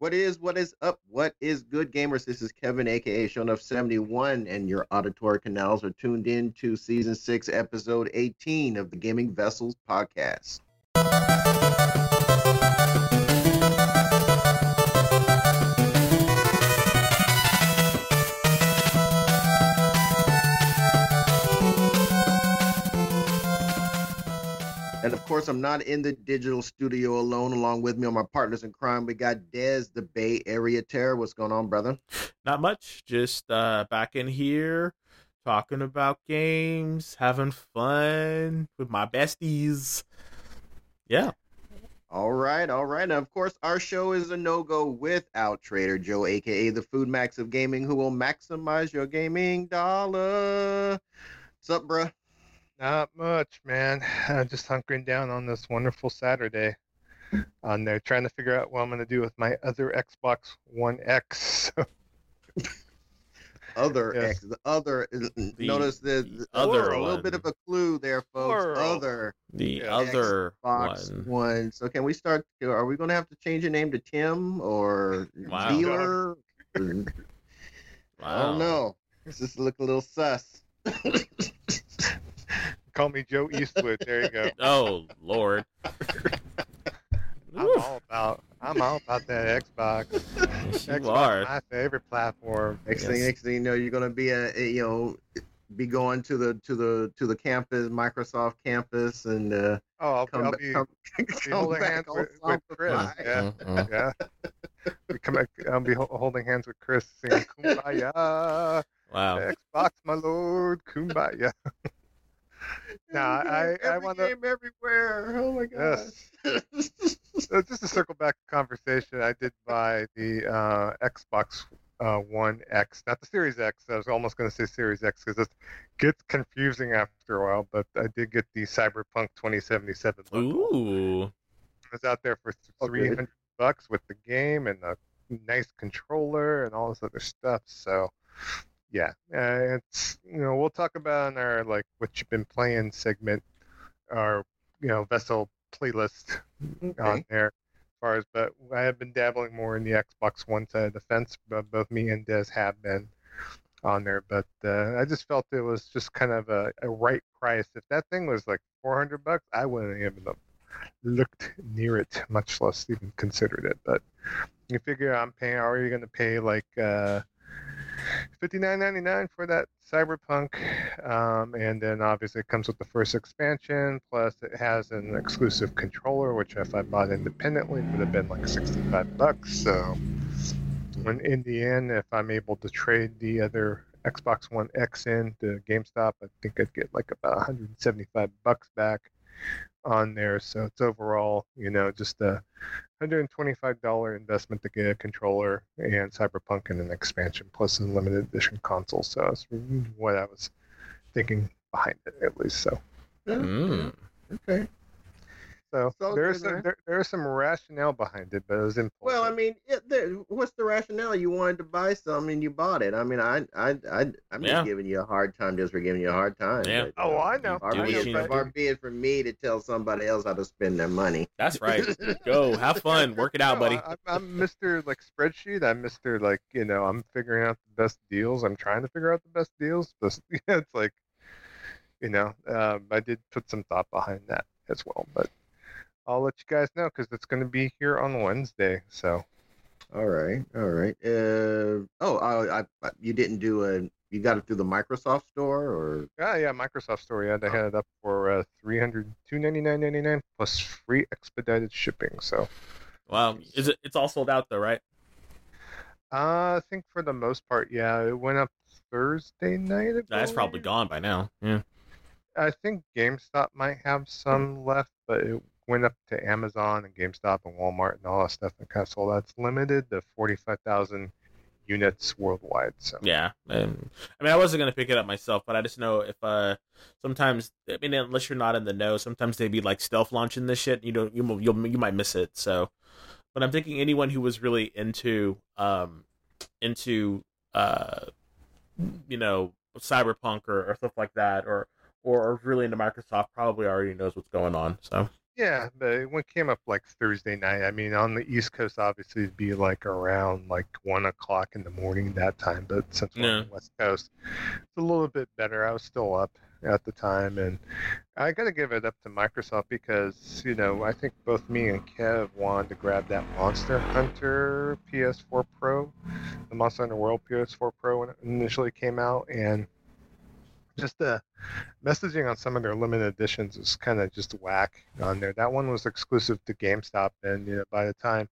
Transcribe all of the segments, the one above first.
What is what is up? What is good, gamers? This is Kevin, aka Shonuff seventy one, and your auditory canals are tuned in to season six, episode eighteen of the Gaming Vessels podcast. And of course, I'm not in the digital studio alone. Along with me are my partners in crime. We got Dez, the Bay Area Terror. What's going on, brother? Not much. Just uh, back in here talking about games, having fun with my besties. Yeah. All right, all right. Now, of course, our show is a no go without Trader Joe, aka the Food Max of Gaming, who will maximize your gaming dollar. What's up, bruh? Not much, man. I'm just hunkering down on this wonderful Saturday on there, trying to figure out what I'm going to do with my other Xbox One X. Other Yes. X, the other. notice the, the the- other a little bit of a clue there, folks. Plural. Other The Yeah. other Xbox one. one. So, can we start? Are we going to have to change your name to Tim or Wow. Dealer? I don't know. Does this look a little sus? Call me Joe Eastwood. There you go. Oh Lord. I'm all about. I'm all about that Xbox. Yes, you Xbox, are. my favorite platform. Next thing, next thing you know, you're gonna be a, a, you know be going to the to the to the campus, Microsoft campus, and uh, Oh, I'll, come, I'll back, be, come, be come holding back hands with, with Chris. Yeah, Mm-mm. yeah. We come back, I'll be holding hands with Chris, singing "Kumbaya." Wow. Xbox, my lord, Kumbaya. Nah, Every I- game- I wanna- game everywhere. Oh my god. Yes. So just to circle back the conversation, I did buy the uh, Xbox uh, One X, not the Series X. I was almost going to say Series X because it gets confusing after a while. But I did get the Cyberpunk 2077 logo. Ooh. It's out there for Okay. 300 bucks with the game and a nice controller and all this other stuff. So, yeah, uh, it's you know we'll talk about in our like what you've been playing segment, our you know vessel playlist on there. As far as, but I have been dabbling more in the Xbox One side of the fence. But both me and Des have been on there. But uh, I just felt it was just kind of a, a right price. If that thing was like 400 bucks, I wouldn't even have looked near it, much less even considered it. But you figure I'm paying, are you going to pay like uh, $59.99 for that Cyberpunk? Um, and then obviously it comes with the first expansion, plus it has an exclusive controller, which if I bought independently would have been like 65 bucks. So when in the end, if I'm able to trade the other Xbox One X in to GameStop, I think I'd get like about 175 bucks back on there. So it's overall, you know, just a $125 investment to get a controller and Cyberpunk and an expansion plus a limited edition console. So that's what I was thinking behind it, at least. So, Mm. Okay. So So there's some, man. there, there's some rationale behind it, but it was impulsive. Well, I mean, it, there, what's the rationale? You wanted to buy something and you bought it. I mean, I, I, I, I'm Yeah. just giving you a hard time just for giving you a hard time. Yeah. but, Oh, uh, I know. Far Do be what it- you far do. be it for me to tell somebody else how to spend their money. That's right. Go. Have fun. Work it out, No, buddy. I, I'm, I'm Mr. like spreadsheet. I'm Mr. like you know I'm figuring out the best deals. I'm trying to figure out the best deals. But yeah, it's like you know um, I did put some thought behind that as well. But I'll let you guys know because it's going to be here on Wednesday. So All right, all right. Uh, oh, I, I, I, you didn't do a. You got it through the Microsoft store, or yeah, yeah, Microsoft Store. Yeah, they had it up for uh, 300 299.99 plus free expedited shipping. So Wow. Is it? It's all sold out though, right? uh, I think for the most part, yeah, it went up Thursday night. I That's probably gone by now. Yeah. I think GameStop might have some left, but it went up to Amazon and GameStop and Walmart and all that stuff. And kind of sold. It's limited to 45,000 units worldwide. So Yeah. I mean, I wasn't gonna pick it up myself, but I just know if uh, sometimes I mean, unless you're not in the know, sometimes they be like stealth launching this shit. You don't, you you'll, you might miss it. So, but I'm thinking anyone who was really into, um, into, uh, you know, cyberpunk or, or stuff like that, or or really into Microsoft, probably already knows what's going on. So Yeah, but it came up like Thursday night. I mean, on the East Coast, obviously, it'd be like around like one o'clock in the morning that time. But since we're on the West Coast, it's a little bit better. I was still up at the time, and I got to give it up to Microsoft because you know I think both me and Kev wanted to grab that Monster Hunter PS4 Pro, the Monster Hunter World PS4 Pro when it initially came out, and just the messaging on some of their limited editions is kind of just whack on there. That one was exclusive to GameStop, and you know by the time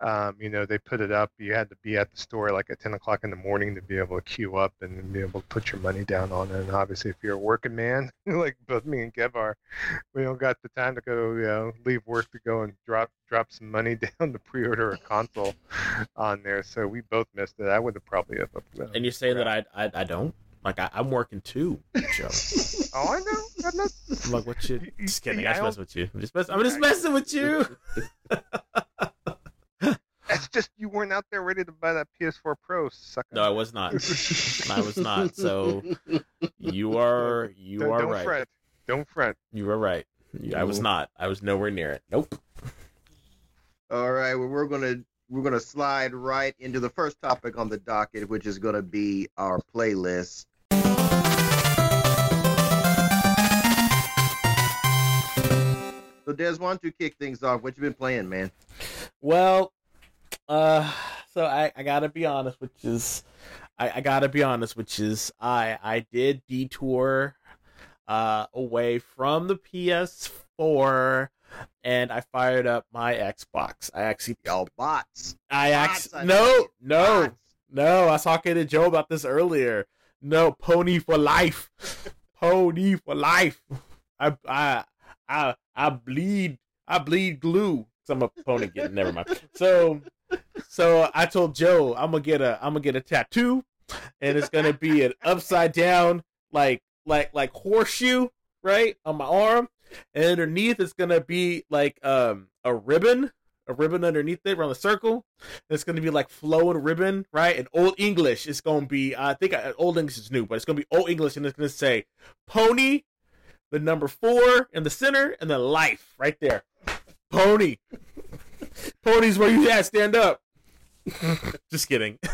um, you know they put it up, you had to be at the store like at 10 o'clock in the morning to be able to queue up and be able to put your money down on it. And obviously, if you're a working man like both me and Kev are, we don't got the time to go, you know, leave work to go and drop drop some money down to pre-order a console on there. So we both missed it. I would have probably have. And you're saying that I I, I don't like I, I'm working too, Joe. Oh, I know. I'm not. I'm like, what you? You- you Just kidding. see, I just messing with you. I'm just mess, I'm just messing with you. That's just you weren't out there ready to buy that PS4 Pro, sucker. No, I was not. I was not. So you are you don't, are don't right. fret. Don't fret. You are right. You- I was not. I was nowhere near it. Nope. All right, well, we're gonna we're gonna slide right into the first topic on the docket, which is gonna be our playlist. So, Des, why don't you kick things off? What you been playing, man? Well, uh, so I, I gotta be honest, which is, I, I gotta be honest, which is, I I did detour, uh, away from the PS4, and I fired up my Xbox. I actually, Y'all bots. I actually, no, no, Bots. no. I was talking to Joe about this earlier. No, pony for life, pony for life. I I I I bleed I bleed glue. i a pony getting never mind. So so I told Joe I'm gonna get a I'm gonna get a tattoo, and it's gonna be an upside down like like like horseshoe right on my arm, and underneath it's gonna be like um a ribbon. A ribbon underneath it around the circle. It's gonna be like flowing ribbon, right? And old English It's gonna be. I think uh, old English is new, but it's gonna be old English, and it's gonna say pony, the number four in the center, and then life right there. Pony. Pony's where you at. Stand up. Just kidding.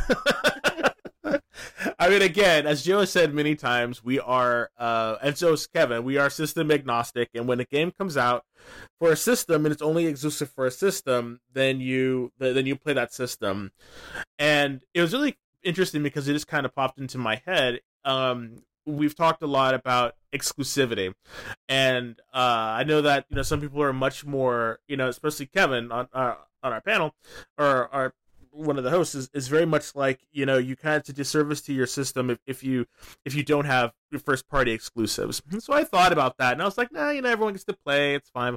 I mean, again, as Joe has said many times, we are, uh, and so is Kevin, we are system agnostic. And when a game comes out for a system and it's only exclusive for a system, then you then you play that system. And it was really interesting because it just kind of popped into my head. Um, we've talked a lot about exclusivity, and uh, I know that you know some people are much more, you know, especially Kevin on uh, on our panel or our one of the hosts is, is very much like you know you kind of to disservice to your system if, if you if you don't have your first party exclusives. So i thought about that and i was like nah you know everyone gets to play it's fine.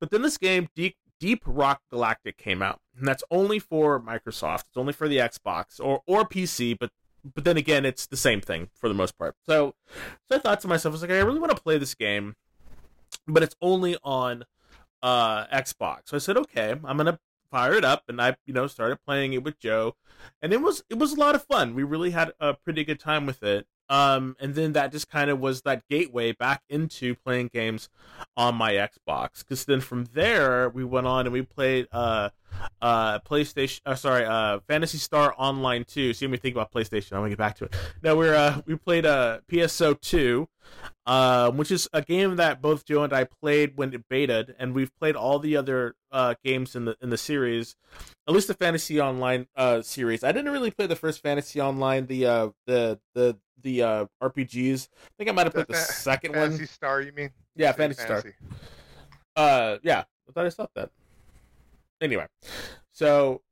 But then this game deep deep rock galactic came out. And that's only for microsoft. It's only for the xbox or or pc but but then again it's the same thing for the most part so so i thought to myself i was like i really want to play this game but it's only on uh xbox so i said okay i'm gonna fire it up and I you know started playing it with Joe and it was it was a lot of fun. We really had a pretty good time with it. Um and then that just kind of was that gateway back into playing games on my Xbox cuz then from there we went on and we played uh uh PlayStation uh, sorry uh Phantasy Star Online 2. See me think about PlayStation. I'm going to get back to it. No, we're uh we played uh PSO 2 um, which is a game that both Joe and I played when it betaed, and we've played all the other uh, games in the in the series, at least the Fantasy Online uh, series. I didn't really play the first Fantasy Online, the uh, the the the uh, RPGs. I think I might have played the Fa- second Fantasy one. Phantasy Star, you mean? Yeah, Say Phantasy Star. Uh, yeah, I thought I stopped that. Anyway, so,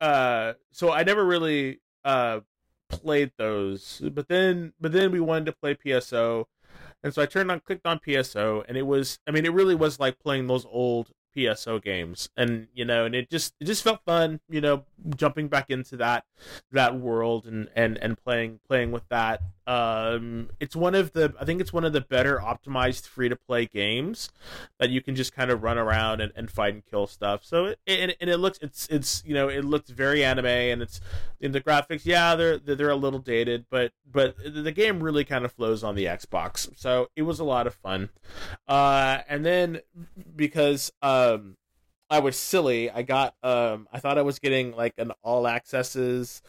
uh, so I never really uh played those, but then but then we wanted to play PSO, and so I turned on clicked on PSO, and it was I mean it really was like playing those old PSO games, and you know, and it just it just felt fun, you know, jumping back into that that world and and and playing playing with that um it's one of the i think it's one of the better optimized free to play games that you can just kind of run around and, and fight and kill stuff so it, and, and it looks it's it's you know it looks very anime and it's in the graphics yeah they're they're a little dated but but the game really kind of flows on the xbox so it was a lot of fun uh and then because um I was silly. I got um I thought I was getting like an all accesses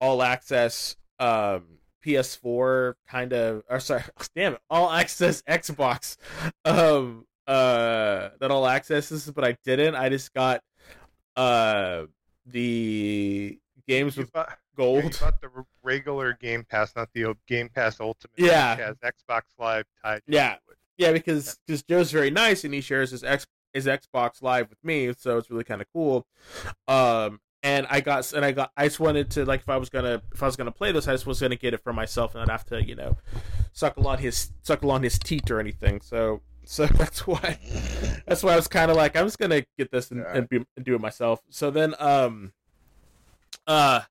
all access um PS4 kind of or sorry, damn it, all access Xbox um uh that all accesses but I didn't. I just got uh the games You with bought, gold. you bought the regular Game Pass, not the Game Pass Ultimate. Yeah. Which has Xbox Live tied. Yeah. Yeah, because because Joe's very nice and he shares his X his Xbox Live with me, so it's really kind of cool. Um, and I got and I got I just wanted to like if I was gonna if I was gonna play this, I just was gonna get it for myself and I'd have to you know suckle on his suckle on his teat or anything. So so that's why that's why I was kind of like I'm just gonna get this and, and, be, and do it myself. So then um uh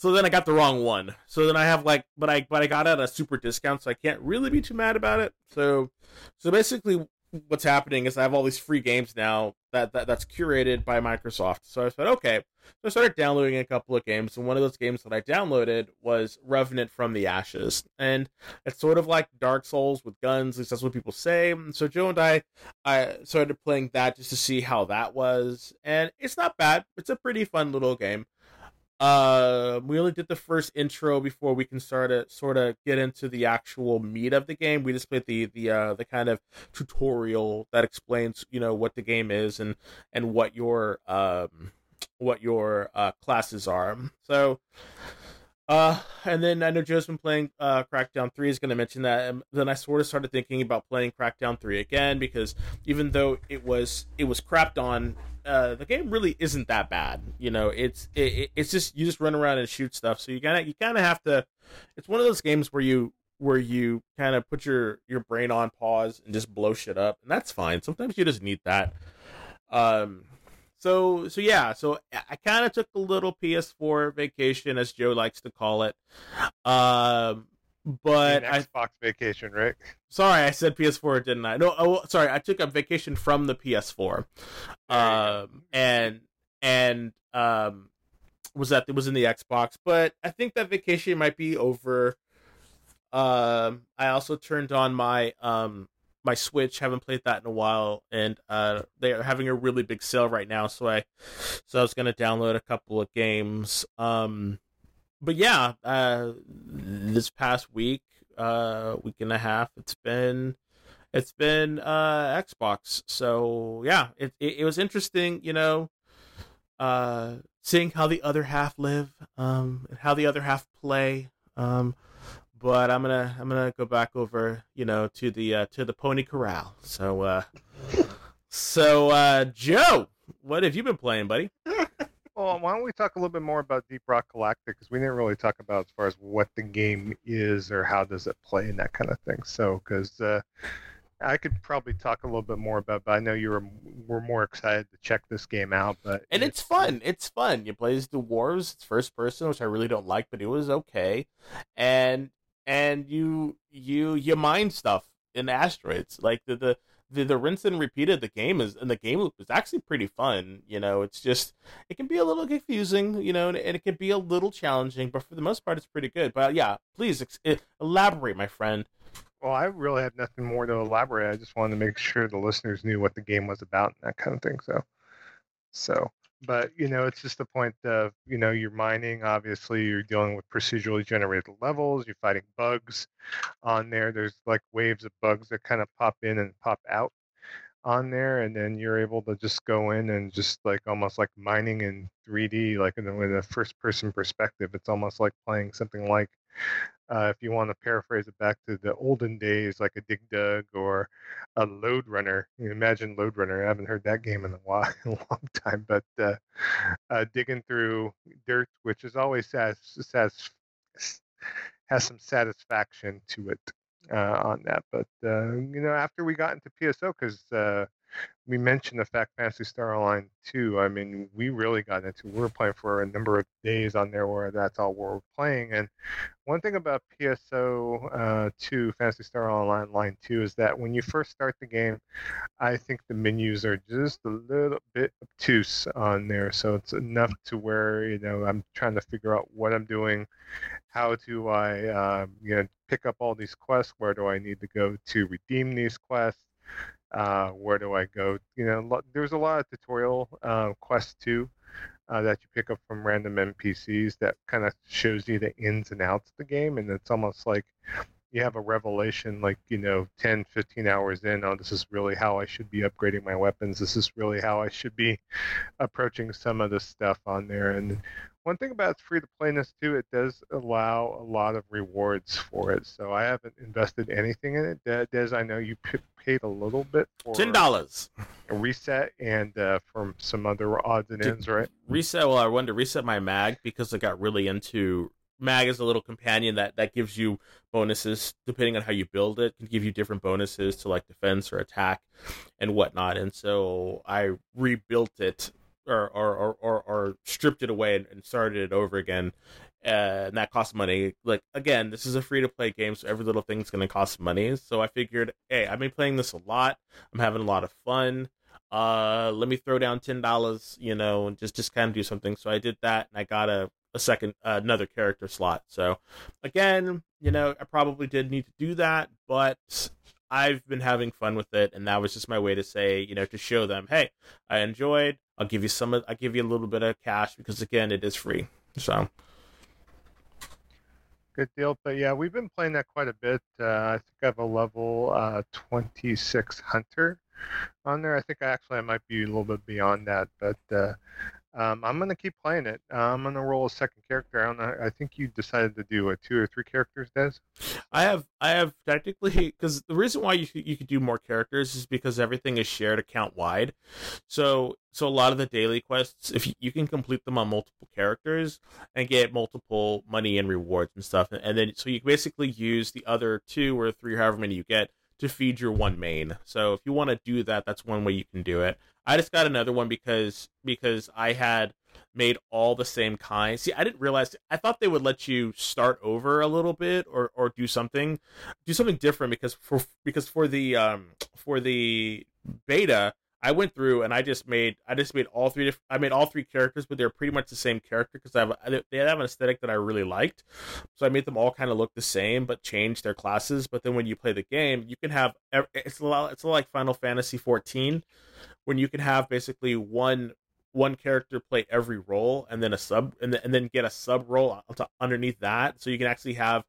so then I got the wrong one. So then I have like, but I but I got it at a super discount, so I can't really be too mad about it. So so basically, what's happening is I have all these free games now that, that that's curated by Microsoft. So I said, okay. So I started downloading a couple of games, and one of those games that I downloaded was Remnant from the Ashes, and it's sort of like Dark Souls with guns. At least that's what people say. So Joe and I, I started playing that just to see how that was, and it's not bad. It's a pretty fun little game. Uh, we only did the first intro before we can start to sort of get into the actual meat of the game. We just played the the uh, the kind of tutorial that explains you know what the game is and and what your um what your uh, classes are. So. Uh, and then I know Joe's been playing uh, Crackdown 3 is going to mention that. And then I sort of started thinking about playing Crackdown 3 again because even though it was it was crapped on uh, the game really isn't that bad. You know, it's it, it's just you just run around and shoot stuff. So you kind of you kind of have to. It's one of those games where you where you kind of put your your brain on pause and just blow shit up, and that's fine. Sometimes you just need that. Um. So so yeah. So I kind of took a little PS4 vacation, as Joe likes to call it. Um. But An I Xbox vacation, right? Sorry, I said PS4, didn't I? No, oh, sorry, I took a vacation from the PS4, um, and and um, was that it was in the Xbox, but I think that vacation might be over. Um, I also turned on my um my Switch. Haven't played that in a while, and uh, they are having a really big sale right now. So I, so I was gonna download a couple of games. Um, but yeah, uh, this past week, uh, week and a half, it's been, it's been uh Xbox. So yeah, it it, it was interesting, you know, uh, seeing how the other half live, um, how the other half play, um. But I'm gonna I'm gonna go back over you know to the uh, to the Pony Corral. So uh, so uh, Joe, what have you been playing, buddy? Well, why don't we talk a little bit more about Deep Rock Galactic because we didn't really talk about as far as what the game is or how does it play and that kind of thing. So, because uh, I could probably talk a little bit more about, but I know you were were more excited to check this game out. But and it's fun. It's fun. You play as the dwarves. It's first person, which I really don't like, but it was okay. And and you you you mine stuff in asteroids. Like the the the, the rinse and repeat of the game is and the game loop is actually pretty fun. You know, it's just it can be a little confusing, you know, and, and it can be a little challenging, but for the most part, it's pretty good. But yeah, please ex- eh, elaborate, my friend. Well, I really have nothing more to elaborate. I just wanted to make sure the listeners knew what the game was about and that kind of thing. So, so, but you know, it's just the point of you know, you're mining. Obviously, you're dealing with procedurally generated levels. You're fighting bugs on there. There's like waves of bugs that kind of pop in and pop out on there, and then you're able to just go in and just like almost like mining in 3D, like in a, a first-person perspective. It's almost like playing something like uh, if you want to paraphrase it back to the olden days, like a Dig Dug or a Lode Runner. You imagine Lode Runner. I haven't heard that game in a while, a long time, but uh, uh, digging through dirt, which is always satis- satis- has some satisfaction to it uh, on that. But uh, you know, after we got into PSO, because uh, we mentioned the fact Phantasy Star Online 2. I mean, we really got into. We were playing for a number of days on there where that's all we are playing. And one thing about PSO uh, 2, Phantasy Star Online Line 2, is that when you first start the game, I think the menus are just a little bit obtuse on there. So it's enough to where you know I'm trying to figure out what I'm doing. How do I, uh, you know, pick up all these quests? Where do I need to go to redeem these quests? Uh, where do I go? You know, there's a lot of tutorial uh, quests too uh, that you pick up from random NPCs that kind of shows you the ins and outs of the game, and it's almost like you have a revelation like you know 10 15 hours in oh this is really how i should be upgrading my weapons this is really how i should be approaching some of the stuff on there and one thing about free to playness too, it does allow a lot of rewards for it. So I haven't invested anything in it. Des, I know you paid a little bit for ten dollars reset and uh, from some other odds and ends, right? Reset. Well, I wanted to reset my mag because I got really into mag is a little companion that that gives you bonuses depending on how you build it can give you different bonuses to like defense or attack and whatnot and so i rebuilt it or or or, or, stripped it away and, and started it over again. Uh, and that costs money. Like again, this is a free to play game, so every little thing's gonna cost money. So I figured, hey, I've been playing this a lot. I'm having a lot of fun. Uh, let me throw down ten dollars, you know, and just just kind of do something. So I did that, and I got a a second uh, another character slot. So again, you know, I probably did need to do that, but I've been having fun with it, and that was just my way to say, you know, to show them, hey, I enjoyed. I'll give you some. I'll give you a little bit of cash because again, it is free. So good deal. But yeah, we've been playing that quite a bit. Uh, I think I have a level uh, 26 hunter on there. I think I actually I might be a little bit beyond that, but uh, um, I'm gonna keep playing it. Uh, I'm gonna roll a second character. I. I think you decided to do a two or three characters, Des. I have. I have technically because the reason why you you could do more characters is because everything is shared account wide. So so a lot of the daily quests, if you, you can complete them on multiple characters and get multiple money and rewards and stuff, and then so you basically use the other two or three, however many you get, to feed your one main. So if you want to do that, that's one way you can do it. I just got another one because because I had made all the same kind. See, I didn't realize I thought they would let you start over a little bit or or do something do something different because for because for the um for the beta I went through and I just made I just made all three I made all three characters, but they're pretty much the same character because I have they have an aesthetic that I really liked, so I made them all kind of look the same but changed their classes. But then when you play the game, you can have it's a lot it's a lot like Final Fantasy 14, when you can have basically one one character play every role and then a sub and, then, and then get a sub role underneath that so you can actually have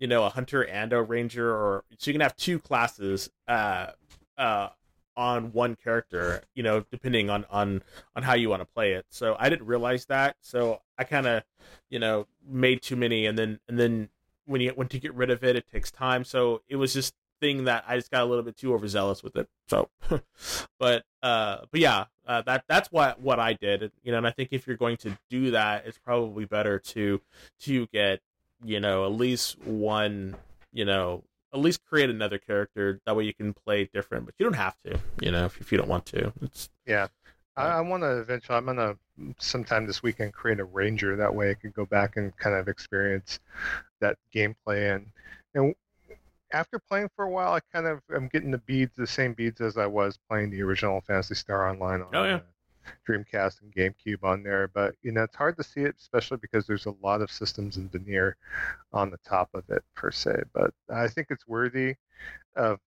you know a hunter and a ranger or so you can have two classes uh uh on one character you know depending on on on how you want to play it so i didn't realize that so i kind of you know made too many and then and then when you when to get rid of it it takes time so it was just thing that I just got a little bit too overzealous with it. So, but uh, but yeah, uh, that that's what what I did. You know, and I think if you're going to do that, it's probably better to to get you know at least one you know at least create another character that way you can play different but you don't have to you know if, if you don't want to it's yeah I, I want to eventually. I'm gonna sometime this weekend create a ranger. That way, I could go back and kind of experience that gameplay and and after playing for a while, I kind of I'm getting the beads, the same beads as I was playing the original Phantasy Star Online on oh, yeah. Uh, Dreamcast and GameCube on there. But you know, it's hard to see it, especially because there's a lot of systems and veneer on the top of it per se. But I think it's worthy of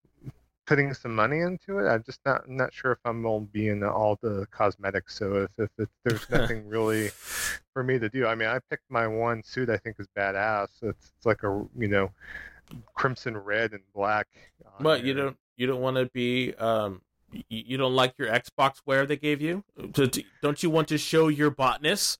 putting some money into it. I'm just not not sure if I'm going to be in all the cosmetics. So if if, if there's nothing really for me to do, I mean, I picked my one suit I think is badass. It's, it's like a you know crimson red and black. But you don't you don't want to be um you don't like your Xbox wear they gave you? Don't you want to show your botness?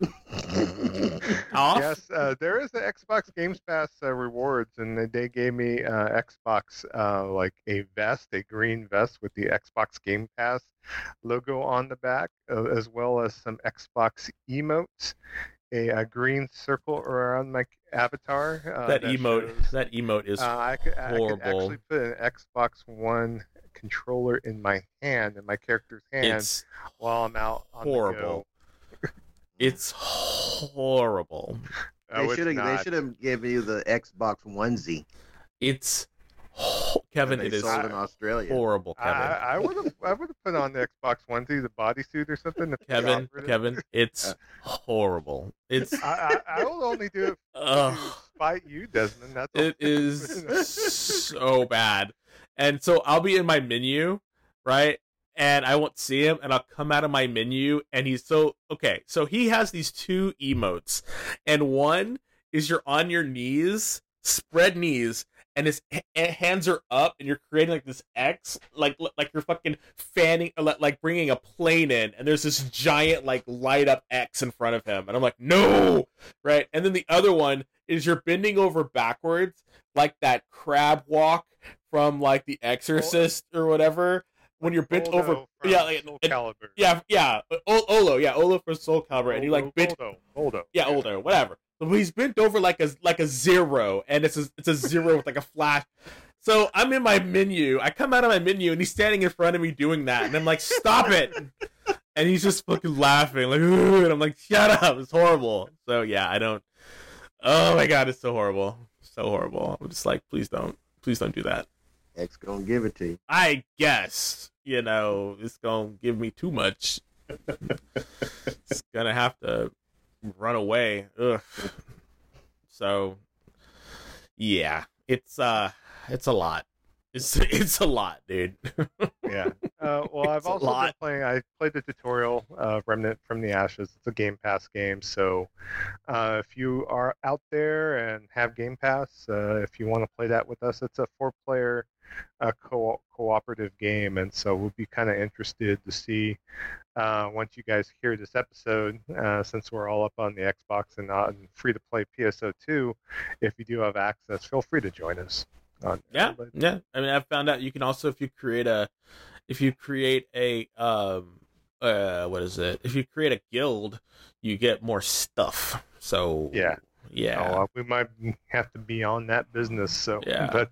Off? Yes, uh, there is the Xbox Games Pass uh, rewards, and they gave me uh, Xbox uh, like a vest, a green vest with the Xbox Game Pass logo on the back, uh, as well as some Xbox emotes a, a green circle around my avatar. Uh, that, that, emote, shows, that emote is uh, I could, horrible. I could actually put an Xbox One controller in my hand, in my character's hand, It's while I'm out on horrible. It's horrible. the go. They Oh, should have. They should have given you the Xbox onesie. It's ho- Kevin. It is It sold in Australia. horrible, Kevin. I would have. I would have put on the Xbox onesie, the bodysuit or something. Kevin. Kevin, it's Uh. horrible. It's I, I, I will only do it ugh, to spite you, Desmond. That's it is so bad. And so I'll be in my menu, right? And I won't see him, and I'll come out of my menu, and he's so okay. So he has these two emotes, and one is you're on your knees, spread knees, and his hands are up, and you're creating like this X, like like you're fucking fanning, like bringing a plane in, and there's this giant like light up X in front of him, and I'm like, no, right? And then the other one is you're bending over backwards, like that crab walk from like The Exorcist oh. or whatever. When you're bent Goldo over, yeah, like, Soul Calibur. yeah, yeah, O- Olo, yeah, Olo from Soul Calibur, and he like bent Goldo, Goldo. yeah, older, whatever. So he's bent over like a like a zero, and it's a it's a zero with like a flash. So I'm in my menu. I come out of my menu, and he's standing in front of me doing that, and I'm like, "Stop it!" And he's just fucking laughing, like, "Ooh," and I'm like, "Shut up! It's horrible." So yeah, I don't. Oh my god, it's so horrible, so horrible. I'm just like, please don't, please don't do that. X gonna give it to you. I guess you know it's gonna give me too much. it's gonna have to run away. Ugh. So, yeah, it's uh, it's a lot. It's it's a lot, dude. Yeah. Uh, well, I've also been playing. I played the tutorial of Remnant from the Ashes. It's a Game Pass game. So, uh, if you are out there and have Game Pass, uh, if you want to play that with us, it's a four-player uh, co- cooperative game, and so we'll be kind of interested to see uh, once you guys hear this episode, uh, since we're all up on the Xbox and on free-to-play PSO2. If you do have access, feel free to join us. On yeah, yeah. I mean, I found out you can also if you create a, if you create a um, uh, what is it? If you create a guild, you get more stuff. So Yeah. yeah. Oh, uh, we might have to be on that business. So, Yeah. but.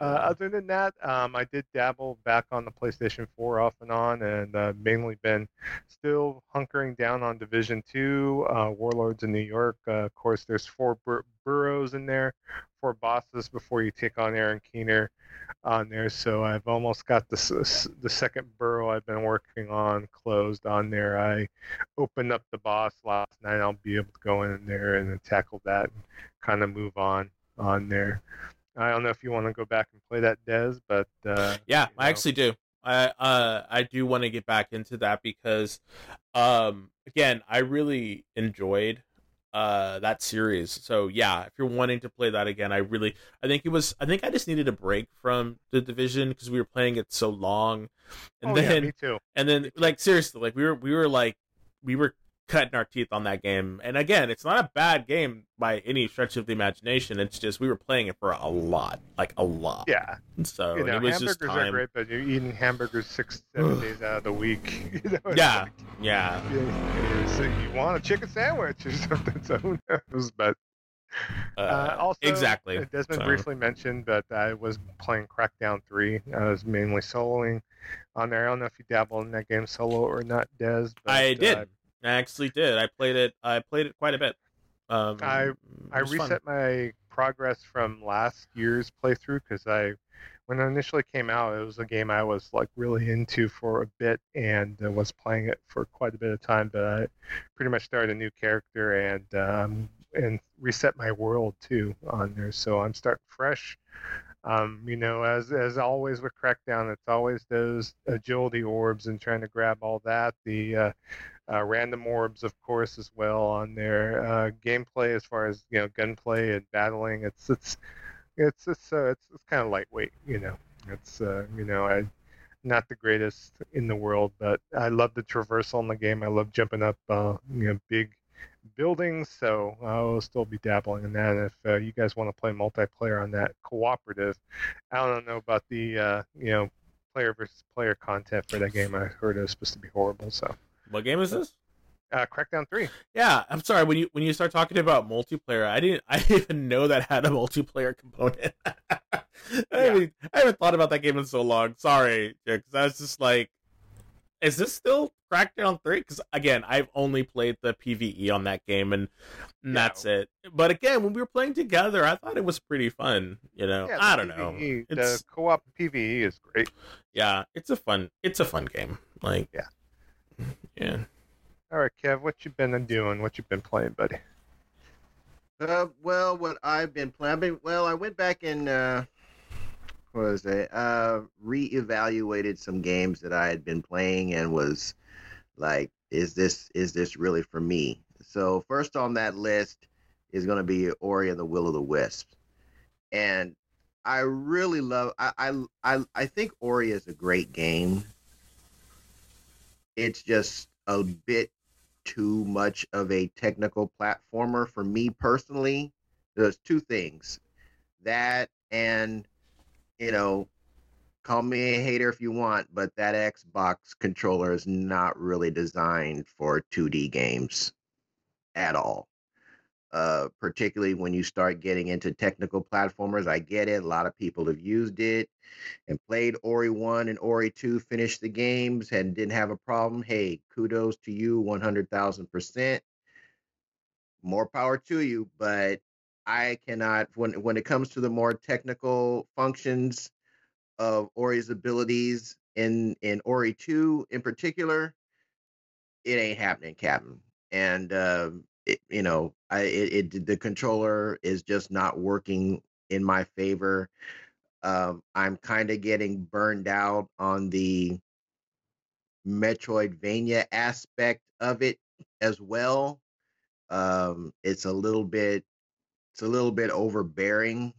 Uh, other than that, um, I did dabble back on the PlayStation 4 off and on, and uh, mainly been still hunkering down on Division 2, uh, Warlords in New York. Uh, of course, there's four bur- boroughs in there, four bosses before you take on Aaron Keener on there. So I've almost got the the second borough I've been working on closed on there. I opened up the boss last night. I'll be able to go in there and then tackle that and kind of move on on there. I don't know if you want to go back and play that Des, but uh, Yeah, you I know. actually do. I uh I do want to get back into that because um again, I really enjoyed uh that series. So yeah, if you're wanting to play that again, I really I think it was I think I just needed a break from the division because we were playing it so long. And oh, yeah, then me too. and then like seriously, like we were we were like we were cutting our teeth on that game. And again, it's not a bad game by any stretch of the imagination. It's just we were playing it for a lot, like a lot. Yeah, So you know, it was hamburgers just time. are great, but you're eating hamburgers six, seven days out of the week. You know, Yeah, like, yeah. yeah, so you want a chicken sandwich or something. So who knows? But Uh, uh, also, exactly. uh, Desmond So- briefly mentioned, but I was playing Crackdown Three. I was mainly soloing on there. I don't know if you dabble in that game solo or not, Des. But, I did. uh, I actually did. I played it. I played it quite a bit. Um, I- I was fun. reset my progress from last year's playthrough because I, when it initially came out, it was a game I was like really into for a bit and uh, was playing it for quite a bit of time. But I pretty much started a new character and um, and reset my world too on there. So I'm starting fresh. Um, you know, as as always with Crackdown, it's always those agility orbs and trying to grab all that. The uh, uh, random orbs, of course, as well on their Uh, gameplay, as far as you know, gunplay and battling, it's it's it's it's uh, it's, it's kind of lightweight. You know, it's uh, you know, I not the greatest in the world, but I love the traversal in the game. I love jumping up, uh, you know, big buildings. So I'll still be dabbling in that. And if uh, you guys want to play multiplayer on that cooperative, I don't know about the uh, you know player versus player content for that game. I heard it was supposed to be horrible. So What game is this? uh, Crackdown Three. Yeah, I'm sorry. When you when you start talking about multiplayer, I didn't I didn't even know that had a multiplayer component. I, Yeah. mean, I haven't thought about that game in so long. Sorry, because I was just like, is this still Crackdown 3? Because again, I've only played the PVE on that game, and, and Yeah. that's it. But again, when we were playing together, I thought it was pretty fun. You know, Yeah, I don't know. PvE It's The co-op PVE is great. yeah, it's a fun, it's a fun game. Like Yeah. Yeah. All right, Kev, what you been doing? What you been playing, buddy? Uh, well, what I've been playing, I've been, well, I went back and uh, what was it? Uh, reevaluated some games that I had been playing and was like, is this is this really for me? So first on that list is going to be Ori and the Will of the Wisps, and I really love. I I I, I think Ori is a great game. It's just a bit too much of a technical platformer for me personally. There's two things. That and you know, call me a hater if you want, but that Xbox controller is not really designed for 2D games at all. Uh, particularly when you start getting into technical platformers. I get it. A lot of people have used it and played Ori 1 and Ori 2, finished the games and didn't have a problem. Hey, kudos to you 100,000%. More power to you, but I cannot when when it comes to the more technical functions of Ori's abilities in in Ori 2 in particular, it ain't happening, Captain. And uh, it, you know, I it, it the controller is just not working in my favor. Um, I'm kind of getting burned out on the Metroidvania aspect of it as well. Um, it's a little bit, it's a little bit overbearing.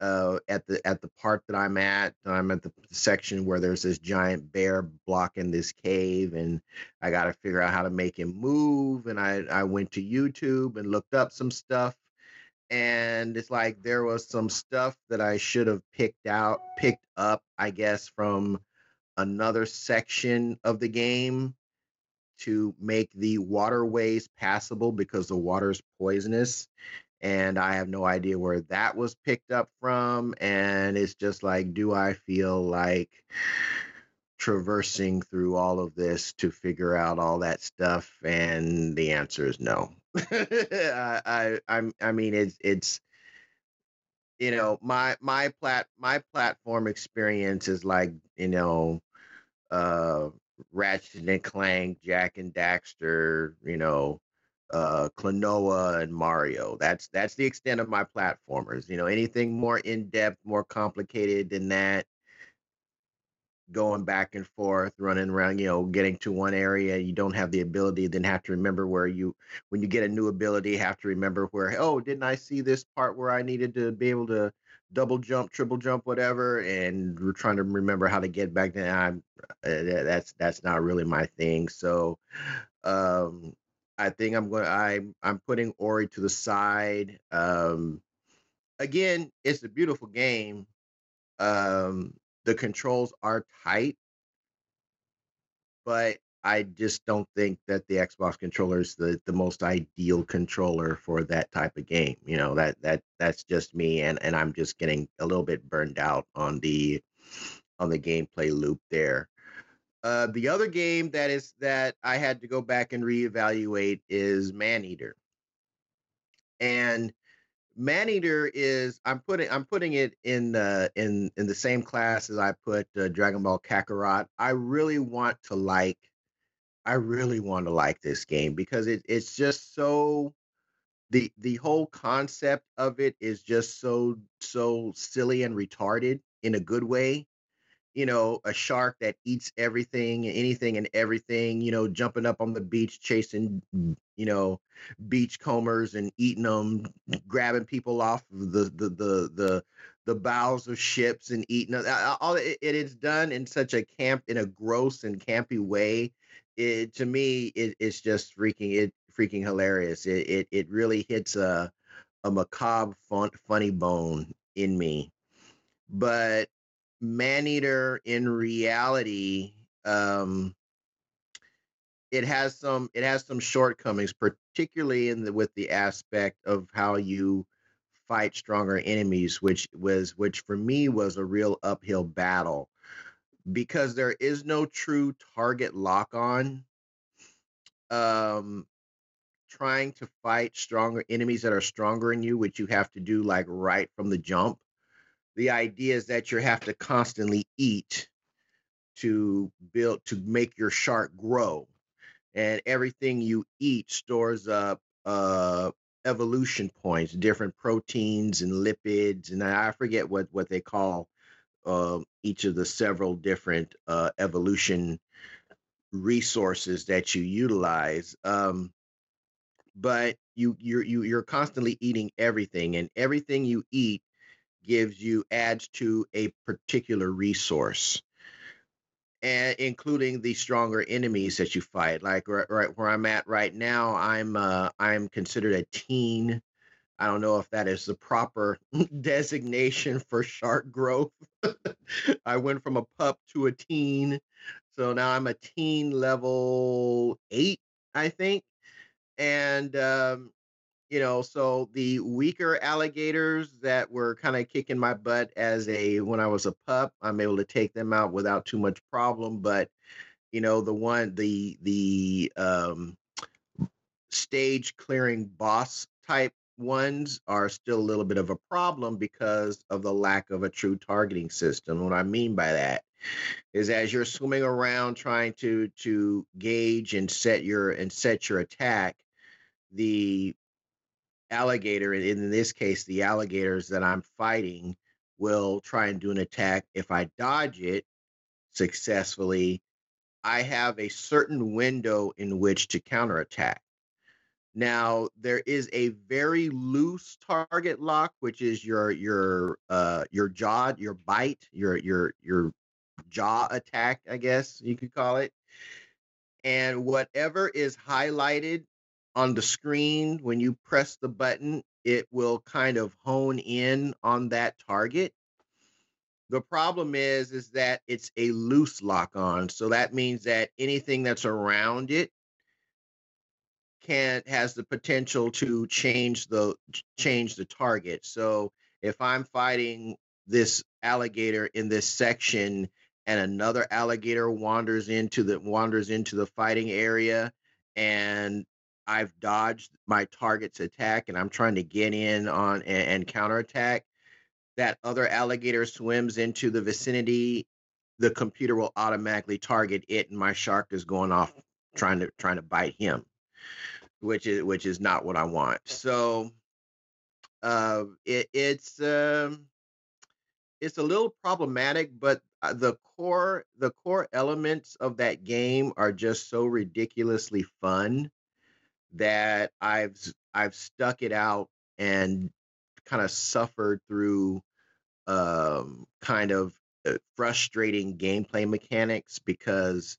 Uh, at the at the part that I'm at, I'm at the section where there's this giant bear blocking this cave, and I got to figure out how to make him move. And I I went to YouTube and looked up some stuff, and it's like there was some stuff that I should have picked out, picked up, I guess, from another section of the game to make the waterways passable because the water is poisonous. And I have no idea where that was picked up from. And it's just like, do I feel like traversing through all of this to figure out all that stuff? And the answer is no. I, I, I mean, it's, it's, you know, my, my plat, my platform experience is like, you know, uh, Ratchet and Clank, Jak and Daxter, you know, uh, Klonoa and Mario. That's that's the extent of my platformers. You know, anything more in depth, more complicated than that, going back and forth, running around, you know, getting to one area, you don't have the ability, then have to remember where you when you get a new ability, have to remember where, oh, didn't I see this part where I needed to be able to double jump, triple jump, whatever, and we're trying to remember how to get back there. I'm uh, that's that's not really my thing. So um I think I'm going I'm I'm putting Ori to the side. Um again, it's a beautiful game. Um the controls are tight, but I just don't think that the Xbox controller is the, the most ideal controller for that type of game. You know, that that that's just me and and I'm just getting a little bit burned out on the on the gameplay loop there. Uh, the other game that is that I had to go back and reevaluate is Maneater. And Maneater is I'm putting I'm putting it in uh, in in the same class as I put uh, Dragon Ball Kakarot. I really want to like I really want to like this game because it, it's just so the the whole concept of it is just so so silly and retarded in a good way you know, a shark that eats everything, anything and everything, you know, jumping up on the beach, chasing, mm, you know, beach combers and eating them, grabbing people off the the the the, the bows of ships and eating. All it, it is done in such a camp, in a gross and campy way. It to me, it, it's just freaking it freaking hilarious. It it it really hits a a macabre fun, funny bone in me, but Maneater in reality, um, it has some it has some shortcomings, particularly in the with the aspect of how you fight stronger enemies, which was which for me was a real uphill battle because there is no true target lock on. Um, trying to fight stronger enemies that are stronger than you, which you have to do like right from the jump. The idea is that you have to constantly eat to build to make your shark grow, and everything you eat stores up uh, evolution points, different proteins and lipids, and I forget what what they call uh, each of the several different uh, evolution resources that you utilize. Um, but you you're you, you're constantly eating everything, and everything you eat gives you adds to a particular resource and including the stronger enemies that you fight. Like right, right where I'm at right now, I'm uh, I'm considered a teen. I don't know if that is the proper designation for shark growth. I went from a pup to a teen, so now I'm a teen level eight, I think. And um, you know, so the weaker alligators that were kind of kicking my butt as a when I was a pup, I'm able to take them out without too much problem. But you know, the one the the um, stage clearing boss type ones are still a little bit of a problem because of the lack of a true targeting system. What I mean by that is as you're swimming around trying to to gauge and set your and set your attack, the alligator, and in this case, the alligators that I'm fighting will try and do an attack. If I dodge it successfully, I have a certain window in which to counterattack. Now there is a very loose target lock, which is your your uh your jaw, your bite, your your your jaw attack, I guess you could call it. And whatever is highlighted on the screen when you press the button it will kind of hone in on that target. The problem is is that it's a loose lock on so that means that anything that's around it can has the potential to change the change the target. So if i'm fighting this alligator in this section and another alligator wanders into the wanders into the fighting area and I've dodged my target's attack and I'm trying to get in on and, and counterattack, that other alligator swims into the vicinity, the computer will automatically target it, and my shark is going off trying to trying to bite him, which is which is not what I want. So, uh, it, it's um, it's a little problematic, but uh, the core the core elements of that game are just so ridiculously fun that I've I've stuck it out and kind of suffered through um, kind of uh, frustrating gameplay mechanics because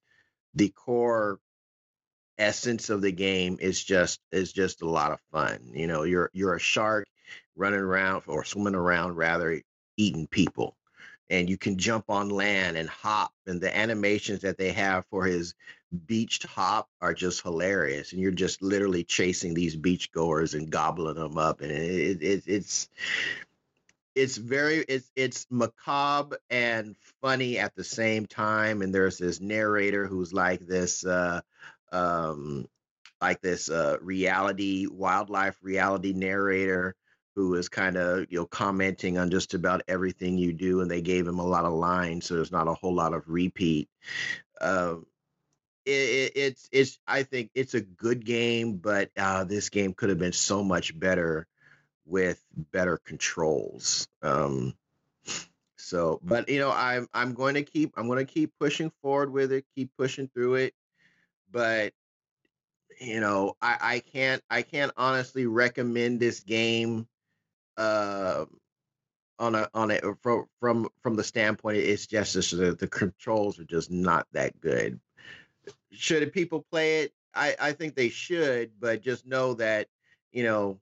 the core essence of the game is just is just a lot of fun. You know, you're you're a shark running around or swimming around rather eating people and you can jump on land and hop and the animations that they have for his beached hop are just hilarious and you're just literally chasing these beach goers and gobbling them up and it, it, it's it's very it's it's macabre and funny at the same time and there's this narrator who's like this uh um like this uh reality wildlife reality narrator who is kind of you know commenting on just about everything you do, and they gave him a lot of lines, so there's not a whole lot of repeat. Um, it, it, it's it's I think it's a good game, but uh, this game could have been so much better with better controls. Um, so, but you know, I'm I'm going to keep I'm going to keep pushing forward with it, keep pushing through it, but you know, I I can't I can't honestly recommend this game uh, on a on a from from from the standpoint it's just the, the controls are just not that good. Should people play it? I I think they should, but just know that you know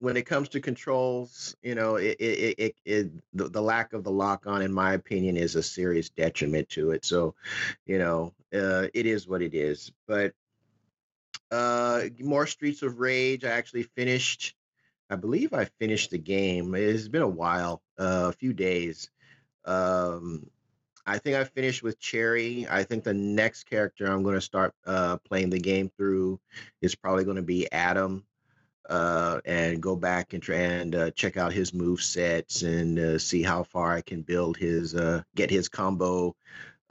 when it comes to controls, you know, it, it, it, it the, the, lack of the lock on, in my opinion, is a serious detriment to it. So, you know, uh, it is what it is. But uh, more Streets of Rage. I actually finished I believe I finished the game. It's been a while, uh, a few days. Um, I think I finished with Cherry. I think the next character I'm going to start uh, playing the game through is probably going to be Adam, uh, and go back and try and uh, check out his move sets and uh, see how far I can build his uh, get his combo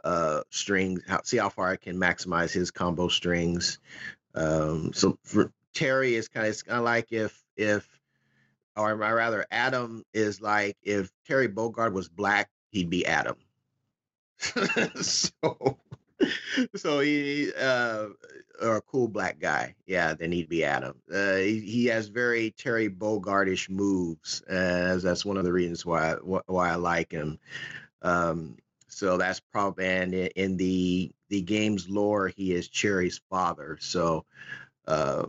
uh, strings. How, see how far I can maximize his combo strings. Um, so for Terry, is kind of kind of like if if or rather Adam is like if Terry Bogard was black, he'd be Adam. so so he uh or a cool black guy. Yeah then he'd be adam. Uh he, he has very terry bogardish moves as that's one of the reasons why why i like him. Um so that's probably and in the the game's lore he is cherry's father. So uh,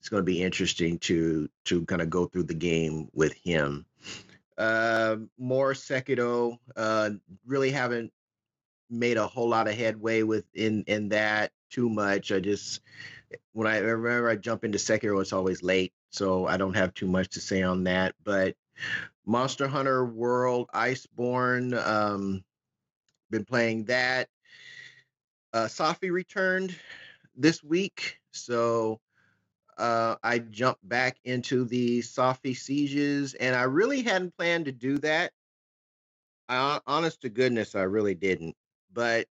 it's going to be interesting to to kind of go through the game with him. Uh, more Sekiro. Uh, really haven't made a whole lot of headway with in in that too much. I just when I remember I jump into Sekiro, it's always late, so I don't have too much to say on that. But Monster Hunter World Iceborne, um, been playing that. Uh, Safi returned this week, so uh, I jumped back into the Safi sieges, and I really hadn't planned to do that. I, honest to goodness, I really didn't but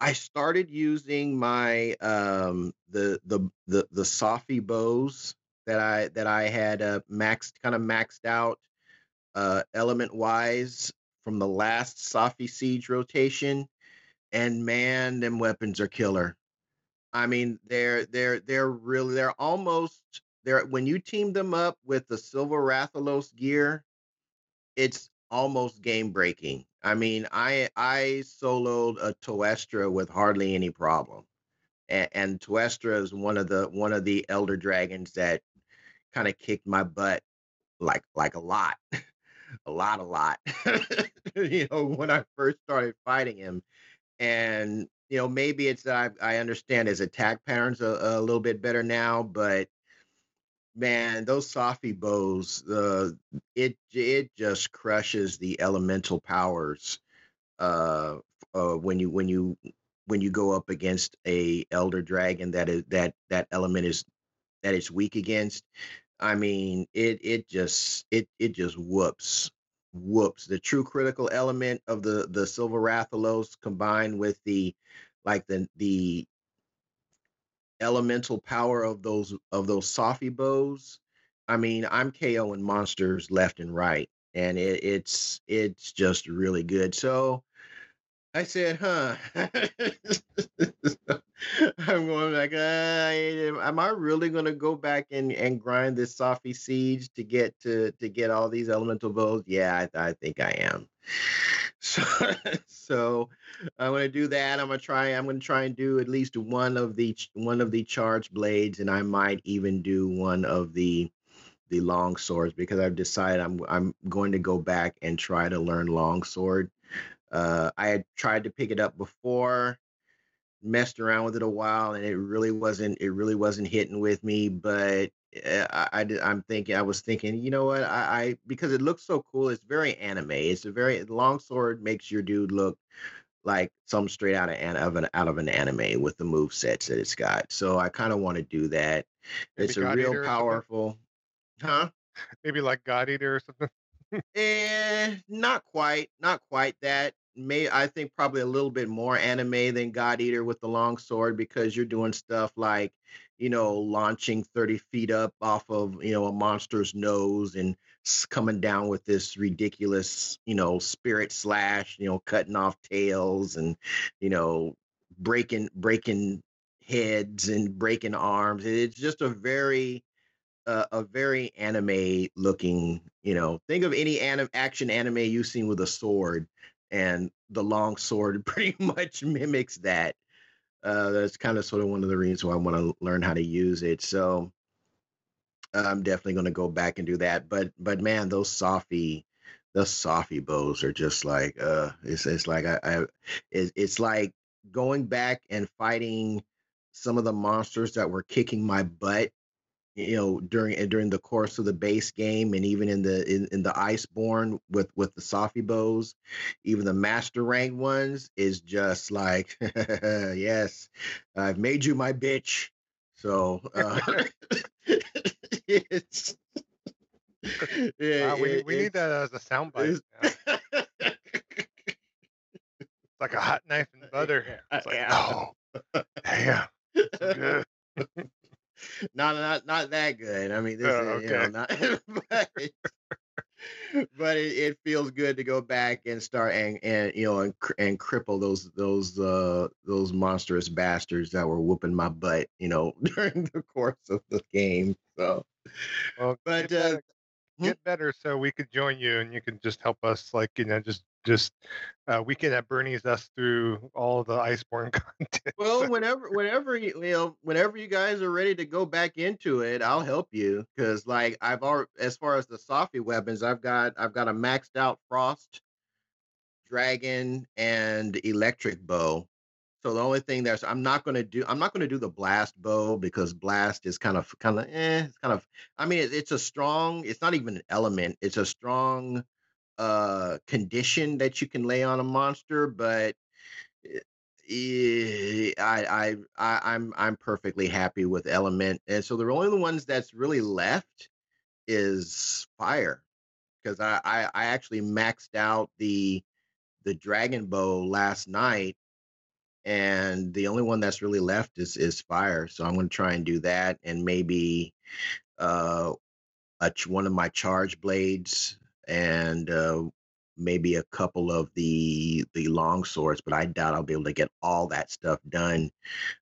I started using my um the the the the Safi bows that I that I had uh, maxed kind of maxed out uh element wise from the last Safi siege rotation and man them weapons are killer. I mean they're they're they're really they're almost they're when you team them up with the Silver Rathalos gear it's almost game breaking. I mean, I I soloed a Teostra with hardly any problem, and, and Teostra is one of the one of the elder dragons that kind of kicked my butt like like a lot, a lot, a lot. you know, when I first started fighting him, and you know maybe it's that I, I understand his attack patterns a, a little bit better now, but man, those Safi bows, uh, it it just crushes the elemental powers uh, uh, when you when you when you go up against a elder dragon that is that that element is that it's weak against. I mean, it it just it it just whoops whoops the true critical element of the the silver rathalos combined with the like the the elemental power of those of those Safi bows. I mean, I'm KOing monsters left and right, and it, it's it's just really good. So I said, huh. I'm going like, uh, am I really going to go back and, and grind this Safi siege to get to to get all these elemental bows? Yeah, I, I think I am. So, so I'm gonna do that. I'm gonna try. I'm gonna try and do at least one of the one of the charge blades, and I might even do one of the the long swords because I've decided I'm I'm going to go back and try to learn long sword. Uh, I had tried to pick it up before, messed around with it a while, and it really wasn't it really wasn't hitting with me. But Eh, I, I am thinking I was thinking you know what I, I because it looks so cool it's very anime it's a very long sword makes your dude look like some straight out of an, of an out of an anime with the move sets that it's got so I kind of want to do that Maybe it's a real powerful huh Maybe like God Eater or something. Eh, not quite, not quite that may I think probably a little bit more anime than God Eater with the long sword because you're doing stuff like, you know, launching 30 feet up off of, you know, a monster's nose and coming down with this ridiculous, you know, spirit slash, you know, cutting off tails and, you know, breaking breaking heads and breaking arms. It's just a very a very anime looking, you know, think of any anim- action anime you've seen with a sword and the long sword pretty much mimics that. Uh, that's kind of sort of one of the reasons why I want to learn how to use it. So I'm definitely going to go back and do that. But but man, those Safi, those Safi bows are just like uh, it's it's like I, I it's, it's like going back and fighting some of the monsters that were kicking my butt you know during during the course of the base game and even in the in, in the iceborne with with the Safi bows even the master rank ones is just like yes i've made you my bitch so uh, it's yeah, wow, we, we need that as a soundbite. like a hot knife and butter. It's like, yeah. oh, damn, good. not not not that good. I mean, this oh, is okay. you know not, but, but it, it, feels good to go back and start and and you know and, and cripple those those uh those monstrous bastards that were whooping my butt, you know, during the course of the game. So, well, but uh, Hmm? get better so we could join you and you can just help us like you know just just uh, weekend at Bernie's us through all the Iceborne content. Well, whenever whenever you, you know whenever you guys are ready to go back into it, I'll help you because like I've already as far as the Safi weapons, I've got I've got a maxed out frost dragon and electric bow so the only thing that's I'm not gonna do I'm not gonna do the blast bow because blast is kind of kind of eh, it's kind of I mean it, it's a strong it's not even an element it's a strong uh condition that you can lay on a monster but eh, I, I I I'm I'm perfectly happy with element and so the only ones that's really left is fire because I, I I actually maxed out the the dragon bow last night and the only one that's really left is is fire. So I'm going to try and do that, and maybe uh, a, one of my charge blades, and uh, maybe a couple of the the long swords. But I doubt I'll be able to get all that stuff done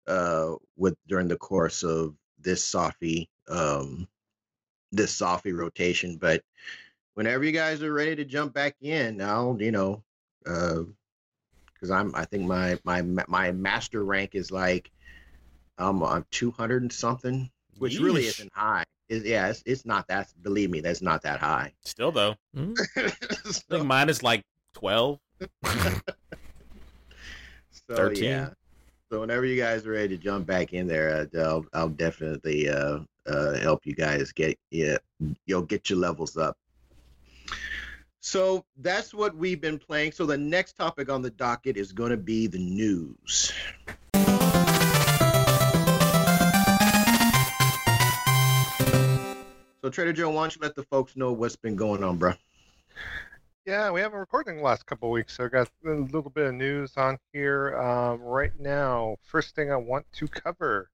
uh, with during the course of this Safi um, this Safi rotation. But whenever you guys are ready to jump back in, I'll you know. Uh, because I'm I think my my my master rank is like um I'm 200 and something, which Yeesh. really isn't high. It, yeah, it's, it's not that. Believe me, that's not that high. Still though, mm-hmm. so, I think mine is like 12. so, 13. Yeah. So whenever you guys are ready to jump back in there, uh, I'll I'll definitely uh, uh, help you guys get yeah you'll get your levels up. So that's what we've been playing. So the next topic on the docket is going to be the news. So Trader Joe, why don't you let the folks know what's been going on, bro? Yeah, we haven't recorded in the last couple weeks, so I got a little bit of news on here um, right now. First thing I want to cover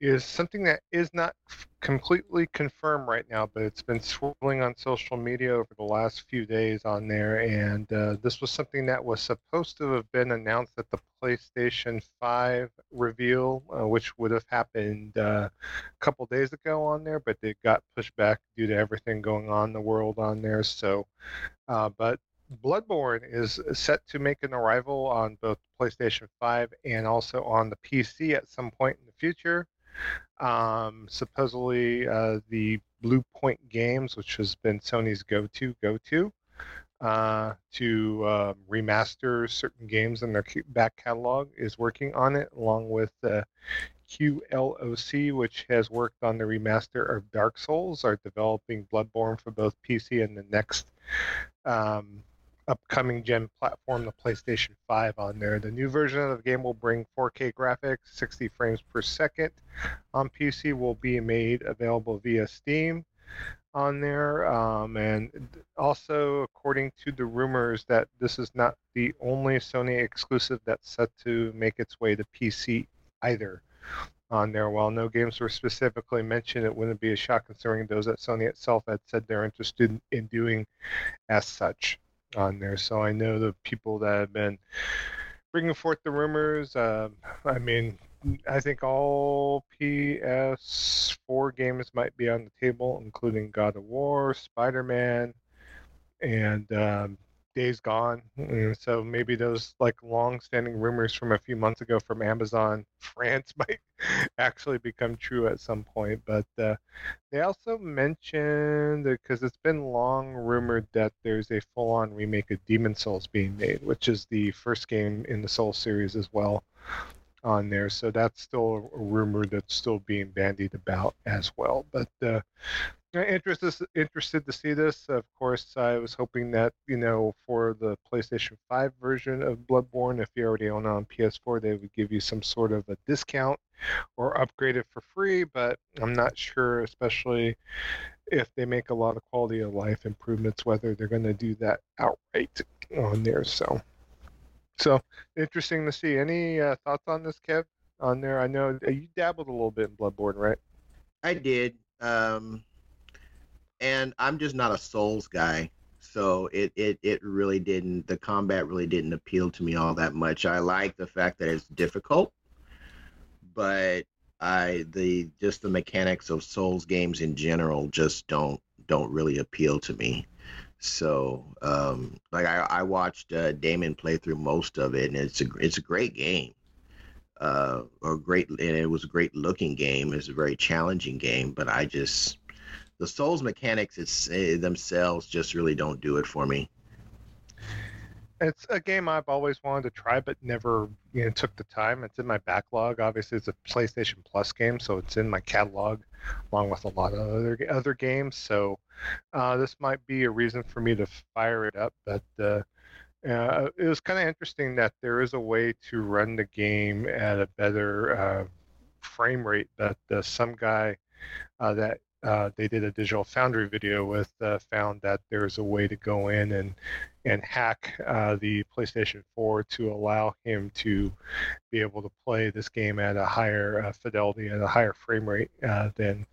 is something that is not completely confirmed right now, but it's been swirling on social media over the last few days on there. And uh, this was something that was supposed to have been announced at the PlayStation 5 reveal, uh, which would have happened uh, a couple days ago on there, but it got pushed back due to everything going on in the world on there. So, uh, but Bloodborne is set to make an arrival on both PlayStation 5 and also on the PC at some point in the future. Um, supposedly, uh, the Bluepoint Games, which has been Sony's go-to go-to uh, to uh, remaster certain games in their back catalog, is working on it, along with uh, QLOC, which has worked on the remaster of Dark Souls, are developing Bloodborne for both PC and the next um, upcoming gen platform, the PlayStation 5, on there. The new version of the game will bring 4K graphics, 60 frames per second. On PC, will be made available via Steam on there. Um, and also, according to the rumors, that this is not the only Sony exclusive that's set to make its way to PC either. On there, while no games were specifically mentioned, it wouldn't be a shock considering those that Sony itself had said they're interested in doing as such on there. So I know the people that have been bringing forth the rumors. Uh, I mean, I think all PS4 games might be on the table, including God of War, Spider Man, and um, Days Gone. And so maybe those like long-standing rumors from a few months ago from Amazon France might actually become true at some point. But uh, they also mentioned because it's been long rumored that there's a full-on remake of Demon Souls being made, which is the first game in the Soul series as well on there. So that's still a rumor that's still being bandied about as well. But uh, interested interested to see this. Of course, I was hoping that you know for the PlayStation 5 version of Bloodborne, if you already own it on PS4, they would give you some sort of a discount or upgrade it for free. But I'm not sure, especially if they make a lot of quality of life improvements, whether they're going to do that outright on there. So, so interesting to see. Any uh, thoughts on this, Kev? On there, I know uh, you dabbled a little bit in Bloodborne, right? I did. Um, and I'm just not a Souls guy, so it it it really didn't. The combat really didn't appeal to me all that much. I like the fact that it's difficult, but I the just the mechanics of Souls games in general just don't don't really appeal to me. So, um, like I, I watched uh, Damon play through most of it, and it's a it's a great game. Uh, or great, and it was a great looking game. It's a very challenging game, but I just the Souls mechanics it's, uh, themselves just really don't do it for me. It's a game I've always wanted to try, but never you know took the time. It's in my backlog. Obviously, it's a PlayStation Plus game, so it's in my catalog, along with a lot of other other games. So uh, this might be a reason for me to fire it up. But uh, uh, it was kind of interesting that there is a way to run the game at a better uh, frame rate. That uh, some guy uh, that uh, they did a digital foundry video with uh, found that there's a way to go in and and hack uh, the PlayStation 4 to allow him to be able to play this game at a higher uh, fidelity and a higher frame rate uh, than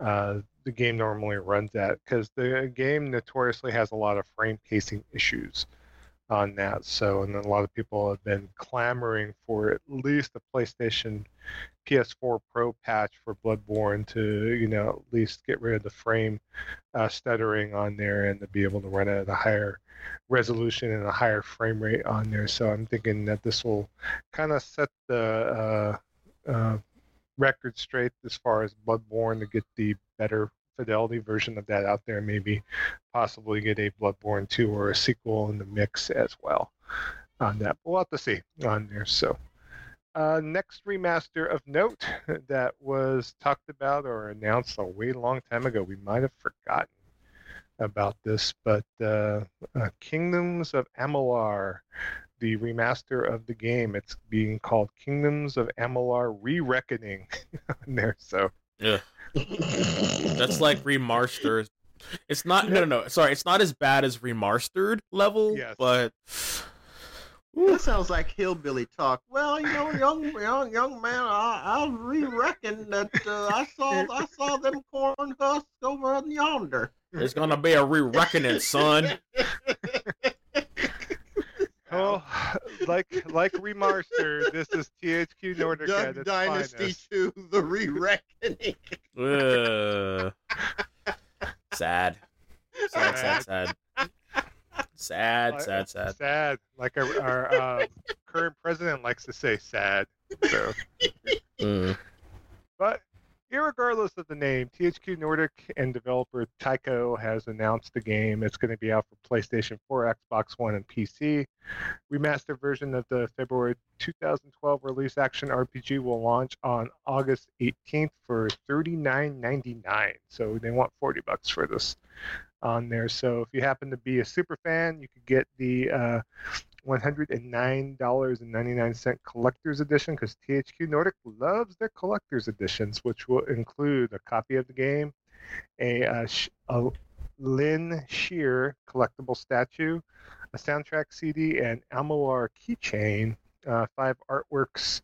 the game normally runs at because the game notoriously has a lot of frame pacing issues on that. So, and a lot of people have been clamoring for at least a PlayStation PS4 Pro patch for Bloodborne to, you know, at least get rid of the frame uh, stuttering on there and to be able to run at a higher resolution and a higher frame rate on there. So I'm thinking that this will kind of set the uh, uh, record straight as far as Bloodborne to get the better fidelity version of that out there. Maybe possibly get a Bloodborne 2 or a sequel in the mix as well on that. We'll have to see on there. So, uh, next remaster of note that was talked about or announced a way long time ago. We might have forgotten about this, but uh, uh, Kingdoms of Amalur, the remaster of the game, it's being called Kingdoms of Amalur Re-Reckoning on there. So, yeah. That's like remastered. It's not no no no. Sorry, it's not as bad as remastered level, Yes. but That sounds like hillbilly talk. Well, you know, young young young man, I, I re-reckon that uh, I saw I saw them corn husks over yonder. there's gonna be a re-reckoning, son. oh, like like remaster, this is THQ Nordic at Duck its Dynasty finest. 2, the re-reckoning. Ugh. sad. Sad, sad, sad. Sad, sad, sad. Sad, like our, our uh, current president likes to say, sad. So, Mm. but irregardless of the name, THQ Nordic and developer Kaiko has announced the game. It's going to be out for PlayStation 4, Xbox One, and PC. Remastered version of the February 2012 release action RPG will launch on August 18th for $39.99. So they want 40 bucks for this on there. So if you happen to be a super fan, you could get the uh, $109.99 collector's edition because THQ Nordic loves their collector's editions, which will include a copy of the game, a, uh, sh- a Lynn Shear collectible statue, a soundtrack CD, and Amalur keychain. Uh, five artworks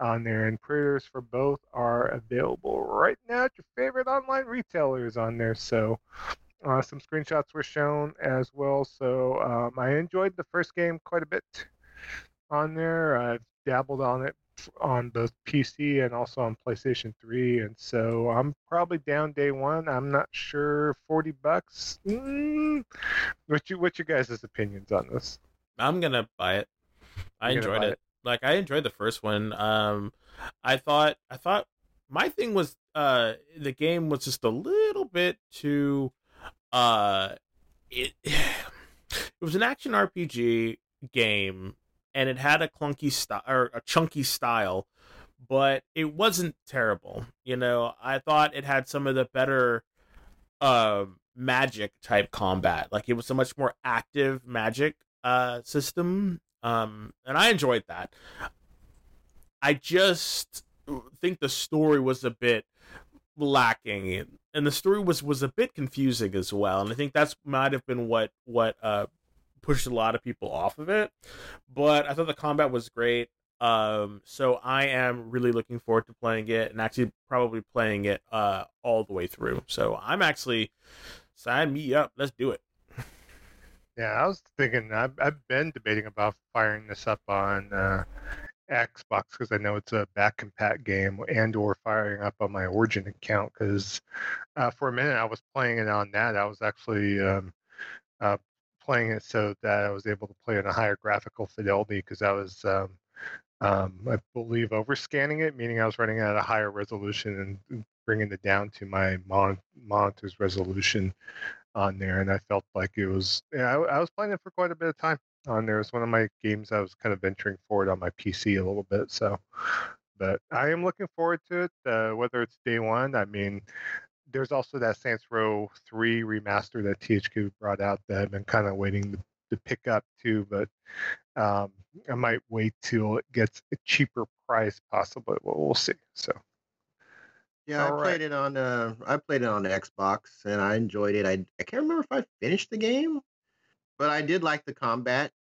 on there, and pre-orders for both are available right now at your favorite online retailers on there. So uh, some screenshots were shown as well. So um, I enjoyed the first game quite a bit on there. I've dabbled on it on both PC and also on PlayStation 3, and so I'm probably down day one. I'm not sure, 40 bucks. Mm. What you what's your guys' opinions on this? I'm gonna buy it. I You're enjoyed it. it? Like I enjoyed the first one. Um, I thought I thought my thing was uh the game was just a little bit too uh it it was an action RPG game and it had a clunky style or a chunky style, but it wasn't terrible. You know, I thought it had some of the better uh, magic type combat. Like it was a much more active magic uh, system, um, and I enjoyed that. I just think the story was a bit lacking and the story was was a bit confusing as well and i think that's might have been what what uh pushed a lot of people off of it but i thought the combat was great um so i am really looking forward to playing it and actually probably playing it uh all the way through so i'm actually sign me up let's do it. Yeah i was thinking i've, I've been debating about firing this up on uh Xbox because I know it's a back compat game, and or firing up on my Origin account because uh, for a minute I was playing it on that. I was actually um, uh, playing it so that I was able to play in a higher graphical fidelity because I was, um, um, I believe, overscanning it, meaning I was running at a higher resolution and bringing it down to my mon- monitor's resolution on there, and I felt like it was. Yeah, I, I was playing it for quite a bit of time on there. It's one of my games I was kind of venturing forward on my PC a little bit. So, but I am looking forward to it. Uh, whether it's day one, I mean, there's also that Saints Row 3 remaster that THQ brought out that I've been kind of waiting to, to pick up too. But um, I might wait till it gets a cheaper price, possibly. Well, we'll see. So. Yeah, All I played right. it on uh I played it on Xbox and I enjoyed it. I I can't remember if I finished the game, but I did like the combat.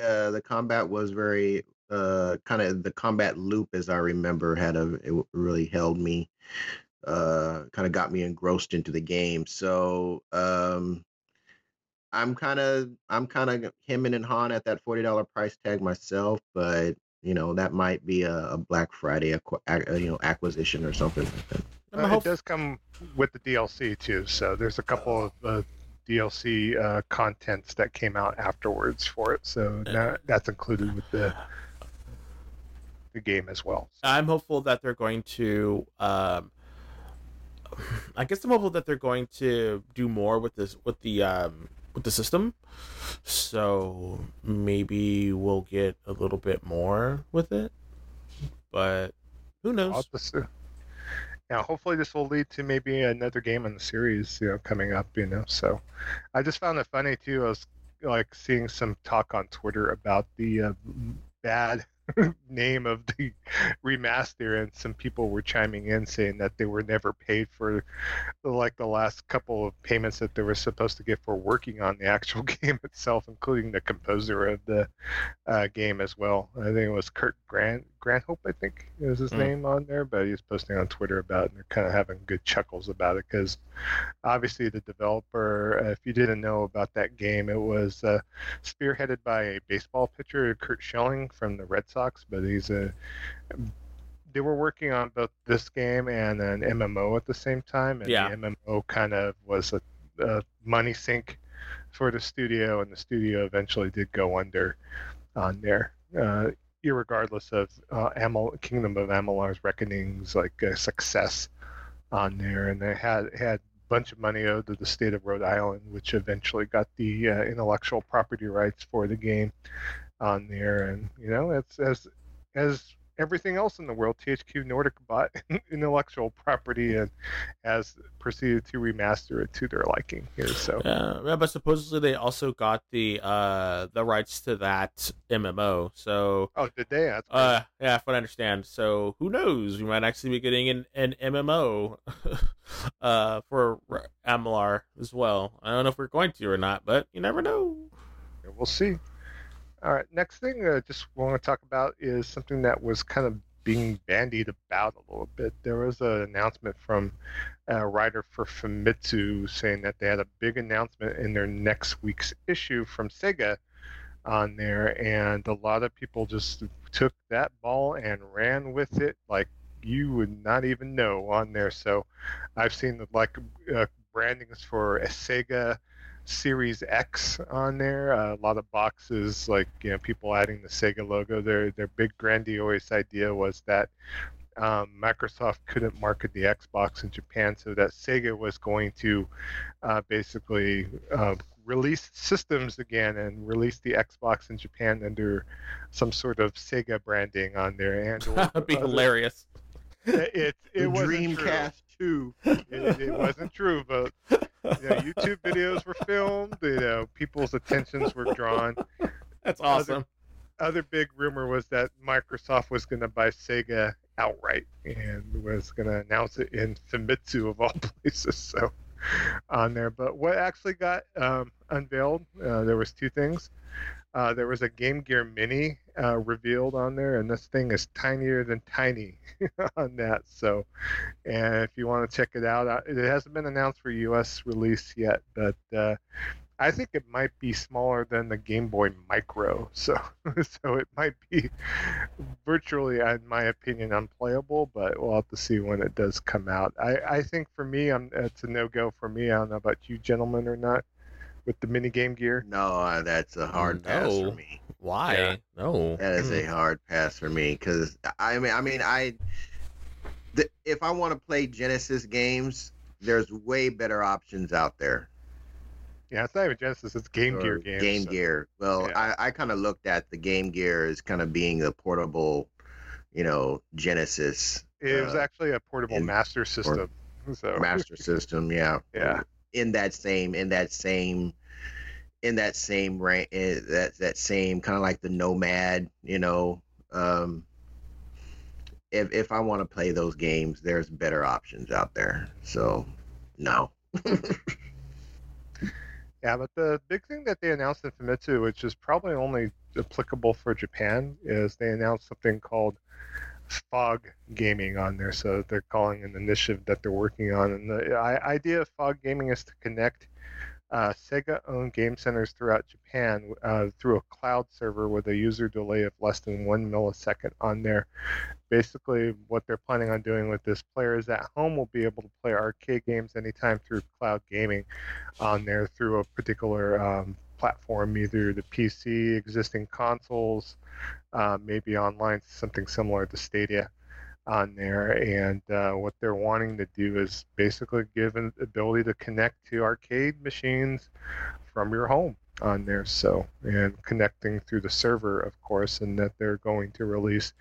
Uh, the combat was very uh, kind of the combat loop, as I remember, had a it really held me, uh, kind of got me engrossed into the game. So um, I'm kind of I'm kind of hemming and hawing at that forty dollar price tag myself, but you know that might be a, a Black Friday, a, you know, acquisition or something like that. Uh, it does come with the DLC too, so there's a couple of uh, DLC uh, contents that came out afterwards for it. So that, that's included with the the game as well. I'm hopeful that they're going to. Um, I guess I'm hopeful that they're going to do more with this with the um, with the system. So maybe we'll get a little bit more with it, but who knows? Now, hopefully this will lead to maybe another game in the series, you know, coming up, you know. So I just found it funny too. I was like seeing some talk on Twitter about the uh, bad name of the remaster and some people were chiming in saying that they were never paid for like the last couple of payments that they were supposed to get for working on the actual game itself including the composer of the uh, game as well i think it was kurt grant Granhope, I think is his mm. name on there, but he's posting on Twitter about it, and they're kind of having good chuckles about it because obviously the developer, uh, if you didn't know about that game, it was uh, spearheaded by a baseball pitcher, Curt Schilling from the Red Sox, but he's a they were working on both this game and an MMO at the same time, and yeah. the MMO kind of was a, a money sink for the studio, and the studio eventually did go under on there. Uh, regardless of uh, Amel, Kingdom of Amalur's Reckoning's like a success on there, and they had had a bunch of money owed to the state of Rhode Island, which eventually got the uh, intellectual property rights for the game on there, and you know, it's as as everything else in the world, THQ Nordic bought intellectual property and has proceeded to remaster it to their liking here. So yeah, but supposedly they also got the uh the rights to that MMO. So oh, did they? That's uh, yeah, from what I understand. So who knows? We might actually be getting an, an MMO uh for Amalur as well. I don't know if we're going to or not, but you never know. We'll see. All right, next thing I just want to talk about is something that was kind of being bandied about a little bit. There was an announcement from a writer for Famitsu saying that they had a big announcement in their next week's issue from Sega on there, and a lot of people just took that ball and ran with it like you would not even know on there. So I've seen like uh, brandings for a Sega Series X on there. Uh, a lot of boxes, like you know, people adding the Sega logo. Their their big grandiose idea was that um, Microsoft couldn't market the Xbox in Japan, so that Sega was going to uh, basically uh, release systems again and release the Xbox in Japan under some sort of Sega branding on there. And that'd be other- hilarious. It it, it wasn't Dreamcast true. It, it wasn't true, but you know, YouTube videos were filmed. You know, people's attentions were drawn. That's awesome. Other big rumor was that Microsoft was going to buy Sega outright and was going to announce it in Famitsu of all places. So on there, but what actually got um, unveiled? Uh, there was two things. Uh, there was a Game Gear Mini uh, revealed on there, and this thing is tinier than tiny on that. So, and if you want to check it out, uh, it hasn't been announced for U.S. release yet, but uh, I think it might be smaller than the Game Boy Micro. So, so it might be virtually, in my opinion, unplayable. But we'll have to see when it does come out. I, I think for me, I'm, it's a no go for me. I don't know about you, gentlemen, or not with the mini Game Gear. No, uh, that's a hard pass for me. Why? Yeah. No. That is a hard pass for me because I mean, I mean, I the, if I want to play Genesis games, there's way better options out there. Yeah, it's not even Genesis; it's Game or Gear games. Game so- Gear. Well, Yeah. I, I kind of looked at the Game Gear as kind of being a portable, you know, Genesis It was uh, actually a portable in- Master System. So Master System. Yeah, Yeah. In that same, in that same, in that same rank, that that same kind of like the Nomad. You know, um, if if I want to play those games, there's better options out there. So, no. Yeah, but the big thing that they announced in Famitsu, which is probably only applicable for Japan, is they announced something called fog gaming on there. So they're calling an initiative that they're working on. And the idea of fog gaming is to connect uh, Sega-owned game centers throughout Japan uh, through a cloud server with a user delay of less than one millisecond on there. Basically, what they're planning on doing with this players at home will be able to play arcade games anytime through cloud gaming on there through a particular um, platform, either the PC, existing consoles, uh, maybe online, something similar to Stadia on there. And uh, what they're wanting to do is basically give an ability to connect to arcade machines from your home on there. So, and connecting through the server, of course, and that they're going to release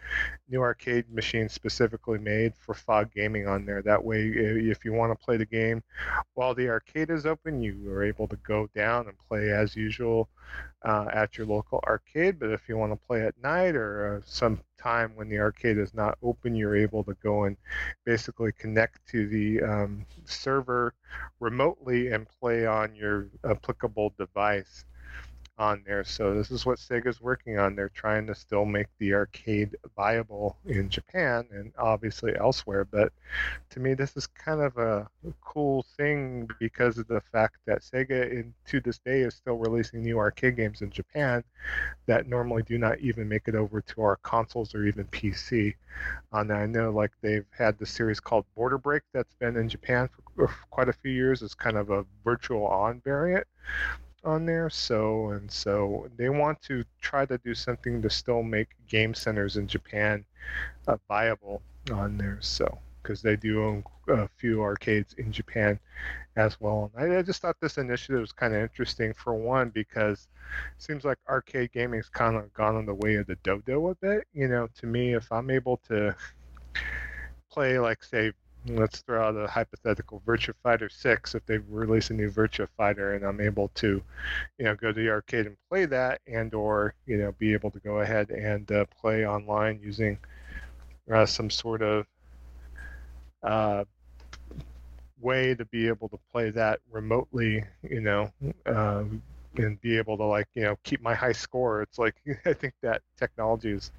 new arcade machines specifically made for fog gaming on there. That way, if you want to play the game while the arcade is open, you are able to go down and play as usual uh, at your local arcade. But if you want to play at night or uh, some time when the arcade is not open, you're able to go and basically connect to the um, server remotely and play on your applicable device on there. So this is what Sega's working on. They're trying to still make the arcade viable in Japan and obviously elsewhere. But to me, this is kind of a cool thing because of the fact that Sega, in, to this day, is still releasing new arcade games in Japan that normally do not even make it over to our consoles or even PC. Uh, on that, I know like they've had the series called Border Break that's been in Japan for, quite a few years as kind of a virtual on variant on there. So and so they want to try to do something to still make game centers in Japan uh, viable on there. So because they do own a few arcades in Japan as well. And I, I just thought this initiative was kind of interesting for one because it seems like arcade gaming's kind of gone on the way of the dodo a bit. You know, to me, if I'm able to play like say let's throw out a hypothetical. Virtua Fighter 6 if they release a new Virtua Fighter and I'm able to you know go to the arcade and play that and or you know be able to go ahead and uh, play online using uh, some sort of uh, way to be able to play that remotely you know uh, and be able to like you know keep my high score. It's like I think that technology is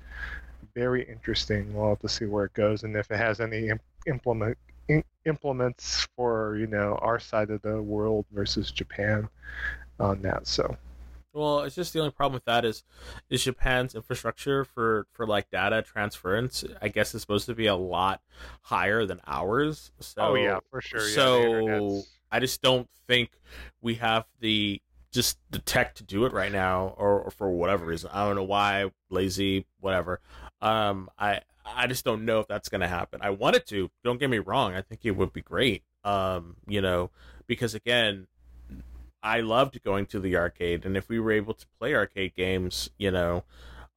very interesting. We'll have to see where it goes. And if it has any implement in, implements for you know our side of the world versus Japan on that. So Well, it's just the only problem with that is is Japan's infrastructure for for like data transference. I guess is supposed to be a lot higher than ours. So oh yeah, for sure. Yeah, so I just don't think we have the just the tech to do it right now, or, or for whatever reason. I don't know why, lazy, whatever. Um, I I just don't know if that's gonna happen. I want it to. Don't get me wrong. I think it would be great. Um, you know, because again, I loved going to the arcade, and if we were able to play arcade games, you know,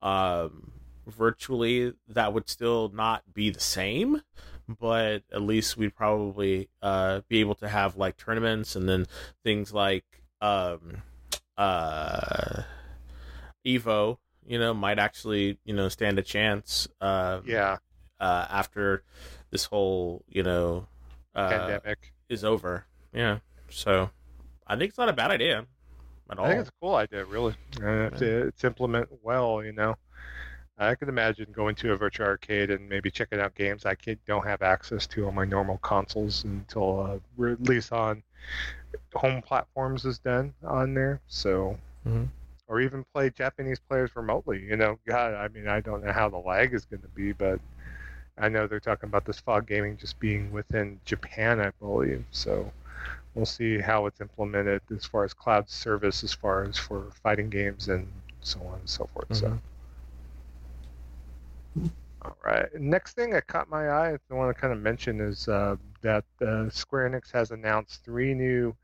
um, virtually, that would still not be the same. But at least we'd probably uh, be able to have like tournaments and then things like um, uh, Evo, you know, might actually you know stand a chance. Uh, Yeah, uh, after this whole you know uh, pandemic. is over. Yeah, so I think it's not a bad idea at all. I think it's a cool idea, really. And if it's implement well, you know. I could imagine going to a virtual arcade and maybe checking out games I can, don't have access to on my normal consoles until uh, release on home platforms is done on there. So, Mhm. Or even play Japanese players remotely. You know, God, I mean, I don't know how the lag is going to be, but I know they're talking about this fog gaming just being within Japan, I believe. So, we'll see how it's implemented as far as cloud service, as far as for fighting games and so on and so forth. So. Mhm. All right. Next thing that caught my eye, I want to kind of mention is uh, that uh, Square Enix has announced three new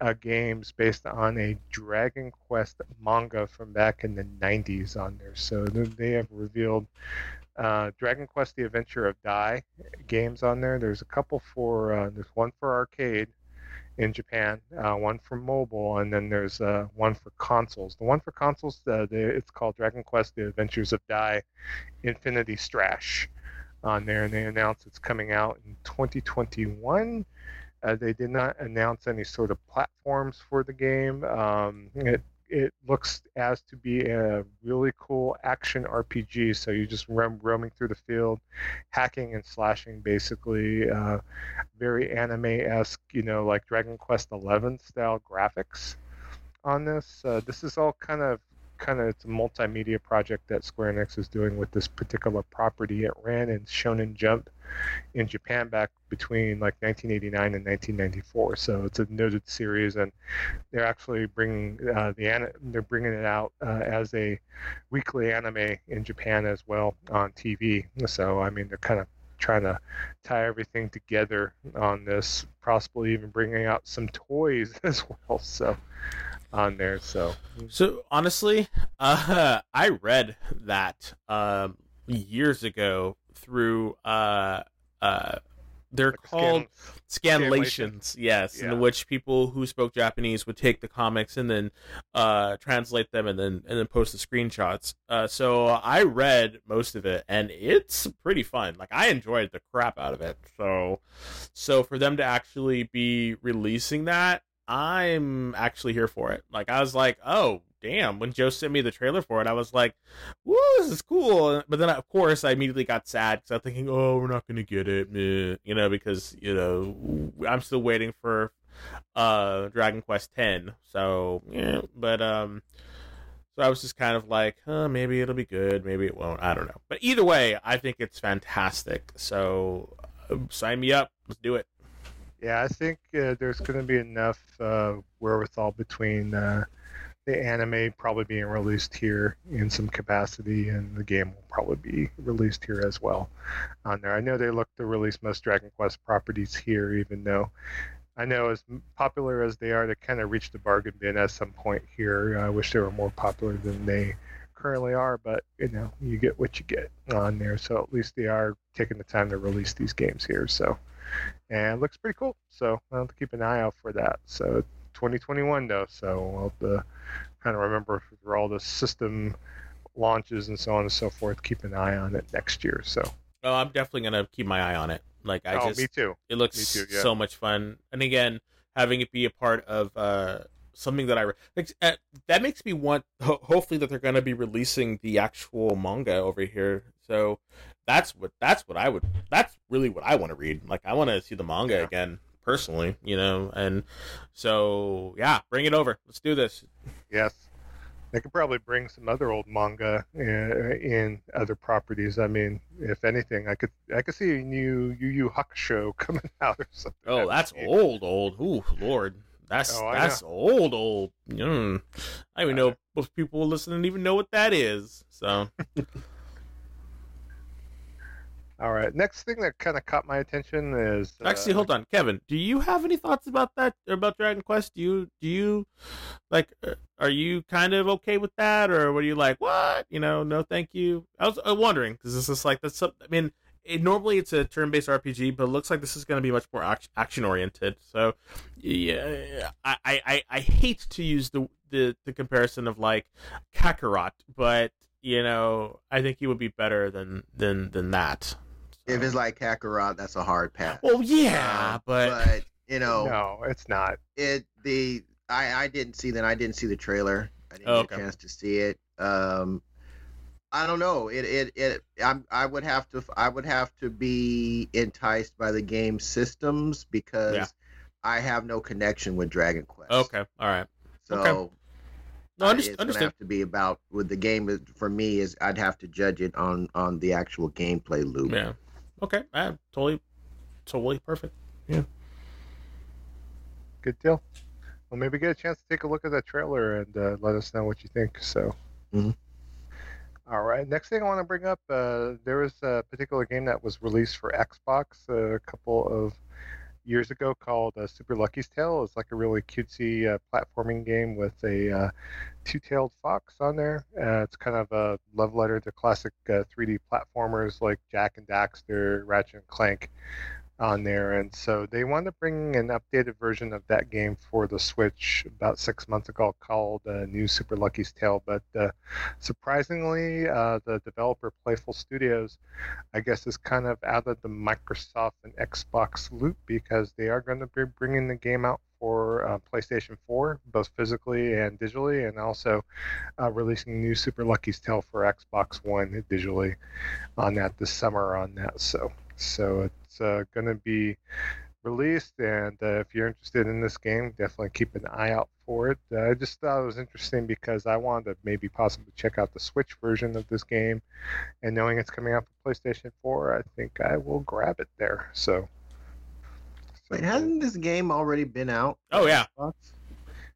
uh, games based on a Dragon Quest manga from back in the 90s on there. So they have revealed uh, Dragon Quest: The Adventure of Dai games on there. There's a couple for uh, there's one for arcade in Japan, uh, one for mobile, and then there's uh, one for consoles. The one for consoles, uh, it's called Dragon Quest: The Adventures of Dai Infinity Strash on there, and they announced it's coming out in 2021. Uh, they did not announce any sort of platforms for the game. Um, it it looks as to be a really cool action RPG. So you just roam, roaming through the field, hacking and slashing, basically. Uh, very anime-esque, you know, like Dragon Quest XI style graphics on this. Uh, this is all kind of kind of it's a multimedia project that Square Enix is doing with this particular property. It ran in Shonen Jump in Japan back between like 1989 and 1994. So it's a noted series, and they're actually bringing uh, the they're bringing it out uh, as a weekly anime in Japan as well on TV. So I mean they're kind of trying to tie everything together on this, possibly even bringing out some toys as well. So on there, so So honestly, uh, I read that um, years ago through uh, uh, they're like called scan- scanlations, yes, Yeah. in which people who spoke Japanese would take the comics and then uh, translate them and then and then post the screenshots. Uh, so I read most of it, and it's pretty fun. Like I enjoyed the crap out of it. So, so for them to actually be releasing that, I'm actually here for it. Like I was like, oh damn! When Joe sent me the trailer for it, I was like, woo, this is cool. But then of course I immediately got sad because I'm thinking, oh, we're not gonna get it, meh. you know, because you know I'm still waiting for uh Dragon Quest Ten. So yeah, but um. So I was just kind of like, huh, maybe it'll be good, maybe it won't. I don't know. But either way, I think it's fantastic. So uh, sign me up. Let's do it. Yeah, I think uh, there's going to be enough uh, wherewithal between uh, the anime probably being released here in some capacity, and the game will probably be released here as well. On there, I know they look to release most Dragon Quest properties here, even though I know as popular as they are, they kind of reached the bargain bin at some point here. I wish they were more popular than they currently are, but you know, you get what you get on there. So at least they are taking the time to release these games here. So and looks pretty cool. So I'll have to keep an eye out for that. So 2021 though, so I'll have to kind of remember for all the system launches and so on and so forth. Keep an eye on it next year. So Oh, I'm definitely gonna keep my eye on it. Like I oh, just, me too. it looks too, yeah. so much fun. And again, having it be a part of uh something that I re- like, uh, that makes me want. Ho- hopefully, that they're gonna be releasing the actual manga over here. So that's what that's what I would. That's really what I want to read. Like I want to see the manga Yeah. again personally, you know. And so yeah, bring it over. Let's do this. Yes. They could probably bring some other old manga uh, in other properties. I mean, if anything, I could I could see a new Yu Yu Hakusho coming out or something. Oh, be that's old, old. Ooh, Lord. That's Oh, that's old, old. Mm. I don't even know if most people listening even know what that is. So All right. Next thing that kind of caught my attention is Actually, uh, hold on, Kevin. Do you have any thoughts about that about Dragon Quest? Do you do you like? uh, Are you kind of okay with that, or are you like? What you know? No, thank you. I was uh, wondering because this is like that's. I mean, it, normally it's a turn-based RPG, but it looks like this is going to be much more action oriented. So, yeah, I, I I- I hate to use the the the comparison of like Kakarot, but you know, I think he would be better than than than that. If it's like Kakarot, that's a hard pass. Well, yeah, Um, but, you know, No, it's not. it the I I didn't see that. I didn't see the trailer. I didn't Oh, get okay. a chance to see it. Um, I don't know. It it it. I'm I would have to I would have to be enticed by the game systems because Yeah. I have no connection with Dragon Quest. okay, all right. So. okay. No, uh, underst- it's gonna have to be about with the game. is- For me, is I'd have to judge it on on the actual gameplay loop. Yeah. Okay. Uh, totally, totally perfect. Yeah, good deal. Well, maybe get a chance to take a look at that trailer and uh, let us know what you think. So. Mhm. All right. Next thing I want to bring up, uh, there was a particular game that was released for Xbox a couple of years ago called uh, Super Lucky's Tale. It's like a really cutesy uh, platforming game with a uh, two-tailed fox on there. Uh, it's kind of a love letter to classic uh, 3D platformers like Jak and Daxter, Ratchet and Clank on there. And so they wanted to bring an updated version of that game for the Switch about six months ago called uh, New Super Lucky's Tale. But uh, surprisingly, uh, the developer Playful Studios, I guess, is kind of out of the Microsoft and Xbox loop because they are going to be bringing the game out for uh, PlayStation 4, both physically and digitally, and also uh, releasing New Super Lucky's Tale for Xbox One digitally on that this summer on that. So, so it's uh, going to be released, and uh, if you're interested in this game, definitely keep an eye out for it. Uh, I just thought it was interesting because I wanted to maybe possibly check out the Switch version of this game, and knowing it's coming out for PlayStation 4, I think I will grab it there. So. Wait, hasn't this game already been out? Oh, yeah. Xbox?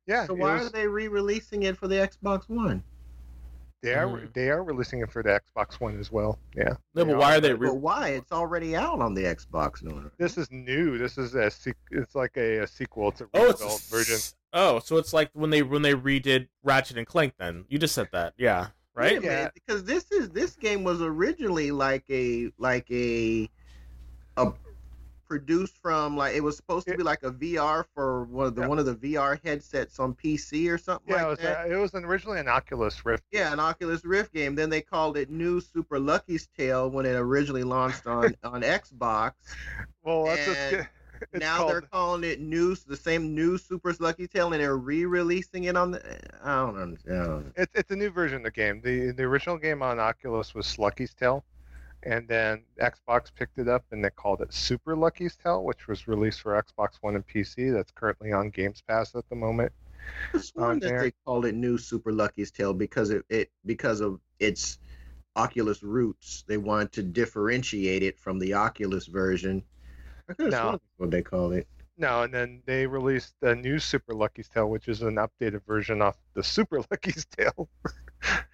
Yeah, So why was- are they re-releasing it for the Xbox One? They are Mm. they are releasing it for the Xbox One as well. Yeah. No, but why are they? Re- But why? It's already out on the Xbox. No, This is new. This is a sequ- it's like a, a sequel. It's a oh, it's a version. Oh, so it's like when they when they redid Ratchet and Clank. Then you just said that, yeah, right? Wait a Yeah. because this is this game was originally like a like a a produced from like it was supposed to be like a VR for one of the Yeah. one of the VR headsets on PC or something Yeah, like uh, it was that. a, it was originally an Oculus Rift. yeah, an Oculus Rift game. Then they called it New Super Lucky's Tale when it originally launched on on Xbox. Well, that's And it's now called, they're calling it New the same New Super Lucky Tale, and they're re-releasing it on the. I don't understand. I don't- it's it's a new version of the game. the The original game on Oculus was Lucky's Tale, and then Xbox picked it up and they called it Super Lucky's Tale, which was released for Xbox One and PC. That's currently on Games Pass at the moment. I sworn on that there. they called it New Super Lucky's Tale because it, it because of its Oculus roots. They wanted to differentiate it from the Oculus version. I could have what they called it. No, and then they released a new Super Lucky's Tale, which is an updated version of the Super Lucky's Tale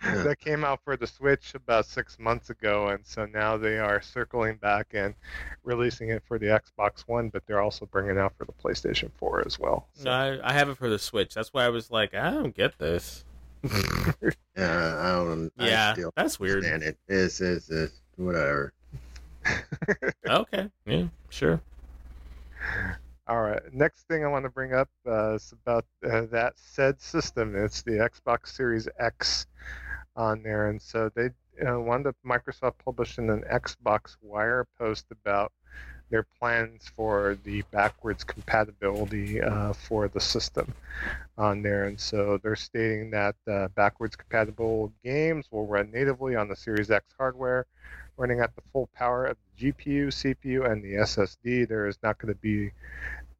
Yeah. that came out for the Switch about six months ago, and so now they are circling back and releasing it for the Xbox One, but they're also bringing it out for the PlayStation 4 as well. So- No, I, I have it for the Switch. That's why I was like, I don't get this. Yeah, I don't. Yeah, I still that's weird. understand it. It's, it's, it's whatever. Okay, yeah, sure. All right. Next thing I want to bring up uh, is about uh, that said system. It's the Xbox Series X on there, and so they uh, wound up Microsoft publishing an Xbox Wire post about their plans for the backwards compatibility uh, for the system on there, and so they're stating that uh, backwards compatible games will run natively on the Series X hardware running at the full power of the GPU, CPU, and the SSD. There is not going to be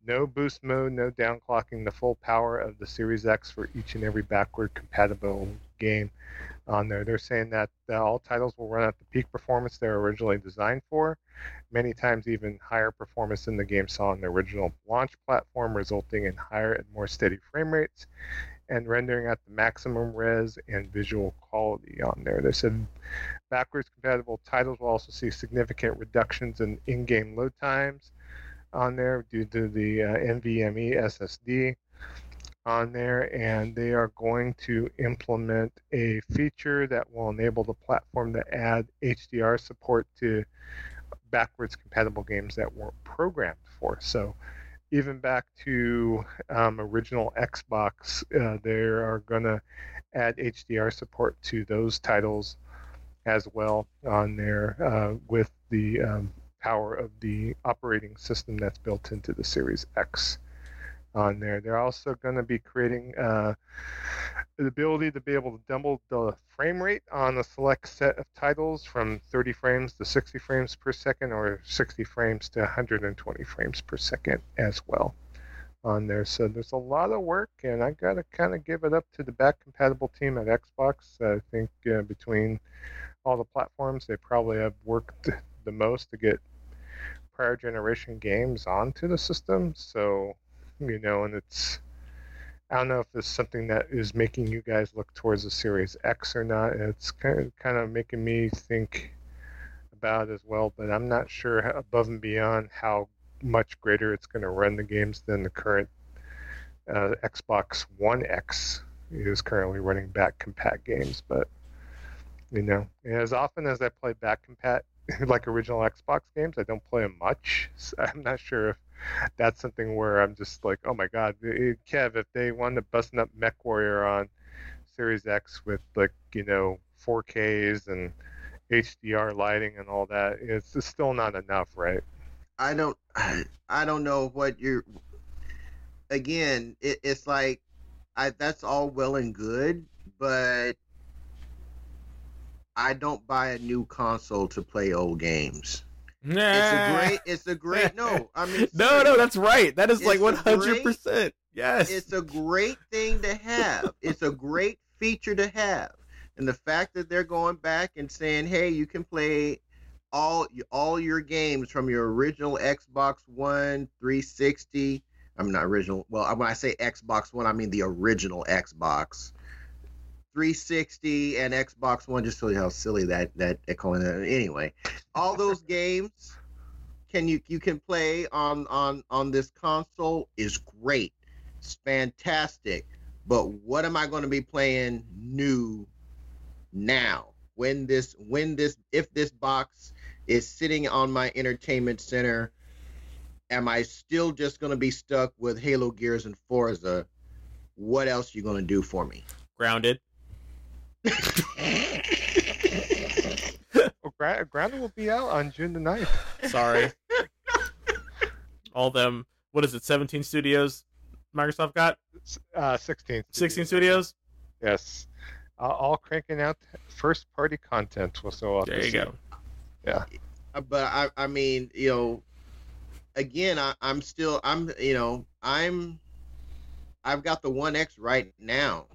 no boost mode, no downclocking, the full power of the Series X for each and every backward compatible game on there. They're saying that uh, all titles will run at the peak performance they were originally designed for, many times even higher performance than the game saw on the original launch platform, resulting in higher and more steady frame rates and rendering at the maximum res and visual quality on there. They said backwards compatible titles will also see significant reductions in in-game load times on there due to the uh, NVMe SSD on there, and they are going to implement a feature that will enable the platform to add HDR support to backwards compatible games that weren't programmed for. So even back to um, original Xbox, uh, they are going to add HDR support to those titles as well on there uh, with the um, power of the operating system that's built into the Series X on there. They're also going to be creating uh, the ability to be able to double the frame rate on a select set of titles from 30 frames to 60 frames per second or 60 frames to 120 frames per second as well on there. So there's a lot of work, and I got to kind of give it up to the back compatible team at Xbox. I think uh, between all the platforms, they probably have worked the most to get prior generation games onto the system. So you know, and it's I don't know if it's something that is making you guys look towards the Series X or not. It's kind of, kind of making me think about it as well, but I'm not sure above and beyond how much greater it's going to run the games than the current uh, Xbox One X is currently running back compat games. But you know, as often as I play back compat like original Xbox games, I don't play them much. So I'm not sure if that's something where I'm just like, oh my god, eh, eh, Kev, if they wanted to busting up Mech Warrior on Series X with like you know 4Ks and HDR lighting and all that, it's still not enough, right? I don't, I don't know what you're. Again, it, it's like, I that's all well and good, but I don't buy a new console to play old games. It's a great. It's a great. No, I mean. no, no, that's right. That is like one hundred percent. Yes. It's a great thing to have. it's a great feature to have, and the fact that they're going back and saying, "Hey, you can play all all your games from your original Xbox One, 360." I'm not original. Well, when I say Xbox One, I mean the original Xbox. 360 and Xbox One. Just show you how silly that that calling it. Anyway, all those games can you you can play on on on this console is great. It's fantastic. But what am I going to be playing new now? When this when this if this box is sitting on my entertainment center, am I still just going to be stuck with Halo Gears and Forza? What else are you going to do for me? Grounded. Well, Gra- Grounded will be out on June the 9th. Sorry. All them, what is it, 17 studios Microsoft got? Uh, 16. 16 studios? Yes. Uh, all cranking out first party content. We'll so there you go. Yeah. Uh, but I, I mean, you know, again, I, I'm still, I'm, you know, I'm, I've got the One X right now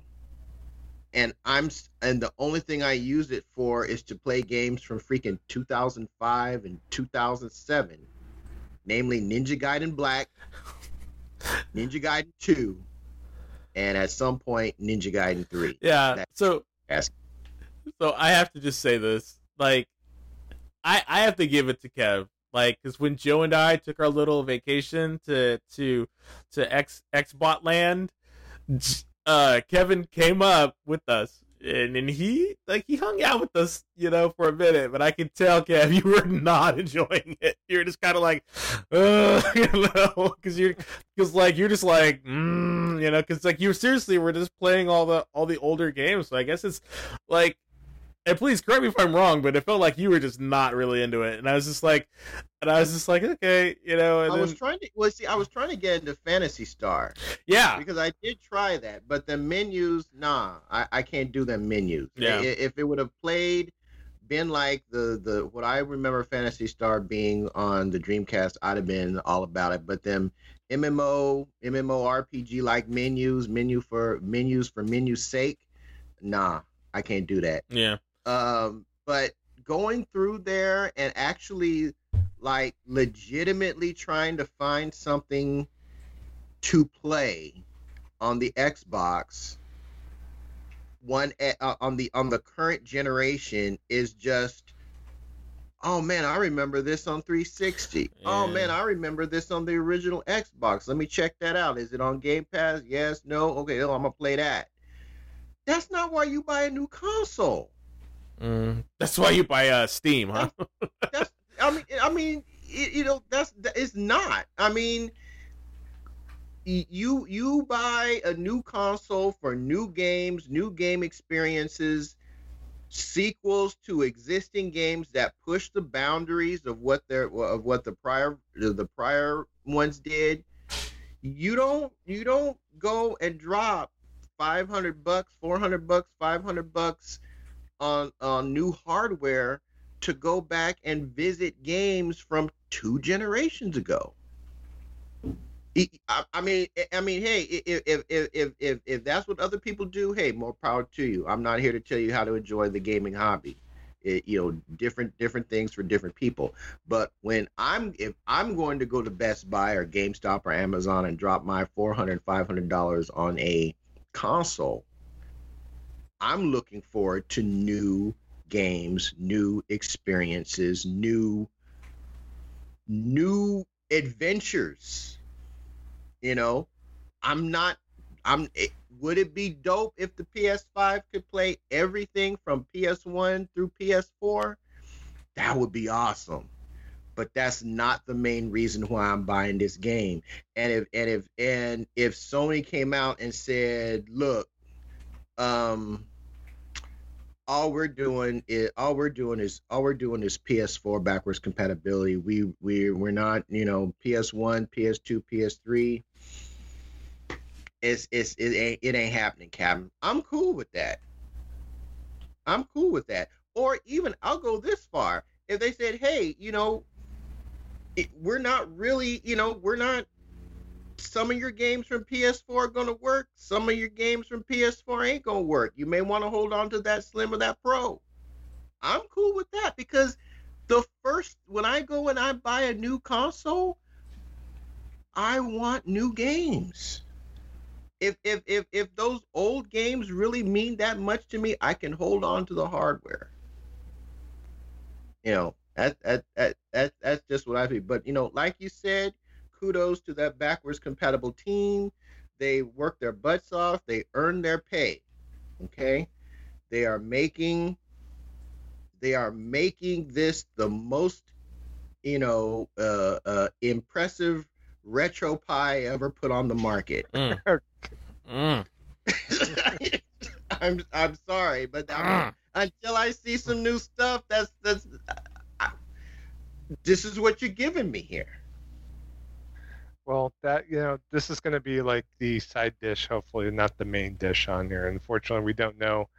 and I'm and the only thing I use it for is to play games from freaking 2005 and 2007, namely Ninja Gaiden Black, Ninja Gaiden 2, and at some point Ninja Gaiden 3. Yeah. That's so so I have to just say this, like I I have to give it to Kev. Like, because when Joe and I took our little vacation to to to X Xbot land, uh Kevin came up with us and then he like he hung out with us, you know, for a minute, but I could tell, Kev, you were not enjoying it. You're just kind of like, uh, you know, because you're because like you're just like, mm, you know, because like you seriously were just playing all the all the older games. So I guess it's like and please correct me if I'm wrong, but it felt like you were just not really into it, and I was just like, and I was just like, okay, you know. I then... was trying to well, see, I was trying to get into Phantasy Star. Yeah, because I did try that, but the menus, nah, I, I can't do them menus. Yeah, if it would have played, been like the the what I remember Phantasy Star being on the Dreamcast, I'd have been all about it. But them MMO MMO RPG like menus, menu for menus for menu's sake, nah, I can't do that. Yeah. Um, but going through there and actually like legitimately trying to find something to play on the Xbox one uh, on the on the current generation is just oh man i remember this on 360 yeah. oh man i remember this on the original xbox. Let me check that out. Is it on game pass? Yes no? Okay oh, i'm gonna play that. That's not why you buy a new console mm, that's why you buy uh steam huh? That's, that's, i mean i mean you know that's it's not. I mean you you buy a new console for new games, new game experiences, sequels to existing games that push the boundaries of what their of what the prior the prior ones did. You don't you don't go and drop 500 bucks, 400 bucks, 500 bucks on on new hardware to go back and visit games from two generations ago. I mean, I mean, hey, if if if if if that's what other people do, hey, more power to you. I'm not here to tell you how to enjoy the gaming hobby. It, you know, different different things for different people. But when I'm if I'm going to go to Best Buy or GameStop or Amazon and drop my 400 500 dollars on a console, I'm looking forward to new games, new experiences, new new adventures you know, I'm not. I'm. It, would it be dope if the PS5 could play everything from PS1 through PS4? That would be awesome. But that's not the main reason why I'm buying this game. And if and if and if Sony came out and said, "Look, um, all we're doing is all we're doing is all we're doing is PS4 backwards compatibility. We we we're not, you know, PS1, PS2, PS3 it's it's it ain't it ain't happening, Captain. I'm cool with that. I'm cool with that. Or even I'll go this far. If they said, "Hey, you know, it, we're not really, you know, we're not some of your games from PS4 are going to work. Some of your games from PS4 ain't going to work. You may want to hold on to that Slim or that Pro. I'm cool with that because the first when I go and I buy a new console, I want new games if if if if those old games really mean that much to me, I can hold on to the hardware. You know, that that that, that that's just what I feel. But you know, like you said, kudos to that backwards compatible team. They work their butts off. They earn their pay. Okay, they are making they are making this the most you know uh, uh, impressive RetroPie ever put on the market. Mm. Mm. I'm I'm sorry, but I mean, mm. until I see some new stuff, that's that's I, this is what you're giving me here. Well, that you know, this is going to be like the side dish, hopefully, not the main dish on here. Unfortunately, we don't know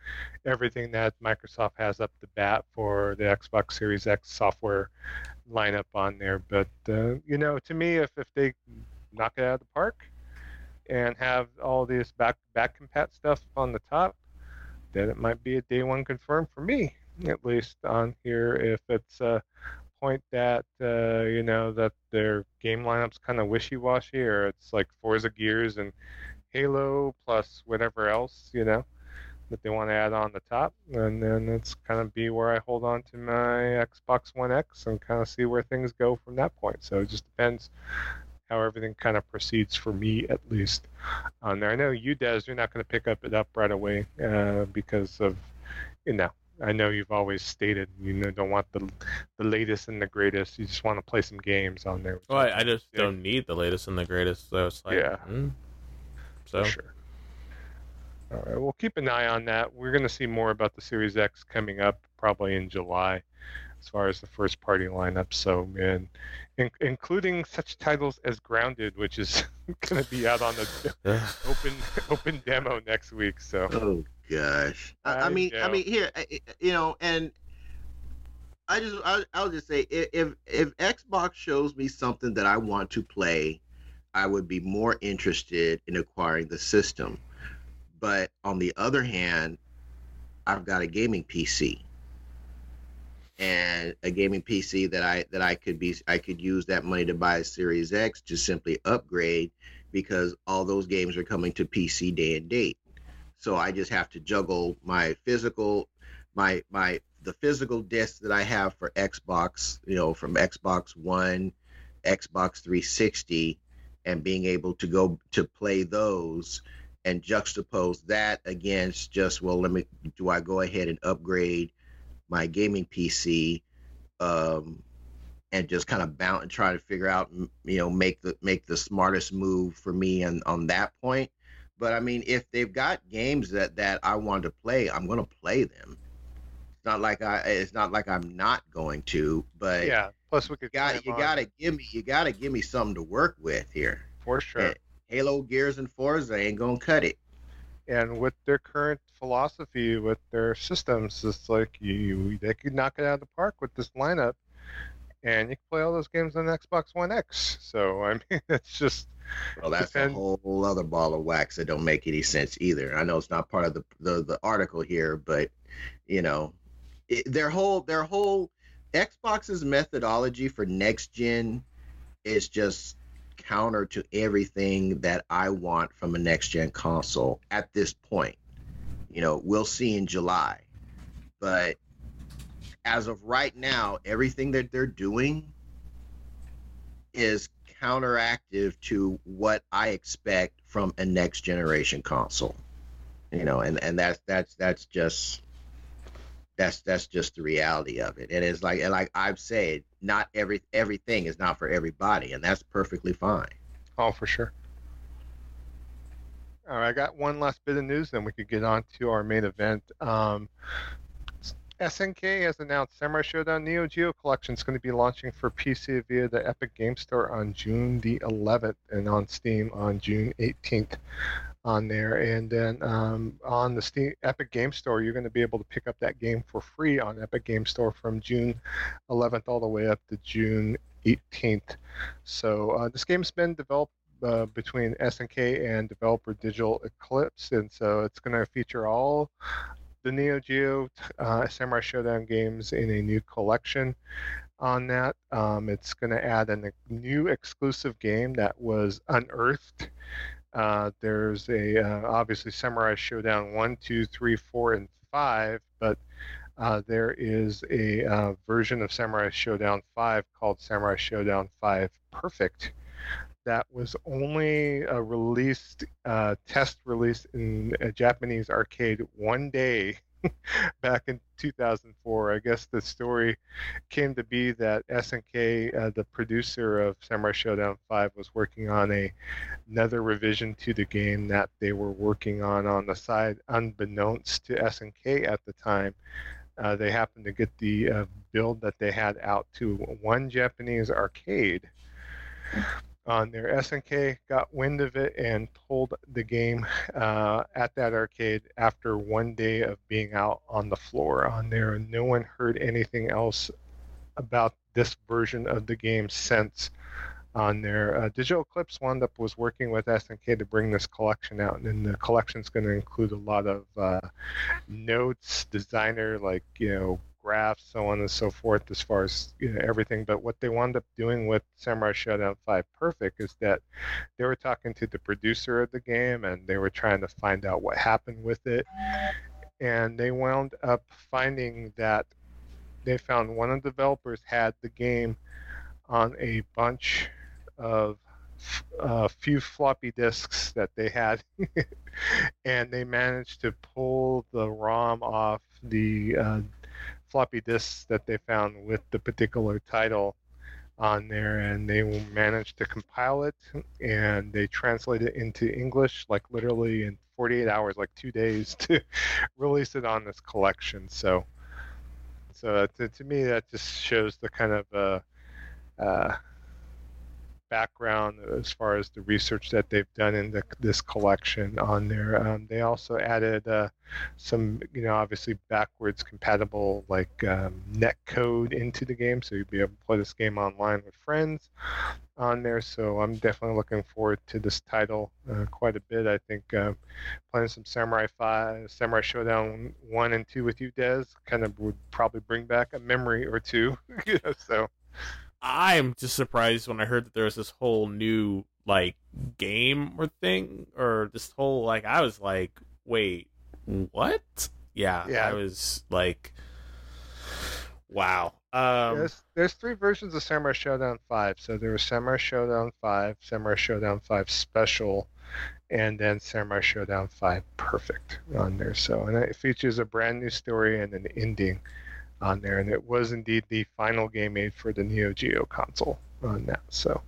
everything that Microsoft has up the bat for the Xbox Series X software lineup on there. But uh, you know, to me, if if they knock it out of the park, and have all this back back compat stuff on the top, then it might be a day one confirm for me, at least on here. If it's a point that uh, you know that their game lineup's kind of wishy-washy, or it's like Forza Gears and Halo plus whatever else, you know, that they want to add on the top, and then it's kind of be where I hold on to my Xbox One X and kind of see where things go from that point. So it just depends how everything kind of proceeds for me at least on there. I know you, Des, you're not going to pick up it up right away uh, because of, you know, I know you've always stated you know don't want the the latest and the greatest. You just want to play some games on there. Well, I, I just yeah. don't need the latest and the greatest. So it's like, yeah. Mm. So for sure. All right, we'll keep an eye on that. We're going to see more about the Series X coming up probably in July as far as the first party lineup. So, and in, including such titles as Grounded, which is going to be out on the open open demo next week. So, oh gosh, I, I mean. I mean, here, you know, and I just, I, I'll just say, if if Xbox shows me something that I want to play, I would be more interested in acquiring the system. But on the other hand, I've got a gaming PC and a gaming PC that I that I could be I could use that money to buy a Series X to simply upgrade because all those games are coming to PC day and date. So I just have to juggle my physical, my my the physical discs that I have for Xbox, you know, from Xbox One, Xbox 360, and being able to go to play those and juxtapose that against just well, let me do I go ahead and upgrade my gaming PC um, and just kind of bounce and try to figure out, you know, make the make the smartest move for me and on that point. But I mean, if they've got games that that I want to play, I'm going to play them. It's not like I. It's not like I'm not going to. But yeah. Plus, we could. Got you got to give me. You got to give me something to work with here. For sure. Halo, Gears, and Forza ain't gonna cut it. And with their current philosophy with their systems, it's like you they could knock it out of the park with this lineup and you can play all those games on Xbox One X. So I mean, it's just well, that's depend- a whole other ball of wax that don't make any sense either. I know it's not part of the the, the article here, but you know, it, their whole their whole Xbox's methodology for next gen is just counter to everything that I want from a next gen console at this point. You know, we'll see in July, but as of right now, everything that they're doing is counteractive to what I expect from a next generation console. You know, and and that's that's that's just that's that's just the reality of it. And it's like and like I've said, not every everything is not for everybody, and that's perfectly fine. Oh, for sure. All right, I got one last bit of news, then we could get on to our main event. Um, SNK has announced Samurai Shodown Neo Geo Collection is going to be launching for PC via the Epic Game Store on June the 11th and on Steam on June 18th on there. And then um, on the Steam Epic Game Store, you're going to be able to pick up that game for free on Epic Game Store from June 11th all the way up to June 18th. So uh, this game's been developed uh, between SNK and developer Digital Eclipse, and so it's going to feature all the Neo Geo uh, Samurai Shodown games in a new collection on that. Um, it's going to add a new exclusive game that was unearthed. Uh, there's a uh, obviously Samurai Shodown 1, 2, 3, 4, and 5, but uh, there is a uh, version of Samurai Shodown 5 called Samurai Shodown 5 Perfect that was only a released uh, test release in a Japanese arcade one day back in 2004. I guess the story came to be that SNK, uh, the producer of Samurai Shodown 5, was working on a another revision to the game that they were working on on the side, unbeknownst to SNK at the time. Uh, they happened to get the uh, build that they had out to one Japanese arcade on there. SNK got wind of it and pulled the game uh, at that arcade after one day of being out on the floor on there. And No one heard anything else about this version of the game since on there. Uh, Digital Eclipse wound up was working with SNK to bring this collection out, and the collection is going to include a lot of uh, notes, designer like you know graphs, so on and so forth, as far as you know, everything. But what they wound up doing with Samurai Shodown 5 Perfect is that they were talking to the producer of the game and they were trying to find out what happened with it. And they wound up finding that they found one of the developers had the game on a bunch of a uh, few floppy disks that they had, and they managed to pull the ROM off the uh, floppy disks that they found with the particular title on there and they managed to compile it and they translate it into English like literally in 48 hours like two days to release it on this collection. So so to, to me that just shows the kind of uh, uh, background as far as the research that they've done in the, this collection on there. Um, they also added uh, some, you know, obviously backwards compatible like um, net code into the game, so you'll be able to play this game online with friends on there. So I'm definitely looking forward to this title uh, quite a bit. I think uh, playing some Samurai Five, Samurai Shodown One and Two with you, Des, kind of would probably bring back a memory or two. you know, so. I'm just surprised when I heard that there was this whole new like game or thing or this whole like I was like wait, what? Yeah, Yeah. I was like, wow. Um, there's, there's three versions of Samurai Shodown 5. So there was Samurai Shodown 5, Samurai Shodown 5 Special, and then Samurai Shodown 5 Perfect on there. So and it features a brand new story and an ending on there. And it was indeed the final game made for the Neo Geo console on that. So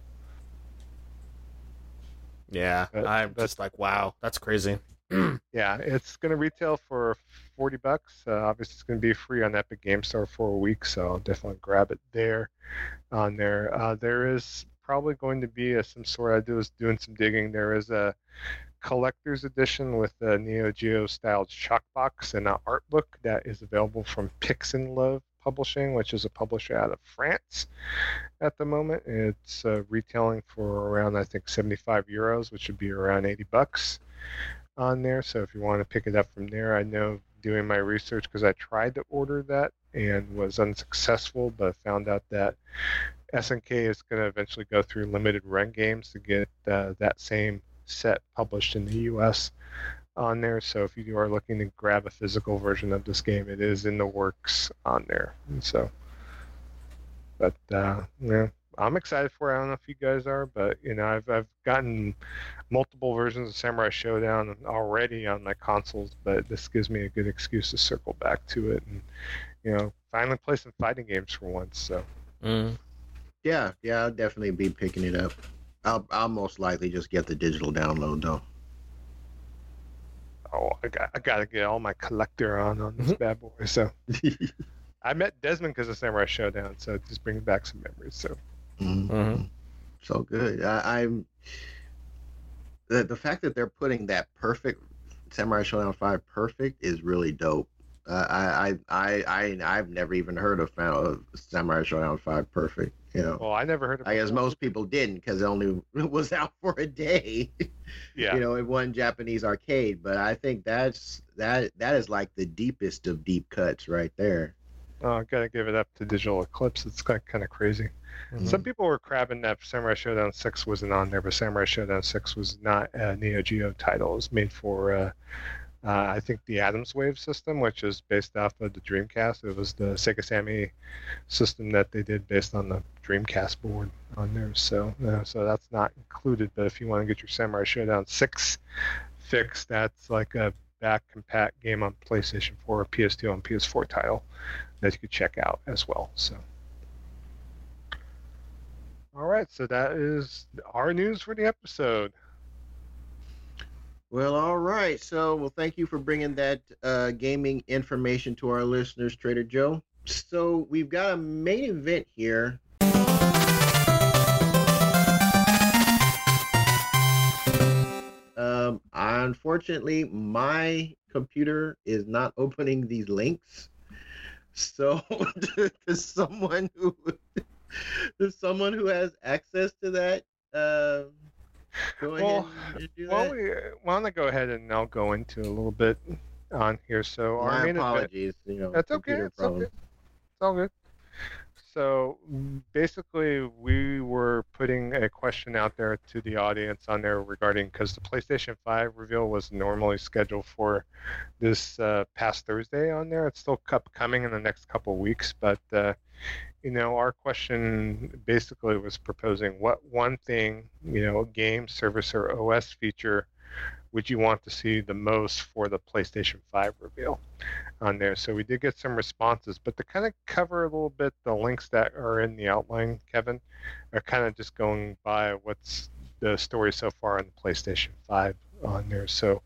yeah, but- I'm just like, wow, that's crazy. yeah, it's going to retail for 40 bucks. Uh, obviously, it's going to be free on Epic Game Store for a week, so I'll definitely grab it there. On there, uh, there is probably going to be a, some sort. I was doing some digging. There is a collector's edition with a Neo Geo styled shock box and an art book that is available from Pix'n Love Publishing, which is a publisher out of France at the moment. It's uh, retailing for around I think 75 euros, which would be around 80 bucks on there. So if you want to pick it up from there, I know doing my research because I tried to order that and was unsuccessful, but found out that SNK is going to eventually go through limited run games to get uh, that same set published in the U.S. on there. So if you are looking to grab a physical version of this game, it is in the works on there. And so, but uh, yeah, I'm excited for it. I don't know if you guys are, but you know, I've I've gotten multiple versions of Samurai Shodown already on my consoles, but this gives me a good excuse to circle back to it and you know finally play some fighting games for once. So Mm. Yeah, yeah, I'll definitely be picking it up. I'll I'll most likely just get the digital download though. oh, I got I got to get all my collector on on this bad boy. So I met Desmond because of Samurai Shodown, so it just brings back some memories. So Mhm. Mhm. So good. I, I'm the the fact that they're putting that perfect Samurai Shodown Five perfect is really dope. Uh, I, I I I I've never even heard of, of Samurai Shodown Five perfect. You know, well, I never heard of. I guess most people didn't because it only was out for a day. Yeah. You know, in one Japanese arcade. But I think that's that that is like the deepest of deep cuts right there. Oh, I gotta give it up to Digital Eclipse. It's kind kind of crazy. Mm-hmm. Some people were crabbing that Samurai Shodown 6 wasn't on there, but Samurai Shodown 6 was not a Neo Geo title. It was made for, uh, uh, I think, the Atomiswave system, which is based off of the Dreamcast. It was the Sega Sammy system that they did based on the Dreamcast board on there. So, uh, so that's not included. But if you want to get your Samurai Shodown 6 fix, that's like a back compat game on PlayStation 4 or PS2 and PS4 title that you could check out as well. So. All right, so that is our news for the episode. Well, all right. So, well, thank you for bringing that uh, gaming information to our listeners, Trader Joe. So, we've got a main event here. Um, unfortunately, my computer is not opening these links. So, does someone who does someone who has access to that uh, go Well, Well, we, why don't go ahead and I'll go into a little bit on here. So our My event, apologies. You know, That's okay. It's okay. It's all good. So basically, we were putting a question out there to the audience on there regarding because the PlayStation 5 reveal was normally scheduled for this uh, past Thursday on there. It's still cup coming in the next couple of weeks, but uh, you know, our question basically was proposing what one thing, you know, game, service, or OS feature would you want to see the most for the PlayStation 5 reveal on there. So we did get some responses, but to kind of cover a little bit the links that are in the outline, Kevin, are kind of just going by what's the story so far on the PlayStation 5 on there. So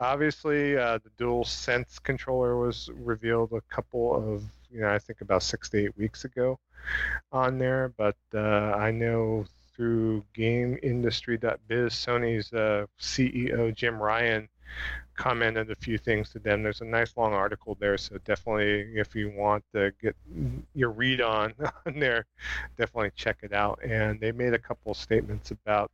obviously, uh, the Dual Sense controller was revealed a couple of, you know, I think about six to eight weeks ago on there. But uh, I know through GameIndustry.biz, Sony's uh, CEO Jim Ryan commented a few things to them. There's a nice long article there, so definitely if you want to get your read on on there, definitely check it out. And they made a couple statements about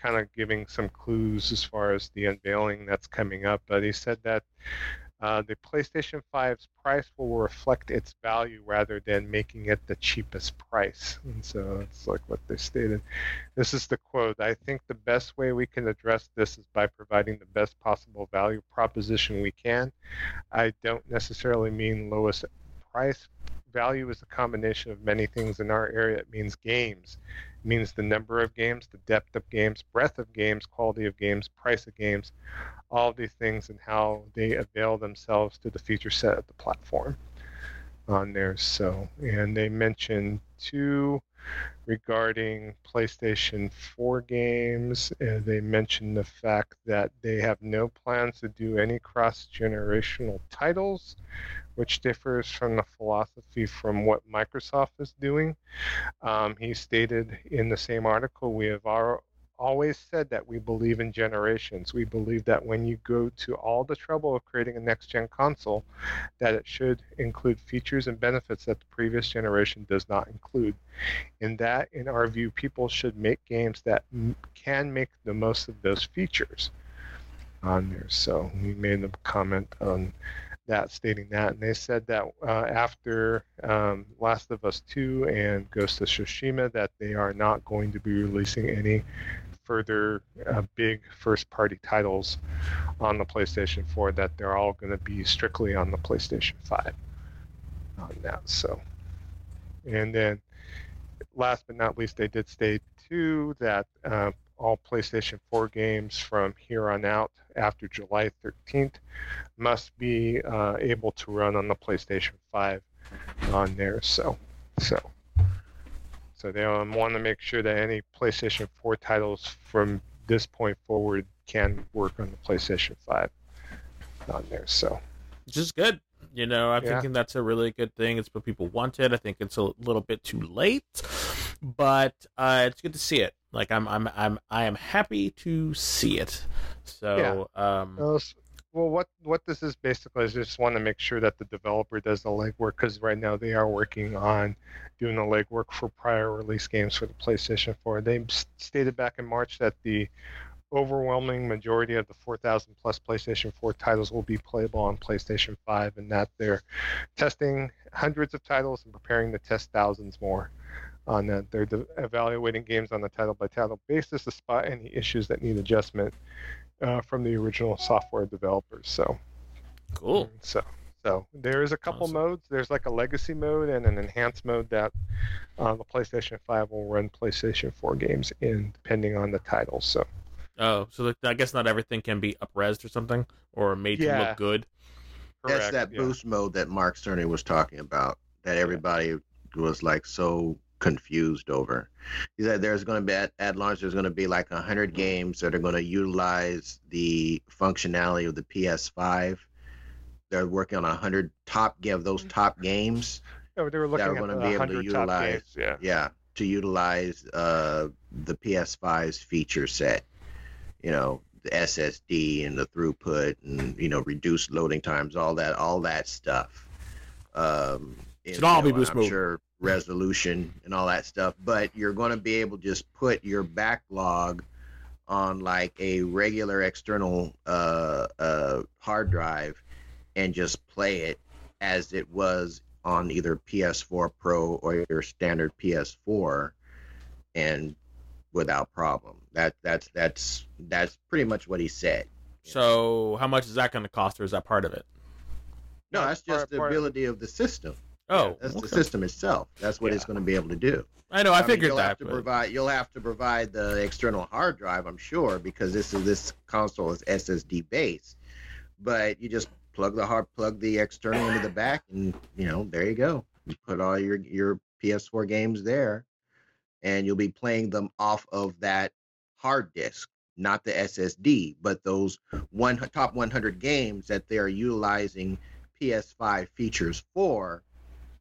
kind of giving some clues as far as the unveiling that's coming up. But he said that Uh, the PlayStation 5's price will reflect its value rather than making it the cheapest price. And so it's like what they stated. This is the quote I think the best way we can address this is by providing the best possible value proposition we can. I don't necessarily mean lowest price. Value is a combination of many things in our area. It means games, means the number of games, the depth of games, breadth of games, quality of games, price of games all of these things and how they avail themselves to the feature set of the platform on there. So, and they mentioned two regarding PlayStation 4 games. Uh, they mentioned the fact that they have no plans to do any cross generational titles, which differs from the philosophy from what Microsoft is doing. Um, he stated in the same article, we have our always said that we believe in generations. We believe that when you go to all the trouble of creating a next gen console, that it should include features and benefits that the previous generation does not include. In that, in our view, people should make games that m- can make the most of those features on there. So we made the comment on that, stating that, and they said that uh, after um, Last of Us 2 and Ghost of Tsushima, that they are not going to be releasing any further uh, big first party titles on the PlayStation 4 that they're all going to be strictly on the PlayStation 5 on that. So, and then last but not least, they did state too that uh, all PlayStation 4 games from here on out after July 13th must be uh, able to run on the PlayStation 5 on there. So, so so they um, want to make sure that any PlayStation 4 titles from this point forward can work on the PlayStation 5 on there. So, which is good. You know, I'm Yeah. thinking that's a really good thing. It's what people wanted. I think it's a little bit too late, but uh, it's good to see it. Like I'm, I'm, I'm, I am happy to see it. So, um, Uh, well, what what this is basically is just want to make sure that the developer does the legwork because right now they are working on doing the legwork for prior release games for the PlayStation 4. They stated back in March that the overwhelming majority of the 4,000 plus PlayStation 4 titles will be playable on PlayStation 5, and that they're testing hundreds of titles and preparing to test thousands more on that. They're de- evaluating games on a title by title basis to spot any issues that need adjustment uh, from the original software developers. So, cool. so, so there is a couple Awesome. modes. There's like a legacy mode and an enhanced mode that uh, the PlayStation 5 will run PlayStation 4 games in, depending on the title. So, Oh, so like, I guess not everything can be upresed or something, or made to look good. That's correct, that yeah. boost mode that Mark Cerny was talking about that everybody was like so confused over. He said there's going to be at, at launch there's going to be like 100 games that are going to utilize the functionality of the PS5. They're working on 100 top give those top games. Oh, they were looking are at gonna be able to utilize- games. Yeah. Yeah, to utilize uh, the PS5's feature set. You know, the SSD and the throughput and you know reduced loading times, all that, all that stuff. Um, and, Should all you be know, boost I'm mode. sure resolution and all that stuff, but you're going to be able to just put your backlog on like a regular external uh, uh, hard drive and just play it as it was on either PS4 Pro or your standard PS4 and without problem. That that's that's that's pretty much what he said. So, how much is that going to cost, or is that part of it? No, That's that's just part- the part of- ability of the system. Oh, That's okay. the system itself. That's what it's going to be able to do. I know. I, mean, figured you'll that. Have to but- provide, you'll have to provide the external hard drive, I'm sure, because this is this console is SSD based. But you just plug the hard plug the external into the back, and you know there you go. You put all your your PS4 games there, and you'll be playing them off of that hard disk, not the SSD, but those one top 100 games that they are utilizing PS5 features for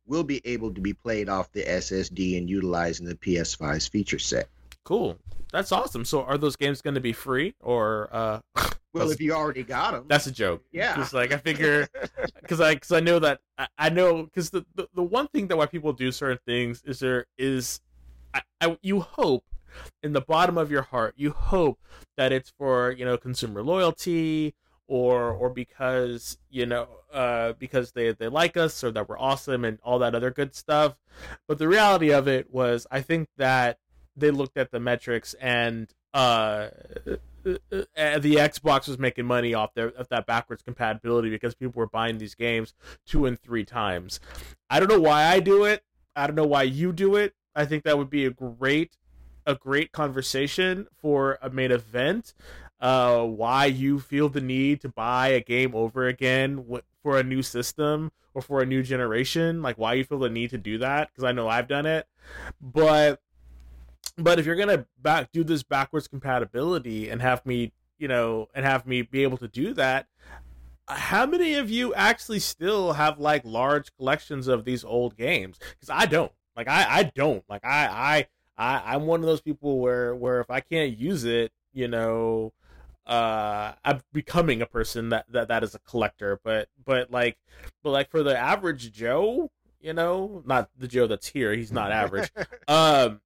will be able to be played off the SSD and utilizing the PS5's feature set. cool. That's awesome. So, are those games going to be free, or uh, Well, if you already got them, that's a joke? Yeah. Just like I figure, because I because I know that I, I know because the, the the one thing that why people do certain things is there is, I, I you hope in the bottom of your heart you hope that it's for you know consumer loyalty or or because you know uh because they they like us or that we're awesome and all that other good stuff but the reality of it was i think that they looked at the metrics and uh, uh the Xbox was making money off their of that backwards compatibility because people were buying these games two and three times. I don't know why I do it. I don't know why you do it. I think that would be a great a great conversation for a main event. Uh, why you feel the need to buy a game over again for a new system or for a new generation? Like why you feel the need to do that? Because I know I've done it, but but if you're gonna back do this backwards compatibility and have me you know and have me be able to do that how many of you actually still have like large collections of these old games because i don't like i i don't like i i i i'm one of those people where where if i can't use it you know uh i'm becoming a person that that, that is a collector but but like but like for the average joe you know not the joe that's here he's not average um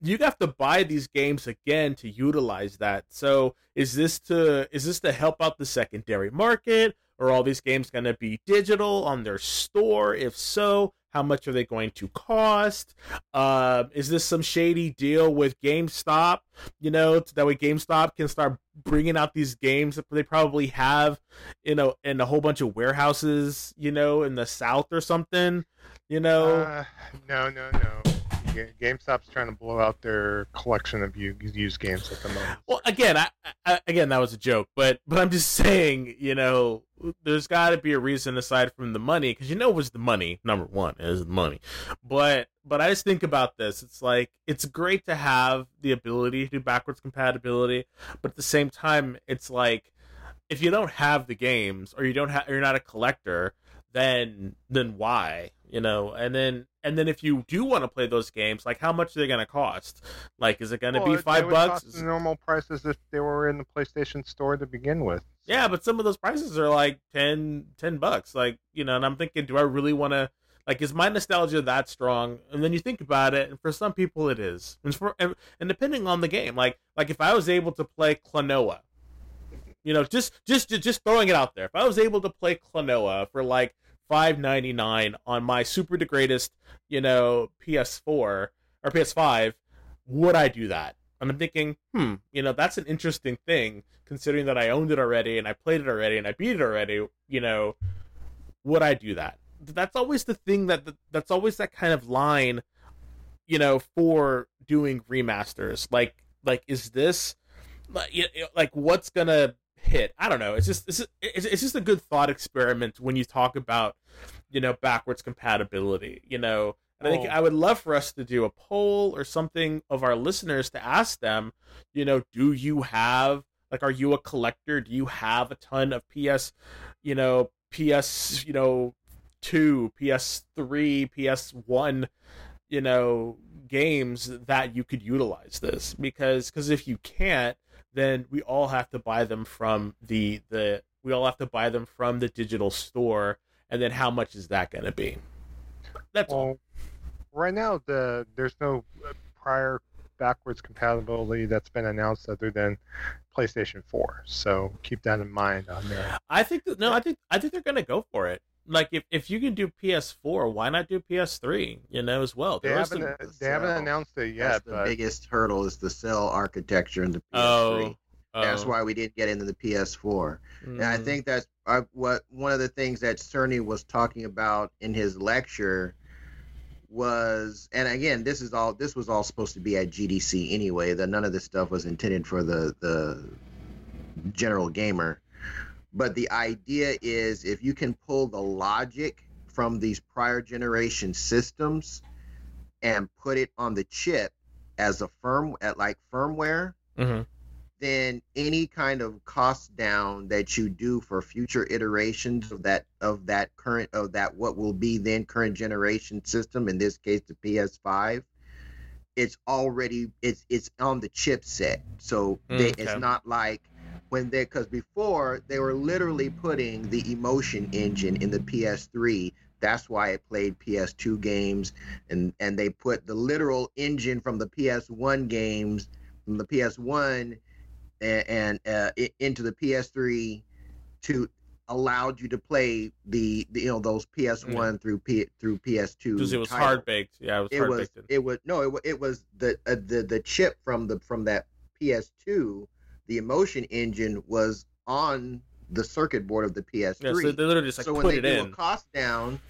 you have to buy these games again to utilize that. So is this to is this to help out the secondary market? Or all these games going to be digital on their store? If so, how much are they going to cost? Uh, is this some shady deal with GameStop? You know, that way GameStop can start bringing out these games that they probably have, you know, in a whole bunch of warehouses, you know, in the South or something. You know, uh, no, no, no. GameStop's trying to blow out their collection of used games at the moment. Well, again, I, I, again that was a joke, but but I'm just saying, you know, there's got to be a reason aside from the money, because you know, it was the money. Number one is the money, but but I just think about this. It's like it's great to have the ability to do backwards compatibility, but at the same time, it's like if you don't have the games or you don't have, you're not a collector, then then why? You know, and then and then if you do want to play those games, like how much are they going to cost? Like, is it going to well, be five bucks? the normal prices if they were in the PlayStation Store to begin with. Yeah, but some of those prices are like 10, 10 bucks. Like, you know, and I'm thinking, do I really want to? Like, is my nostalgia that strong? And then you think about it, and for some people, it is. And for and, and depending on the game, like like if I was able to play Klonoa, you know, just just just throwing it out there, if I was able to play Klonoa for like five ninety nine on my super the greatest, you know, PS4 or PS5, would I do that? And I'm thinking, hmm, you know, that's an interesting thing considering that I owned it already and I played it already and I beat it already. You know, would I do that? That's always the thing that that's always that kind of line, you know, for doing remasters. Like, like is this like what's gonna hit. I don't know. It's just it's, it's just a good thought experiment when you talk about you know backwards compatibility. You know, and I think oh. I would love for us to do a poll or something of our listeners to ask them. You know, do you have like are you a collector? Do you have a ton of PS? You know, PS. You know, two, PS three, PS one. You know, games that you could utilize this because because if you can't then we all have to buy them from the the we all have to buy them from the digital store and then how much is that going to be? That's well, all right now the there's no uh, prior backwards compatibility that's been announced other than PlayStation 4 so keep that in mind on there. I think that, no I think I think they're going to go for it like if, if you can do PS4, why not do PS3? You know, as well. They haven't some... they haven't announced it yet. That's the but... biggest hurdle is the cell architecture in the PS3. Oh, that's oh. why we didn't get into the PS4. Mm. And I mm. think that's uh, what one of the things that Cerny was talking about in his lecture was and again this is all this was all supposed to be at GDC anyway that none of this stuff was intended for the the general gamer but the idea is if you can pull the logic from these prior generation systems and put it on the chip as a firm at like firmware, mm-hmm. then any kind of cost down that you do for future iterations of that of that current of that what will be then current generation system, in this case the PS5, it's already it's it's on the chipset. So mm, they, okay. it's not like when they because before they were literally putting the emotion engine in the PS3 that's why it played PS2 games and and they put the literal engine from the PS1 games from the PS1 and, and uh, into the PS3 to allowed you to play the, the you know those PS1 through P through PS2 because it was titles. hard baked. Yeah, it was It hard was baked. it was no it, it was the uh, the the chip from the from that PS2 the emotion engine was on the circuit board of the PS3 Yeah, so they literally just like so when they it do in. a cost down,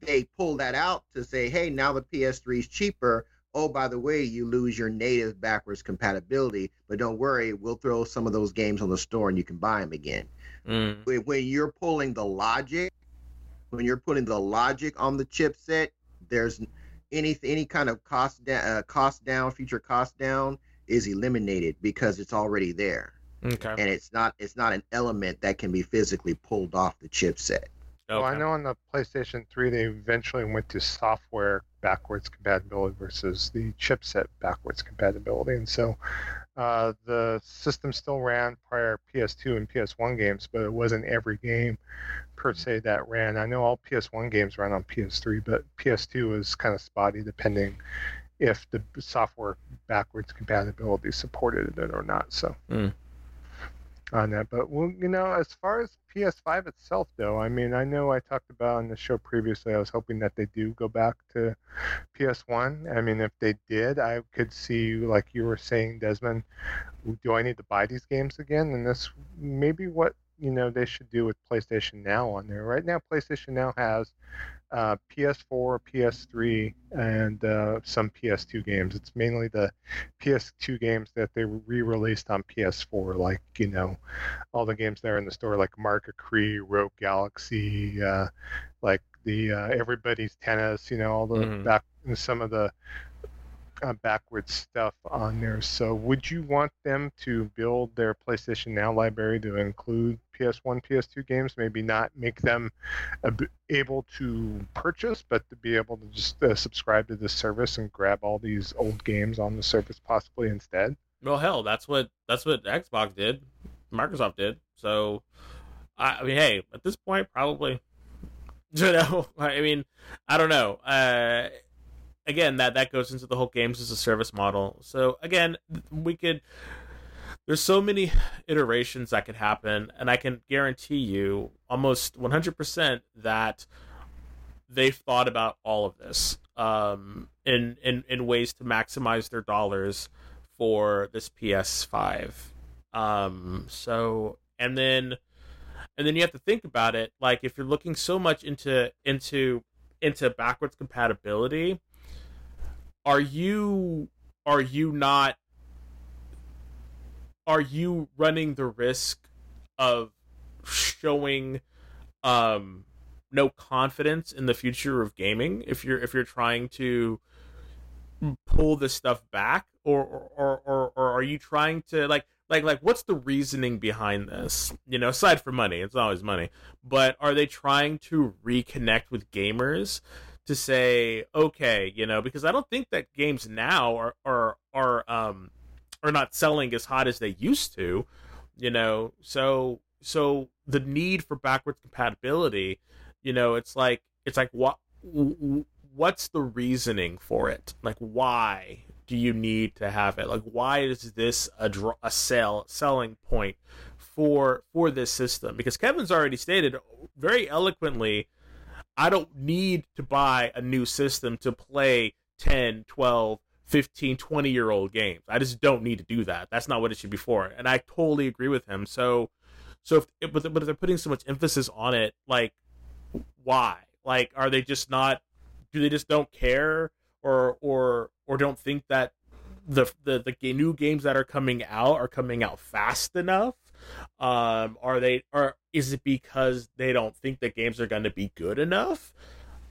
they pull that out to say, hey, now the PS3 is cheaper. Oh, by the way, you lose your native backwards compatibility, but don't worry, we'll throw some of those games on the store and you can buy them again. Mm. When, when you're pulling the logic, when you're putting the logic on the chipset, there's any any kind of cost down, uh, cost down, future cost down is eliminated because it's already there, Okay. and it's not it's not an element that can be physically pulled off the chipset. Well, I know on the PlayStation 3 they eventually went to software backwards compatibility versus the chipset backwards compatibility, and so uh, the system still ran prior PS2 and PS1 games, but it wasn't every game per se that ran. I know all PS1 games ran on PS3, but PS2 was kind of spotty depending if the software backwards compatibility supported it or not. So Mm. on that. But well, you know, as far as PS5 itself, though, I mean, I know I talked about on the show previously. I was hoping that they do go back to PS1. I mean, if they did, I could see, like you were saying, Desmond, do I need to buy these games again? And this maybe what you know they should do with PlayStation Now on there. Right now, PlayStation Now has uh, PS4, PS3, and uh, some PS2 games. It's mainly the PS2 games that they re-released on PS4, like you know, all the games that are in the store, like Mark of Kri, Rogue Galaxy, uh, like the uh, Everybody's Tennis. You know, all the Mhm. back some of the uh, backwards stuff on there. So, would you want them to build their PlayStation Now library to include PS1, PS2 games? Maybe not make them able to purchase, but to be able to just uh, subscribe to the service and grab all these old games on the service possibly instead. Well, hell, that's what that's what Xbox did, Microsoft did. So, I, I mean, hey, at this point, probably. You know, I mean, I don't know. Uh, again, that that goes into the whole games as a service model. So again, we could. There's so many iterations that could happen, and I can guarantee you, almost 100% that they've thought about all of this um, in in in ways to maximize their dollars for this PS5. Um, so and then and then you have to think about it like if you're looking so much into into into backwards compatibility, are you are you not are you running the risk of showing um no confidence in the future of gaming if you're if you're trying to pull this stuff back? Or or or, or are you trying to like like like what's the reasoning behind this? You know aside from money it's always money. But are they trying to reconnect with gamers to say okay you know because i don't think that games now are are are um are not selling as hot as they used to you know? So so the need for backwards compatibility you know it's like it's like what what's the reasoning for it? Like why do you need to have it? Like why is this a draw, a sell selling point for for this system? Because kevin's already stated very eloquently i don't need to buy a new system to play 10 12 15 20 year old games. I just don't need to do that. That's not what it should be for. And i totally agree with him. So so if but, but if they're putting so much emphasis on it like why? Like are they just not do they just don't care? Or or or don't think that the the the new games that are coming out are coming out fast enough? Um are they or is it because they don't think the games are going to be good enough?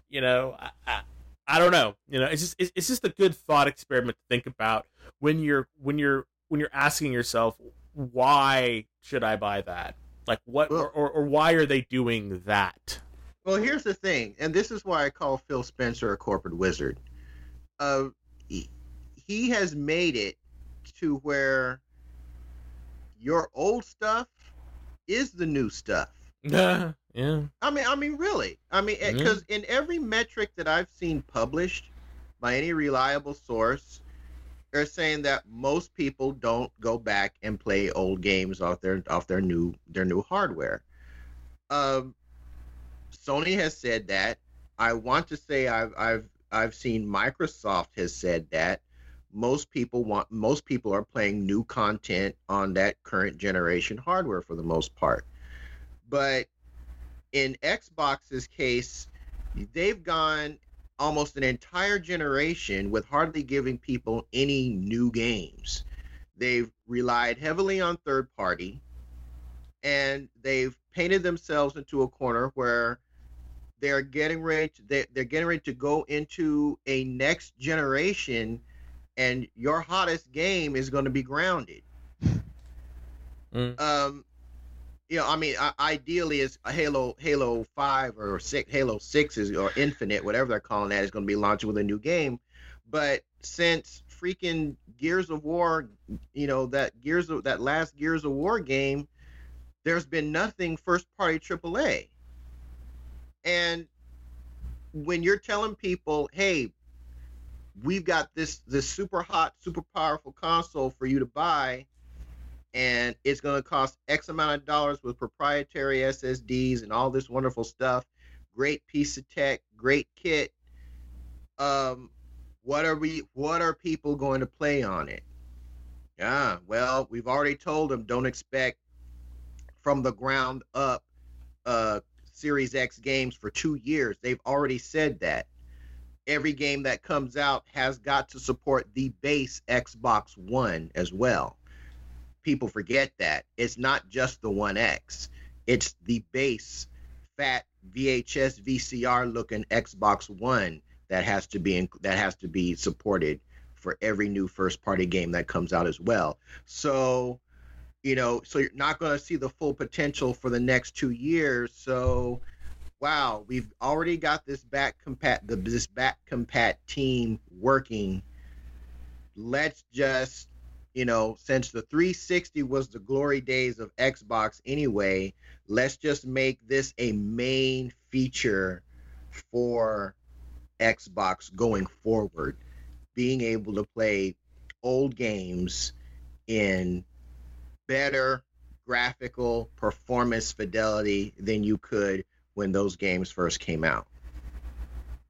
You know I, I, I don't know you know it's just it's, it's just a good thought experiment to think about when you're when you're when you're asking yourself why should i buy that like what Well- or, or, or why are they doing that Well, here's the thing, and this is why I call Phil Spencer a corporate wizard. Uh, he, he has made it to where your old stuff is the new stuff. yeah I mean, I mean, really. I mean, because in every metric that I've seen published by any reliable source, they're saying that most people don't go back and play old games off their off their new their new hardware. um, Sony has said that. I want to say I've I've I've seen Microsoft has said that most people want most people are playing new content on that current generation hardware for the most part. But in Xbox's case, they've gone almost an entire generation with hardly giving people any new games. They've relied heavily on third party and they've painted themselves into a corner where they're getting ready to, they, they're getting ready to go into a next generation and your hottest game is going to be grounded Mm. um you know i mean ideally it's a halo halo 5 or 6 halo 6 is or infinite whatever they're calling that is going to be launching with a new game. But since freaking gears of war you know that gears of that last gears of war game there's been nothing first party aaa and when you're telling people hey we've got this this super hot super powerful console for you to buy and it's going to cost x amount of dollars with proprietary ssds and all this wonderful stuff. Great piece of tech great kit. Um what are we what are people going to play on it? Yeah well we've already told them don't expect from the ground up uh series x games for two years. They've already said that. Every game that comes out has got to support the base xbox one as well people forget that. It's not just the one x. It's the base fat vhs vcr looking xbox one that has to be in, that has to be supported for every new first party game that comes out as well. So you know so you're not going to see the full potential for the next two years. So wow we've already got this back compat the this back compat team working. Let's just you know since the 360 was the glory days of xbox anyway let's just make this a main feature for xbox going forward. Being able to play old games in better graphical performance fidelity than you could when those games first came out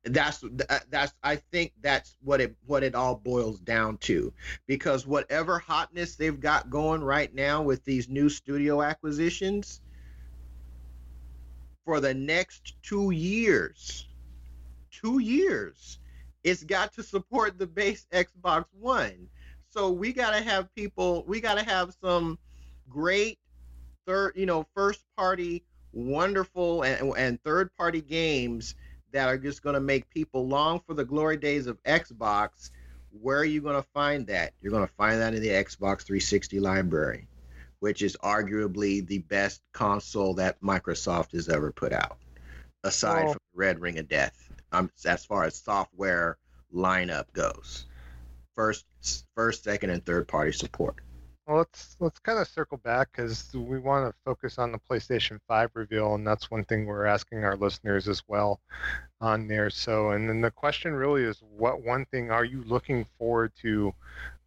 that's that's i think that's what it what it all boils down to. Because whatever hotness they've got going right now with these new studio acquisitions for the next 2 years 2 years it's got to support the base Xbox 1 so we got to have people we got to have some great third you know first party wonderful and, and third party games that are just going to make people long for the glory days of Xbox. Where are you going to find that? You're going to find that in the Xbox 360 library, which is arguably the best console that Microsoft has ever put out, aside Well- from Red Ring of Death. Um, as far as software lineup goes, first, first, second, and third party support. Well, let's let's kind of circle back because we want to focus on the PlayStation 5 reveal, and that's one thing we're asking our listeners as well on there. So, and then the question really is, what one thing are you looking forward to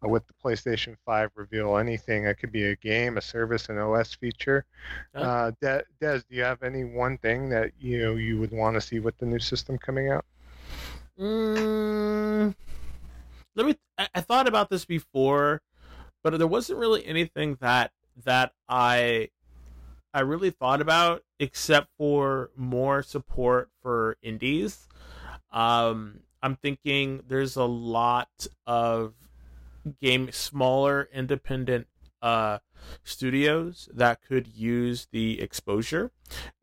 uh, with the PlayStation 5 reveal? Anything? It could be a game, a service, an OS feature. Uh, Uh, De- Des, do you have any one thing that you know you would want to see with the new system coming out? Mm, let me. I, I thought about this before, but there wasn't really anything that that I I really thought about except for more support for indies. Um, I'm thinking there's a lot of game smaller independent uh studios that could use the exposure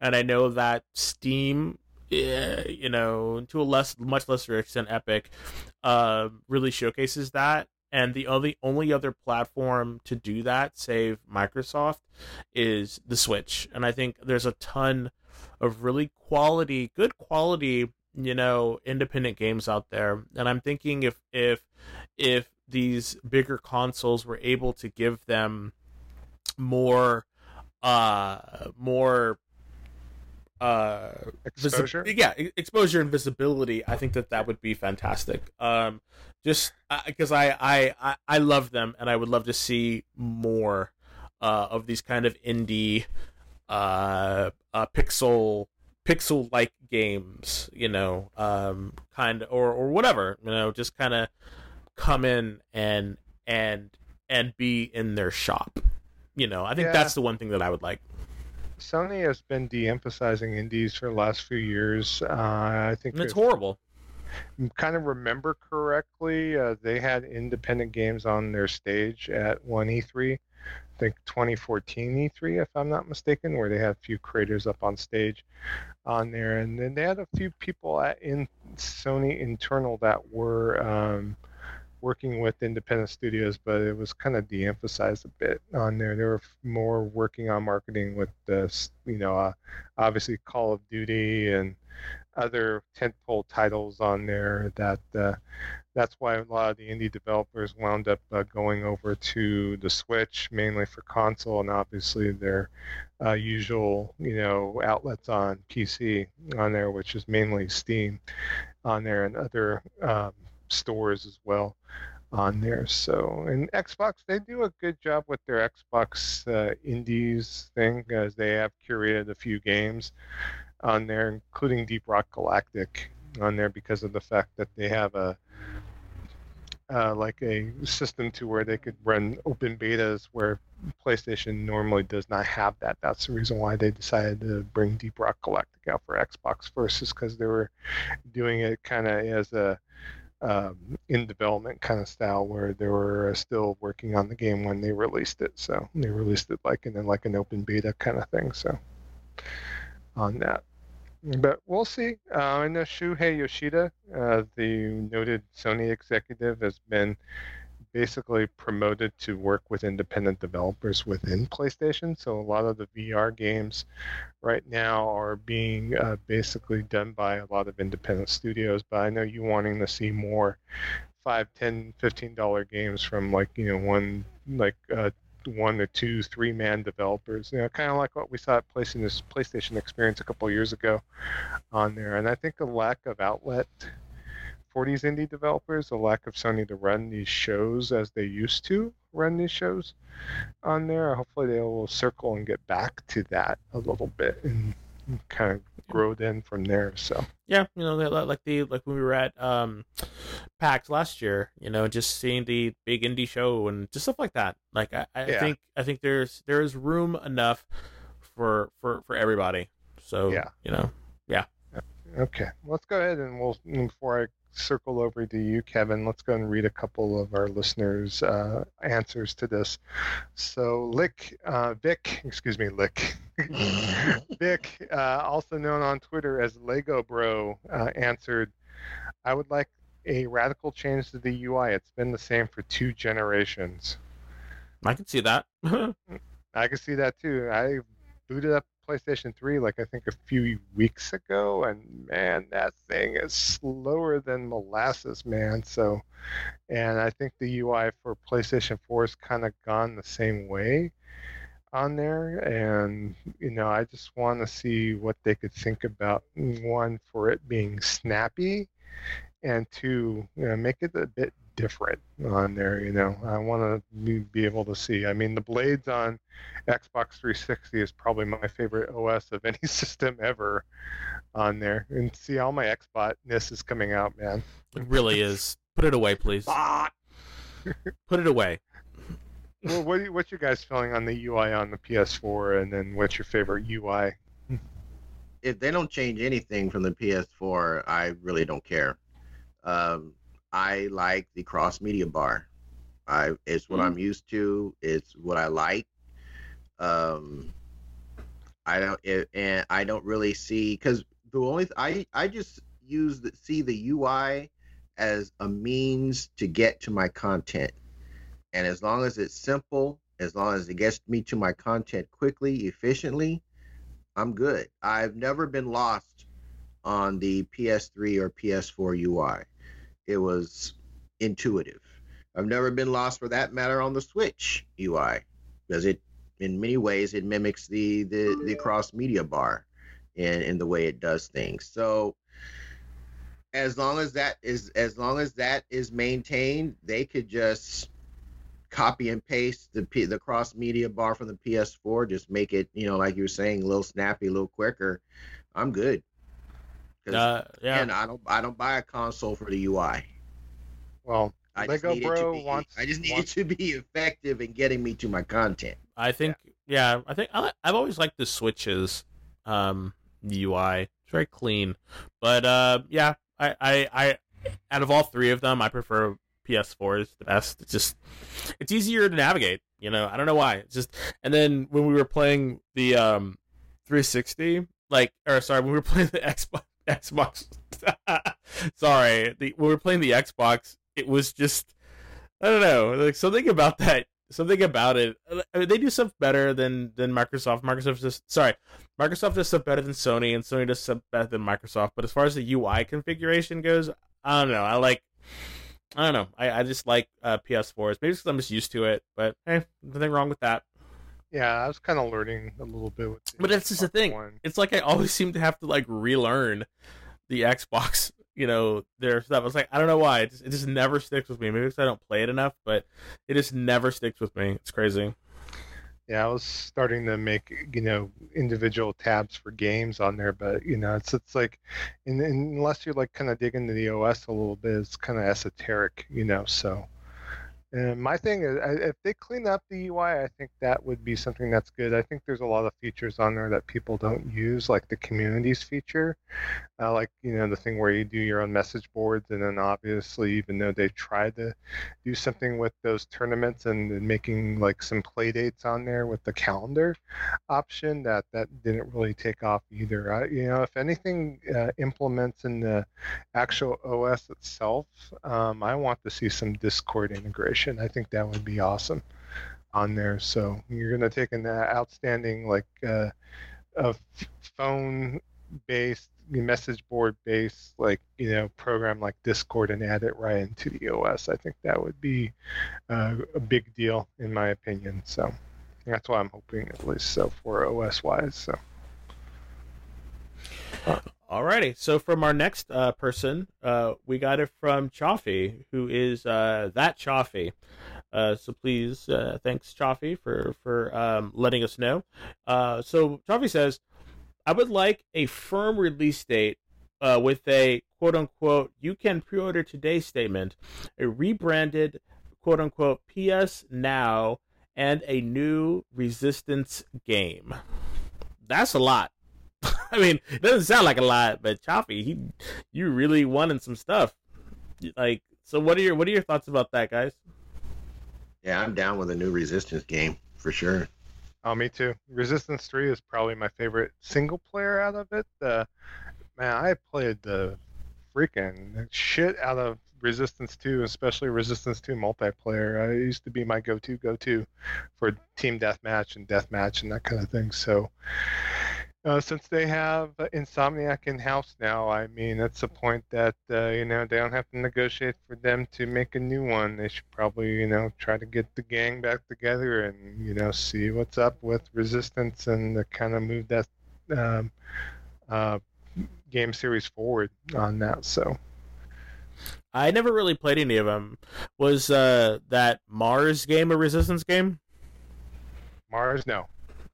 and i know that steam eh, you know to a less much lesser extent epic uh really showcases that and the only only other platform to do that save microsoft is the switch. And i think there's a ton of really quality good quality you know independent games out there. And i'm thinking if if if these bigger consoles were able to give them more uh more uh visi- yeah exposure and visibility i think that that would be fantastic. Um just because I, I i i love them and i would love to see more uh of these kind of indie uh, uh pixel pixel like games, you know, um, kind of, or or whatever, you know, just kind of come in and and and be in their shop. You know, I think Yeah. that's the one thing that I would like. Sony has been de-emphasizing indies for the last few years. Uh, I think And it's horrible. Kind of remember correctly, uh, they had independent games on their stage at one E3. I think 2014 E3, if I'm not mistaken, where they had a few creators up on stage on there, and then they had a few people at in Sony internal that were um, working with independent studios, but it was kind of de-emphasized a bit on there. They were more working on marketing with the, you know, uh, obviously Call of Duty and other tentpole titles on there. That uh, that's why a lot of the indie developers wound up uh, going over to the Switch, mainly for console, and obviously their uh, usual, you know, outlets on PC on there, which is mainly Steam on there and other um, stores as well on there. So, and Xbox, they do a good job with their Xbox uh, Indies thing, as they have curated a few games on there, including Deep Rock Galactic on there, because of the fact that they have a uh, like a system to where they could run open betas where PlayStation normally does not have that. That's the reason why they decided to bring Deep Rock Galactic out for Xbox first, is because they were doing it kind of as a um, in development kind of style where they were uh, still working on the game when they released it. So they released it like in like an open beta kind of thing. So on that. But we'll see. Uh, I know Shuhei Yoshida, uh, the noted Sony executive, has been basically promoted to work with independent developers within PlayStation. So a lot of the VR games right now are being uh, basically done by a lot of independent studios. But I know you wanting to see more five, ten, fifteen dollar games from like you know one like uh, one to two, three man developers. You know, kind of like what we saw at PlayStation PlayStation Experience a couple years ago on there. And I think the lack of outlet for these indie developers, the lack of Sony to run these shows as they used to run these shows on there. Hopefully they will circle and get back to that a little bit and kind of grow then from there. So Yeah, you know, like the like when we were at um PAX last year, you know, just seeing the big indie show and just stuff like that. Like I, I Yeah. think I think there's there is room enough for for for everybody. So Yeah. you know, yeah. okay, let's go ahead and we'll before I circle over to you, Kevin. Let's go and read a couple of our listeners' uh, answers to this. So, Lick, uh, Vic, excuse me, Lick, Vic, uh, also known on Twitter as Lego Bro, uh, answered, "I would like a radical change to the UI. It's been the same for two generations." I can see that. I can see that too. I booted up PlayStation 3 like I think a few weeks ago, and man, that thing is slower than molasses, man. So, and I think the UI for PlayStation 4 has kind of gone the same way on there. And, you know, I just want to see what they could think about one, for it being snappy, and two, you know, make it a bit different on there. You know, I want to be able to see. I mean, the blades on Xbox 360 is probably my favorite OS of any system ever on there. And see, all my Xbotness is coming out, man. it really is. Put it away, please. Ah, Put it away. well, what you, what's your guys feeling on the UI on the PS4, and then what's your favorite UI? if they don't change anything from the PS4, I really don't care. Um, I like the cross media bar. I it's what I'm used to. It's what I like. Um, I don't it, and I don't really see because the only th- I I just use the see the UI as a means to get to my content, and as long as it's simple, as long as it gets me to my content quickly, efficiently, I'm good. I've never been lost on the PS3 or PS4 UI. It was intuitive. I've never been lost for that matter on the Switch UI because it, in many ways, it mimics the the, the mm-hmm. cross media bar in in the way it does things. So as long as that is as long as that is maintained, they could just copy and paste the P, the cross media bar from the PS4, just make it, you know, like you were saying, a little snappy, a little quicker. I'm good. 'Cause, Uh, yeah. And I don't I don't buy a console for the UI. Well, I Lego just need to Bro be, wants- I just need wants- it to be effective in getting me to my content. I think yeah, I think I, I've always liked the switches um UI. It's very clean. But uh yeah, I I, I out of all three of them, I prefer PS4 is the best. It's just it's easier to navigate, you know. I don't know why. It's just and then when we were playing the um 360 like or sorry, when we were playing the Xbox Xbox sorry, the when we were playing the Xbox, it was just I don't know, like something about that something about it. I mean, they do stuff better than than Microsoft. Microsoft just sorry, Microsoft does stuff better than Sony, and Sony does stuff better than Microsoft. But as far as the UI configuration goes, I don't know. I like. I don't know. I, I just like uh, PS4s. Maybe because I'm just used to it. But hey, nothing wrong with that. Yeah, I was kind of learning a little bit with. But that's just the thing. One. It's like I always seem to have to like relearn the Xbox. You know their stuff. I was like, I don't know why. It just, it just never sticks with me. Maybe because I don't play it enough, but it just never sticks with me. It's crazy. Yeah, I was starting to make you know individual tabs for games on there, but you know it's it's like, in, in, unless you're like kind of digging into the OS a little bit, it's kind of esoteric, you know. So, and my thing is, if they clean up the UI, I think that would be something that's good. I think there's a lot of features on there that people don't use, like the communities feature, uh, like you know the thing where you do your own message boards, and then obviously even though they tried to do something with those tournaments and, making like some play dates on there with the calendar option that that didn't really take off either. You know if anything uh, implements in the actual os itself um, i want to see some discord integration i think that would be awesome on there. So you're going to take an outstanding like uh, a phone based message board based like you know program like discord and add it right into the os i think that would be uh, a big deal in my opinion. So that's why i'm hoping at least so for os wise so Alrighty, so from our next uh, person, uh, we got it from Chaffee, who is uh, that Chaffee. Uh, so please, uh, thanks Chaffee for for um, letting us know. Uh, so Chaffee says, I would like a firm release date with a quote unquote "you can pre-order today" statement, a rebranded quote unquote PS Now, and a new Resistance game. That's a lot. I mean, it doesn't sound like a lot, but Choppy, he, you really wanted some stuff. Like, so what are your what are your thoughts about that, guys? Yeah, I'm down with a new Resistance game for sure. Oh, me too. Resistance 3 is probably my favorite single player out of it. Uh, man, I played the freaking shit out of Resistance 2, especially Resistance 2 multiplayer. It used to be my go-to go-to for team deathmatch and deathmatch and that kind of thing. So, uh, since they have Insomniac in house now, I mean, it's a point that uh, you know they don't have to negotiate for them to make a new one. They should probably you know try to get the gang back together and you know see what's up with Resistance and kind of move that um, uh, game series forward on that. So I never really played any of them. Was uh, that Mars game a Resistance game? Mars, no,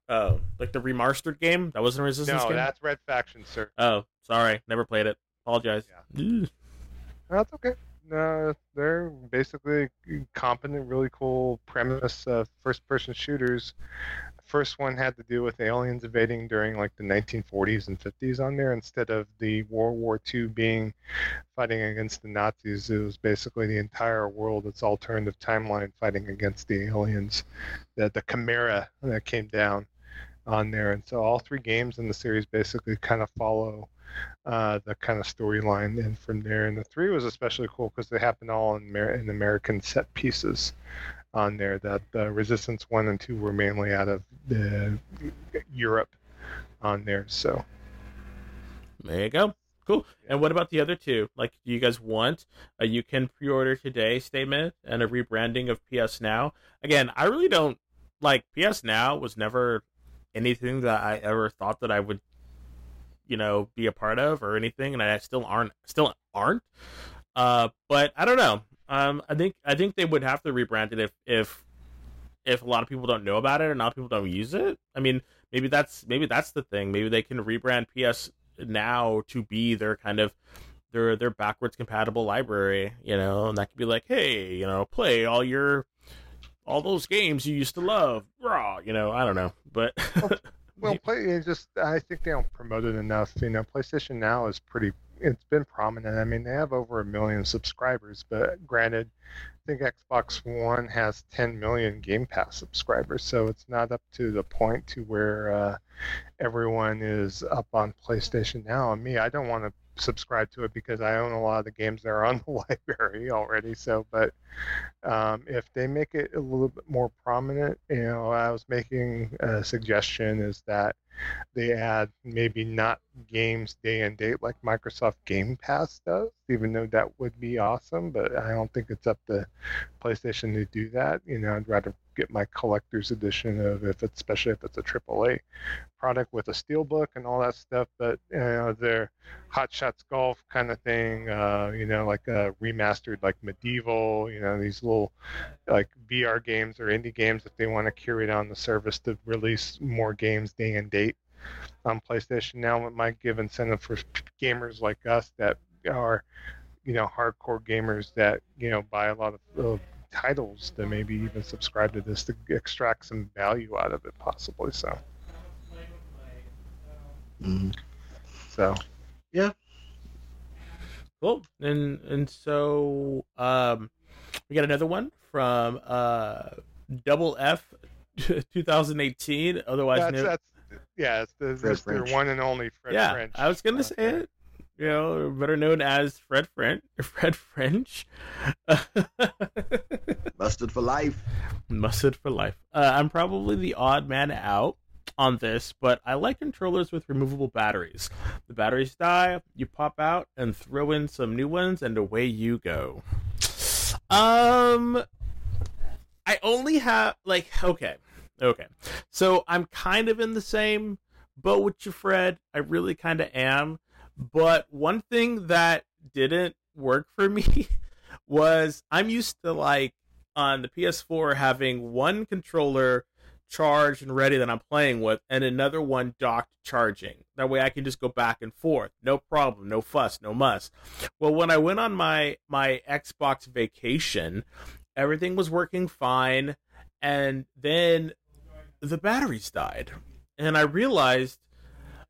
Oh, like the remastered game? That wasn't a Resistance no, game. that's Red Faction, sir. Oh, sorry, never played it. Apologize. Ugh. That's okay. No, they're basically competent, really cool premise of first-person shooters. First one had to do with aliens invading during like the 1940s and 50s on there, instead of the World War II being fighting against the Nazis. It was basically the entire world, its alternative timeline, fighting against the aliens. The the Chimera that came down on there, and so all three games in the series basically kind of follow uh, the kind of storyline and from there. And the three was especially cool because they happened all in, Amer- in American set pieces on there. That uh, Resistance one and two were mainly out of the Europe on there. So There you go. Cool. And what about the other two? Like, do you guys want a you can pre-order today statement and a rebranding of PS Now? Again, I really don't like PS Now was never anything that I ever thought that I would, you know, be a part of or anything, and I still aren't. Still aren't. Uh, but I don't know. Um, I think I think they would have to rebrand it if if if a lot of people don't know about it or not people don't use it. I mean, maybe that's maybe that's the thing. Maybe they can rebrand PS now to be their kind of their their backwards compatible library, you know, and that could be like, hey, you know, play all your all those games you used to love, raw, you know, I don't know, but well, play just I think they don't promote it enough. You know, PlayStation Now is pretty. It's been prominent. I mean, they have over a million subscribers, but granted, I think Xbox One has 10 million Game Pass subscribers, so it's not up to the point to where uh, everyone is up on PlayStation Now. And me, I don't want to subscribe to it because I own a lot of the games that are on the library already. So, but um, if they make it a little bit more prominent, you know, I was making a suggestion is that they add maybe not games day and date like Microsoft Game Pass does, even though that would be awesome. But I don't think it's up to PlayStation to do that. You know, I'd rather get my collector's edition of if it's especially if it's a AAA product with a steelbook and all that stuff. But you know, their Hot Shots Golf kind of thing, uh, you know, like a remastered like medieval, you know, these little like VR games or indie games if they want to curate on the service to release more games day and date on PlayStation now. It might give incentive for gamers like us that are, you know, hardcore gamers that you know buy a lot of uh, titles to maybe even subscribe to this to extract some value out of it, possibly. So. Mm-hmm. So. Yeah. Cool. And and so um, we got another one from uh, Double F 2018, otherwise that's, known. That's, yeah, it's the Fred Mr. French. one and only Fred yeah, French. I was gonna Uh, say it. You know, better known as Fred French. Fred French. Busted for life. Mustard for life. Uh, I'm probably the odd man out on this, but I like controllers with removable batteries. The batteries die, you pop out and throw in some new ones, and away you go. Um, I only have like okay, okay. So I'm kind of in the same boat with you, Fred. I really kind of am. But one thing that didn't work for me was I'm used to like on the PS4 having one controller charged and ready that I'm playing with, and another one docked charging. That way I can just go back and forth. No problem, no fuss, no muss. Well, when I went on my my Xbox vacation, everything was working fine, and then the batteries died. And I realized,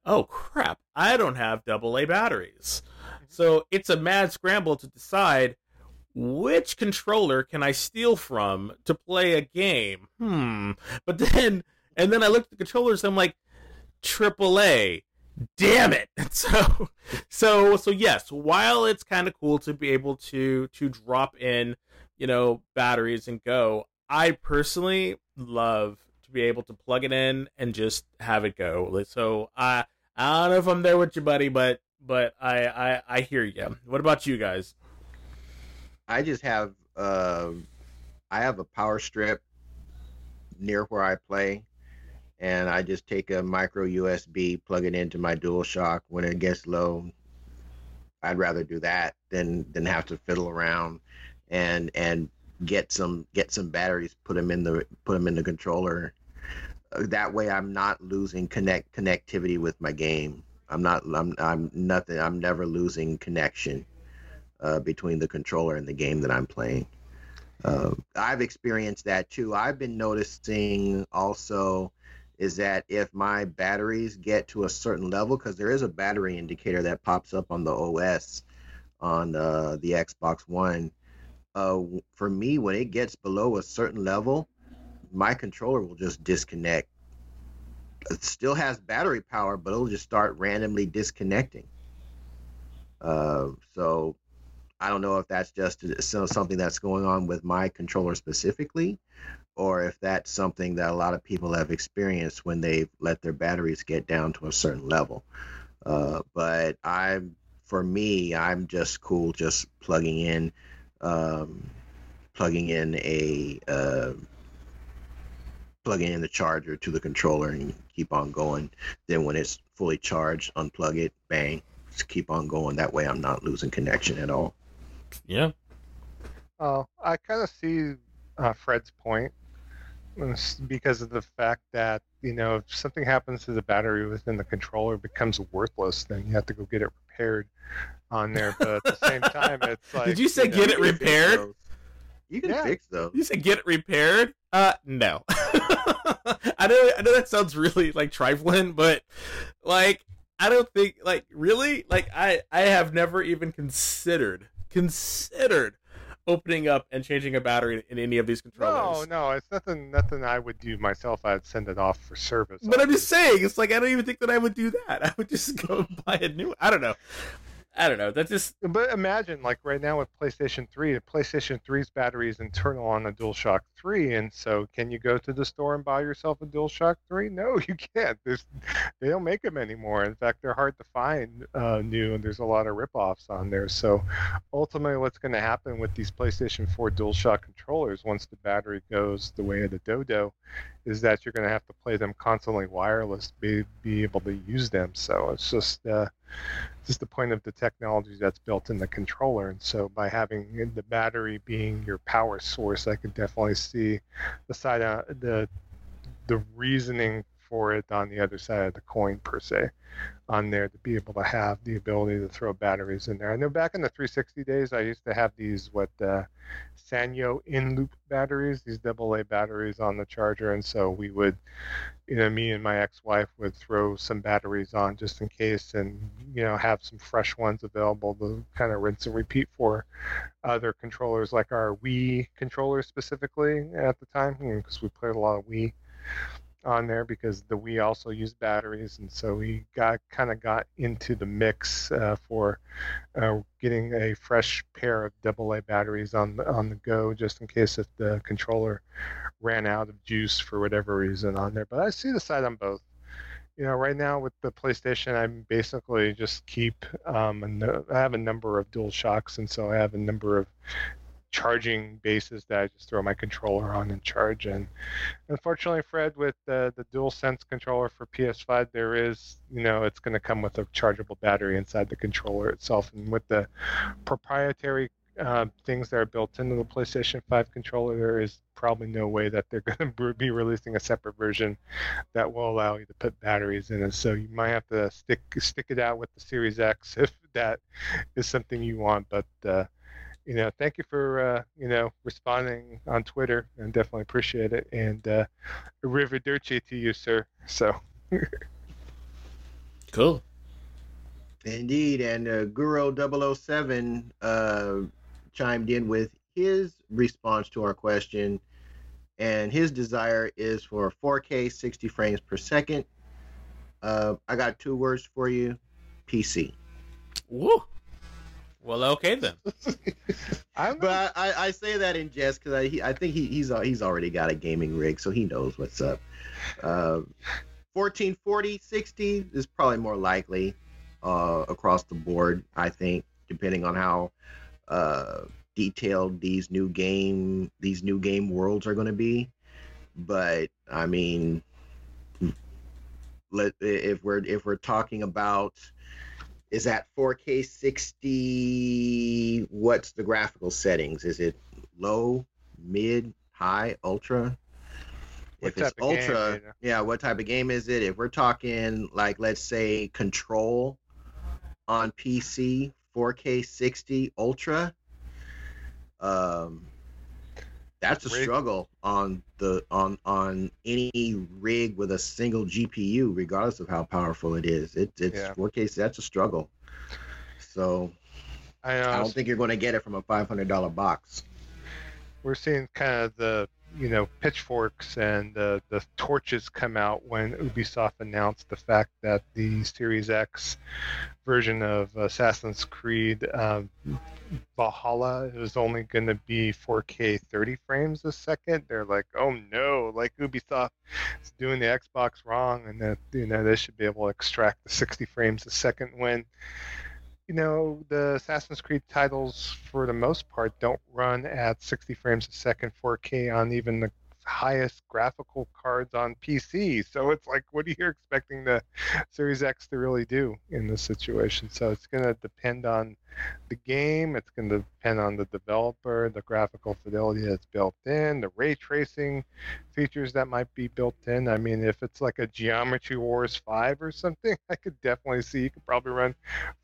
oh crap, I don't have double A batteries. So it's a mad scramble to decide which controller can I steal from to play a game? Hmm. But then, and then I looked at the controllers. I'm like, AAA. Damn it! So, so, so yes. While it's kind of cool to be able to to drop in, you know, batteries and go, I personally love to be able to plug it in and just have it go. So, I I don't know if I'm there with you, buddy, but but I I I hear you. What about you guys? I just have uh, I have a power strip near where I play, and I just take a micro USB, plug it into my DualShock when it gets low. I'd rather do that than than have to fiddle around and and get some get some batteries, put them in the put them in the controller. Uh, That way, I'm not losing connect connectivity with my game. I'm not. I'm. I'm nothing. I'm never losing connection uh, between the controller and the game that I'm playing. Uh, I've experienced that too. I've been noticing also is that if my batteries get to a certain level, because there is a battery indicator that pops up on the OS on uh, the Xbox One. Uh, for me, when it gets below a certain level, my controller will just disconnect. It still has battery power, but it'll just start randomly disconnecting. Uh, so I don't know if that's just something that's going on with my controller specifically, or if that's something that a lot of people have experienced when they let their batteries get down to a certain level. Uh, but I, for me, I'm just cool just plugging in, um, plugging in a, uh, plugging in the charger to the controller and keep on going. Then when it's fully charged, unplug it, bang, just keep on going. That way, I'm not losing connection at all. Yeah. Oh, I kind of see uh, Fred's point. Because of the fact that you know if something happens to the battery within the controller it becomes worthless, then you have to go get it repaired on there. But at the same time, it's like Did you say know, get it You can repaired? You can Yeah. fix those. You said get it repaired? Uh, no. I know, I know that sounds really like trifling, but like, I don't think like really like I I have never even considered considered opening up and changing a battery in any of these controllers. No, no, it's nothing. Nothing I would do myself. I'd send it off for service. But I'm just saying, it's like I don't even think that I would do that. I would just go buy a new. I don't know. I don't know. That's just But imagine, like right now with PlayStation 3, the PlayStation 3's battery is internal on the DualShock 3, and so can you go to the store and buy yourself a DualShock 3? No, you can't. There's, they don't make them anymore. In fact, they're hard to find uh, new, and there's a lot of rip-offs on there. So ultimately, what's going to happen with these PlayStation 4 DualShock controllers once the battery goes the way of the Dodo is that you're going to have to play them constantly wireless be, be able to use them. So it's just. Uh, just the point of the technology that's built in the controller. And so by having the battery being your power source, I could definitely see the side of the the reasoning for it on the other side of the coin per se on there to be able to have the ability to throw batteries in there. I know back in the 360 days I used to have these what uh, Sanyo Eneloop batteries, these AA batteries on the charger and so we would you know, me and my ex-wife would throw some batteries on just in case, and you know, have some fresh ones available to kind of rinse and repeat for other controllers, like our Wii controller specifically at the time, because we played a lot of Wii on there because the Wii also used batteries, and so we got kind of got into the mix uh, for uh, getting a fresh pair of AA batteries on the, on the go, just in case if the controller ran out of juice for whatever reason on there. But I see the side on both. You know, right now with the PlayStation, I basically just keep. Um, no- I have a number of Dual Shocks, and so I have a number of charging bases that I just throw my controller on and charge. And unfortunately, Fred, with the the Dual Sense controller for PS5, there is, you know, it's going to come with a chargeable battery inside the controller itself, and with the proprietary uh, things that are built into the PlayStation 5 controller, there is probably no way that they're going to be releasing a separate version that will allow you to put batteries in it. So you might have to stick stick it out with the Series X if that is something you want. But uh, you know, thank you for uh, you know responding on Twitter, and definitely appreciate it. And uh, arrivederci to you, sir. So. cool. Indeed, and uh, Guru 007 uh, chimed in with his response to our question, and his desire is for 4K 60 frames per second. Uh, I got two words for you: PC. Woo. Well, okay then. I'm But I, I, I say that in jest because I, he, I think he, he's he's already got a gaming rig, so he knows what's up. Uh, 1440 60 is probably more likely uh, across the board. I think, depending on how uh, detailed these new game these new game worlds are going to be. But I mean, let if we're if we're talking about is that 4K 60? What's the graphical settings? Is it low, mid, high, ultra? What if it's of game, ultra, yeah, what type of game is it? If we're talking like let's say Control on PC, 4K 60 ultra, um, that's a Rig. struggle on the on on any rig with a single GPU, regardless of how powerful it is. It, it's Yeah. 4K. That's a struggle. So I, uh, I don't think you're going to get it from a $500 box. we're seeing kind of the you know pitchforks and the the torches come out when Ubisoft announced the fact that the Series X version of Assassin's Creed um, Valhalla is only going to be 4K 30 frames a second. They're like, oh no, like Ubisoft is doing the Xbox wrong, and that you know they should be able to extract the 60 frames a second when you know, the Assassin's Creed titles, for the most part, don't run at 60 frames a second 4K on even the highest graphical cards on PC. So it's like, what are you expecting the Series X to really do in this situation? So it's going to depend on the game. It's going to depend on the developer, the graphical fidelity that's built in, the ray tracing features that might be built in. I mean, if it's like a Geometry Wars 5 or something, I could definitely see you could probably run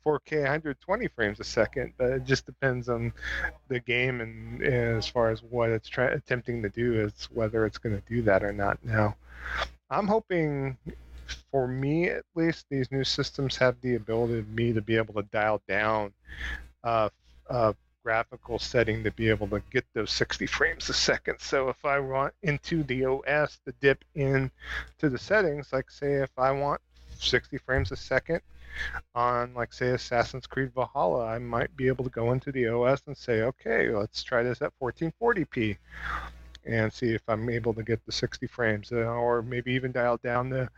4K 120 frames a second. But it just depends on the game and, and as far as what it's try- attempting to do is whether it's going to do that or not now. I'm hoping for me at least, these new systems have the ability of me to be able to dial down uh, uh, graphical setting to be able to get those 60 frames a second. So if I want into the OS to dip in to the settings, like say if I want 60 frames a second on like say Assassin's Creed Valhalla, I might be able to go into the OS and say, okay, let's try this at 1440p and see if I'm able to get the 60 frames, uh, or maybe even dial down the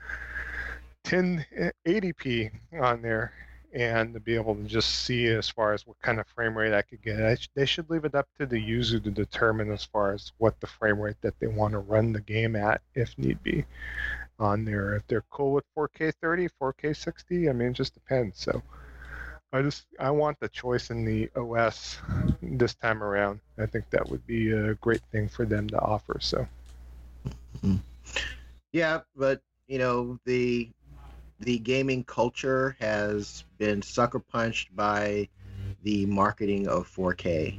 1080p on there and to be able to just see as far as what kind of frame rate I could get. I sh- they should leave it up to the user to determine as far as what the frame rate that they want to run the game at, if need be, on there. If they're cool with 4K 30, 4K 60, I mean, it just depends. So I just I want the choice in the OS this time around. I think that would be a great thing for them to offer. So. Yeah, but you know the the gaming culture has been sucker punched by the marketing of 4K.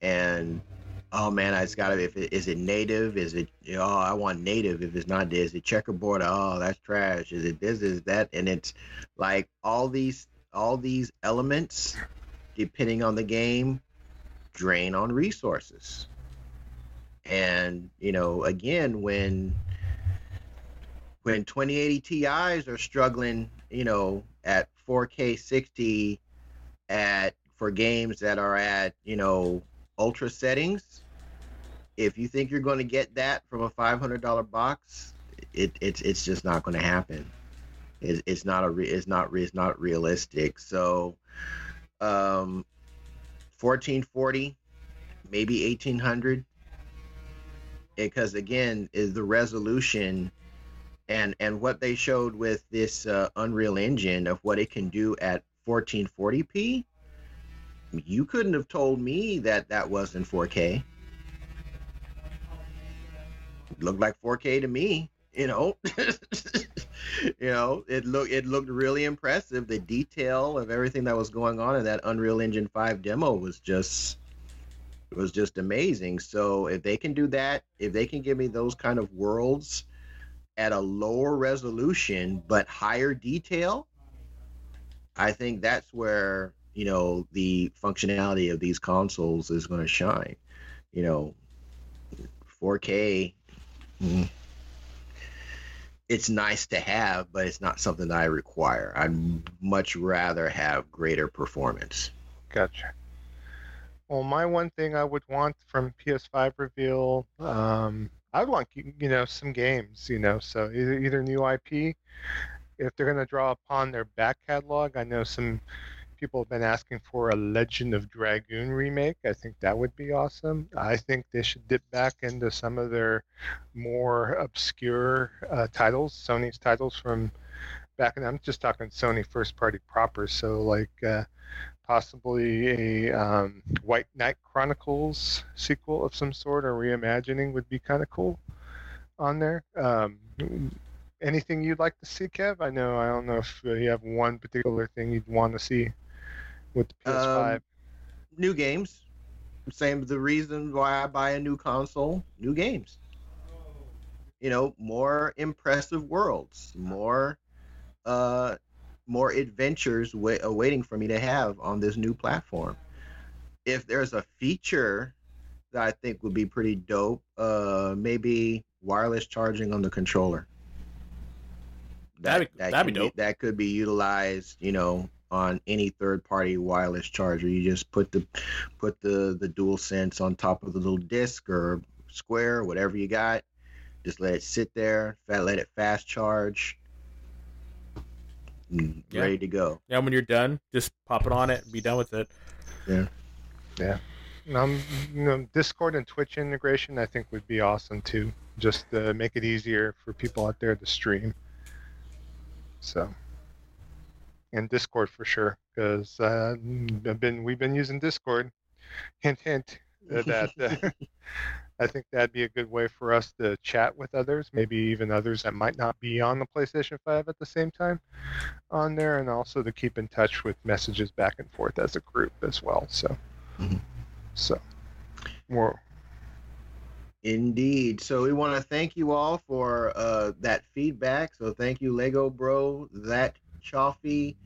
And oh man, it's got to. If it, is it native? Is it oh I want native? If it's not, is it checkerboard? Oh that's trash. Is it this? Is that? And it's like all these all these elements, depending on the game, drain on resources. And you know, again, when when 2080 Ti's are struggling, you know, at 4K 60 at for games that are at, you know, ultra settings, if you think you're going to get that from a $500 box, it, it's it's just not going to happen. It, it's not a re, it's not it's not realistic. So, um, 1440, maybe 1800, because again, is the resolution and and what they showed with this uh, Unreal Engine of what it can do at 1440p, you couldn't have told me that that wasn't 4K. It looked like 4K to me, you know. you know, it looked it looked really impressive. The detail of everything that was going on in that Unreal Engine 5 demo was just was just amazing. So if they can do that, if they can give me those kind of worlds at a lower resolution but higher detail, I think that's where you know the functionality of these consoles is going to shine. You know, 4K. Mm, it's nice to have, but it's not something that I require. I'd much rather have greater performance. Gotcha. Well, my one thing I would want from PS5 reveal, um, I would want you know some games, you know, so either either new IP. If they're going to draw upon their back catalog, I know some people have been asking for a Legend of Dragoon remake. I think that would be awesome. I think they should dip back into some of their more obscure uh, titles, Sony's titles from back. And I'm just talking Sony first party proper. So like. Uh, possibly a um, White Knight Chronicles sequel of some sort or reimagining would be kind of cool on there. Um, anything you'd like to see, Kev? I know I don't know if you have one particular thing you'd want to see with the PS5. Um, new games. Same the reason why I buy a new console. New games. You know, more impressive worlds, more uh, more adventures wa- waiting for me to have on this new platform. If there's a feature that I think would be pretty dope, uh, maybe wireless charging on the controller. That, that'd be, that that'd be dope. Be, that could be utilized, you know, on any third-party wireless charger. You just put the put the the dual sense on top of the little disc or square, whatever you got. Just let it sit there, let it fast charge, yeah. ready to go. Yeah, when you're done, just pop it on it and be done with it. Yeah. Yeah. Um, you know, Discord and Twitch integration, I think, would be awesome too. Just to make it easier for people out there to stream. So, and Discord for sure, because uh, I've been we've been using Discord. Hint, hint. uh, That uh, I think that'd be a good way for us to chat with others, maybe even others that might not be on the PlayStation 5 at the same time on there, and also to keep in touch with messages back and forth as a group as well. So, Mhm. so more. Indeed. So we want to thank you all for uh, that feedback. So thank you, Lego Bro, that Chaffee,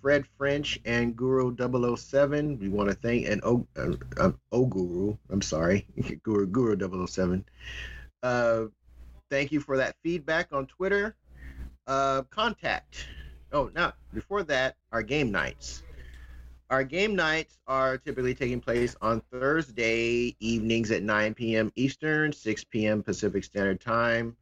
Fred French, and Guru 007. We want to thank and O uh, uh, Guru. I'm sorry, Guru Guru 007. Uh, thank you for that feedback on Twitter. Uh, contact. Oh, now before that, our game nights. Our game nights are typically taking place on Thursday evenings at 9 p.m. Eastern, 6 p.m. Pacific Standard Time.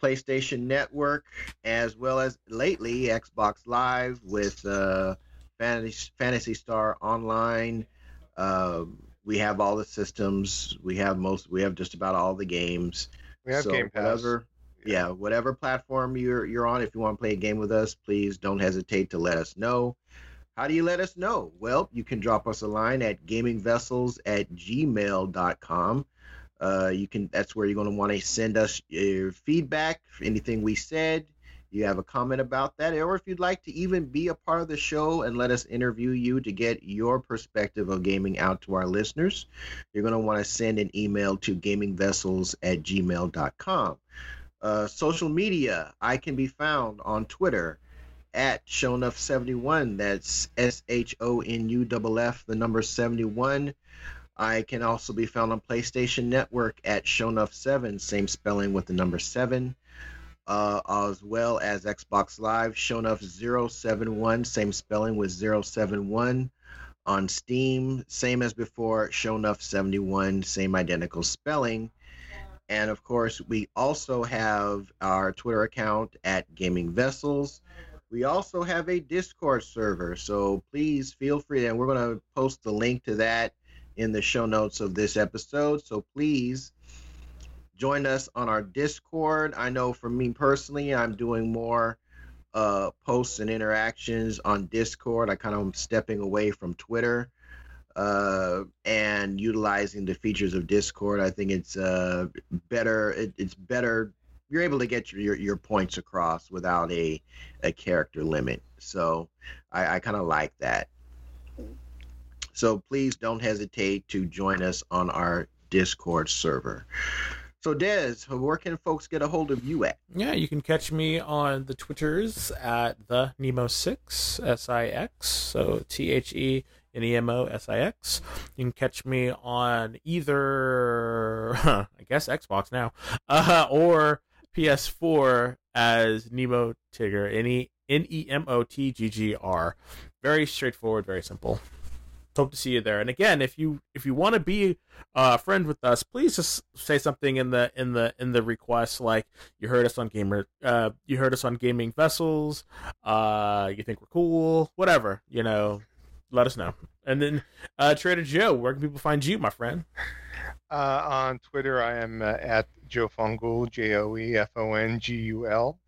PlayStation Network, as well as lately Xbox Live with uh, Phantasy, Phantasy Star Online. Um, we have all the systems. We have most. We have just about all the games. We have So Game Pass. Whatever, yeah, whatever platform you're you're on, if you want to play a game with us, please don't hesitate to let us know. How do you let us know? Well, you can drop us a line at gamingvessels at gmail.com. Uh, you can that's where you're going to want to send us your feedback, anything we said. You have a comment about that, or if you'd like to even be a part of the show and let us interview you to get your perspective of gaming out to our listeners, you're going to want to send an email to gamingvessels at gmail.com. Uh, social media, I can be found on Twitter at Shonuff71. That's S H O N U F F, the number 71. I can also be found on PlayStation Network at Shonuff7, same spelling with the number 7. Uh, as well as Xbox Live, Shonuff071, same spelling with 071. On Steam, same as before, Shonuff71, same identical spelling. And of course, we also have our Twitter account at Gaming Vessels. We also have a Discord server, so please feel free, and we're going to post the link to that in the show notes of this episode. So please join us on our Discord. I know for me personally, I'm doing more uh, posts and interactions on Discord. I kind of am stepping away from Twitter uh, and utilizing the features of Discord. I think it's uh, better. It, it's better. You're able to get your, your, your points across without a, a character limit. So I, I kind of like that. So please don't hesitate to join us on our Discord server. So Des, where can folks get a hold of you at? Yeah, you can catch me on the Twitters at the Nemo6 S I X. So T H E N E M O S I X. You can catch me on either, I guess Xbox now, uh, or PS4 as Nemo Tigger. N E M O T G G R. Very straightforward, very simple. Hope to see you there. And again, if you if you want to be a friend with us, please just say something in the in the in the request like you heard us on gamer uh you heard us on gaming vessels, uh you think we're cool, whatever, you know, let us know. And then uh Trader Joe, where can people find you, my friend? Uh, on Twitter, I am uh, at Joe Fongul, J O E F O N G U L.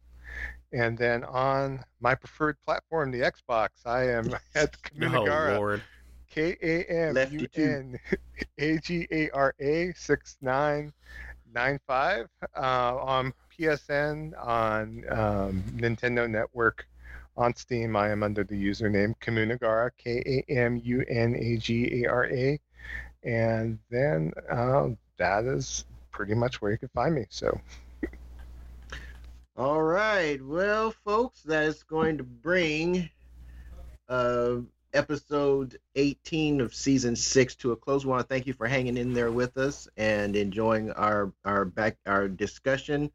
And then on my preferred platform, the Xbox, I am at Oh Kamunagara, Lord. K A M U N A G A R A 6995. Uh, on PSN, on um, Nintendo Network, on Steam, I am under the username Kamunagara, K A M U N A G A R A. And then uh, that is pretty much where you can find me. So, All right. Well, folks, that is going to bring uh, episode 18 of season six to a close. We want to thank you for hanging in there with us and enjoying our our back our discussion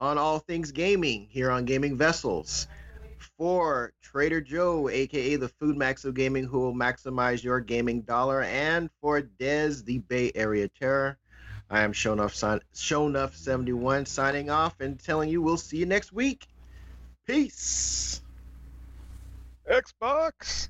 on all things gaming here on Gaming Vessels. For Trader Joe, aka the Food Max of Gaming, who will maximize your gaming dollar, and for Dez, the Bay Area Terror. I am Shonuff, sign- Shonuff71 signing off and telling you we'll see you next week. Peace. Xbox!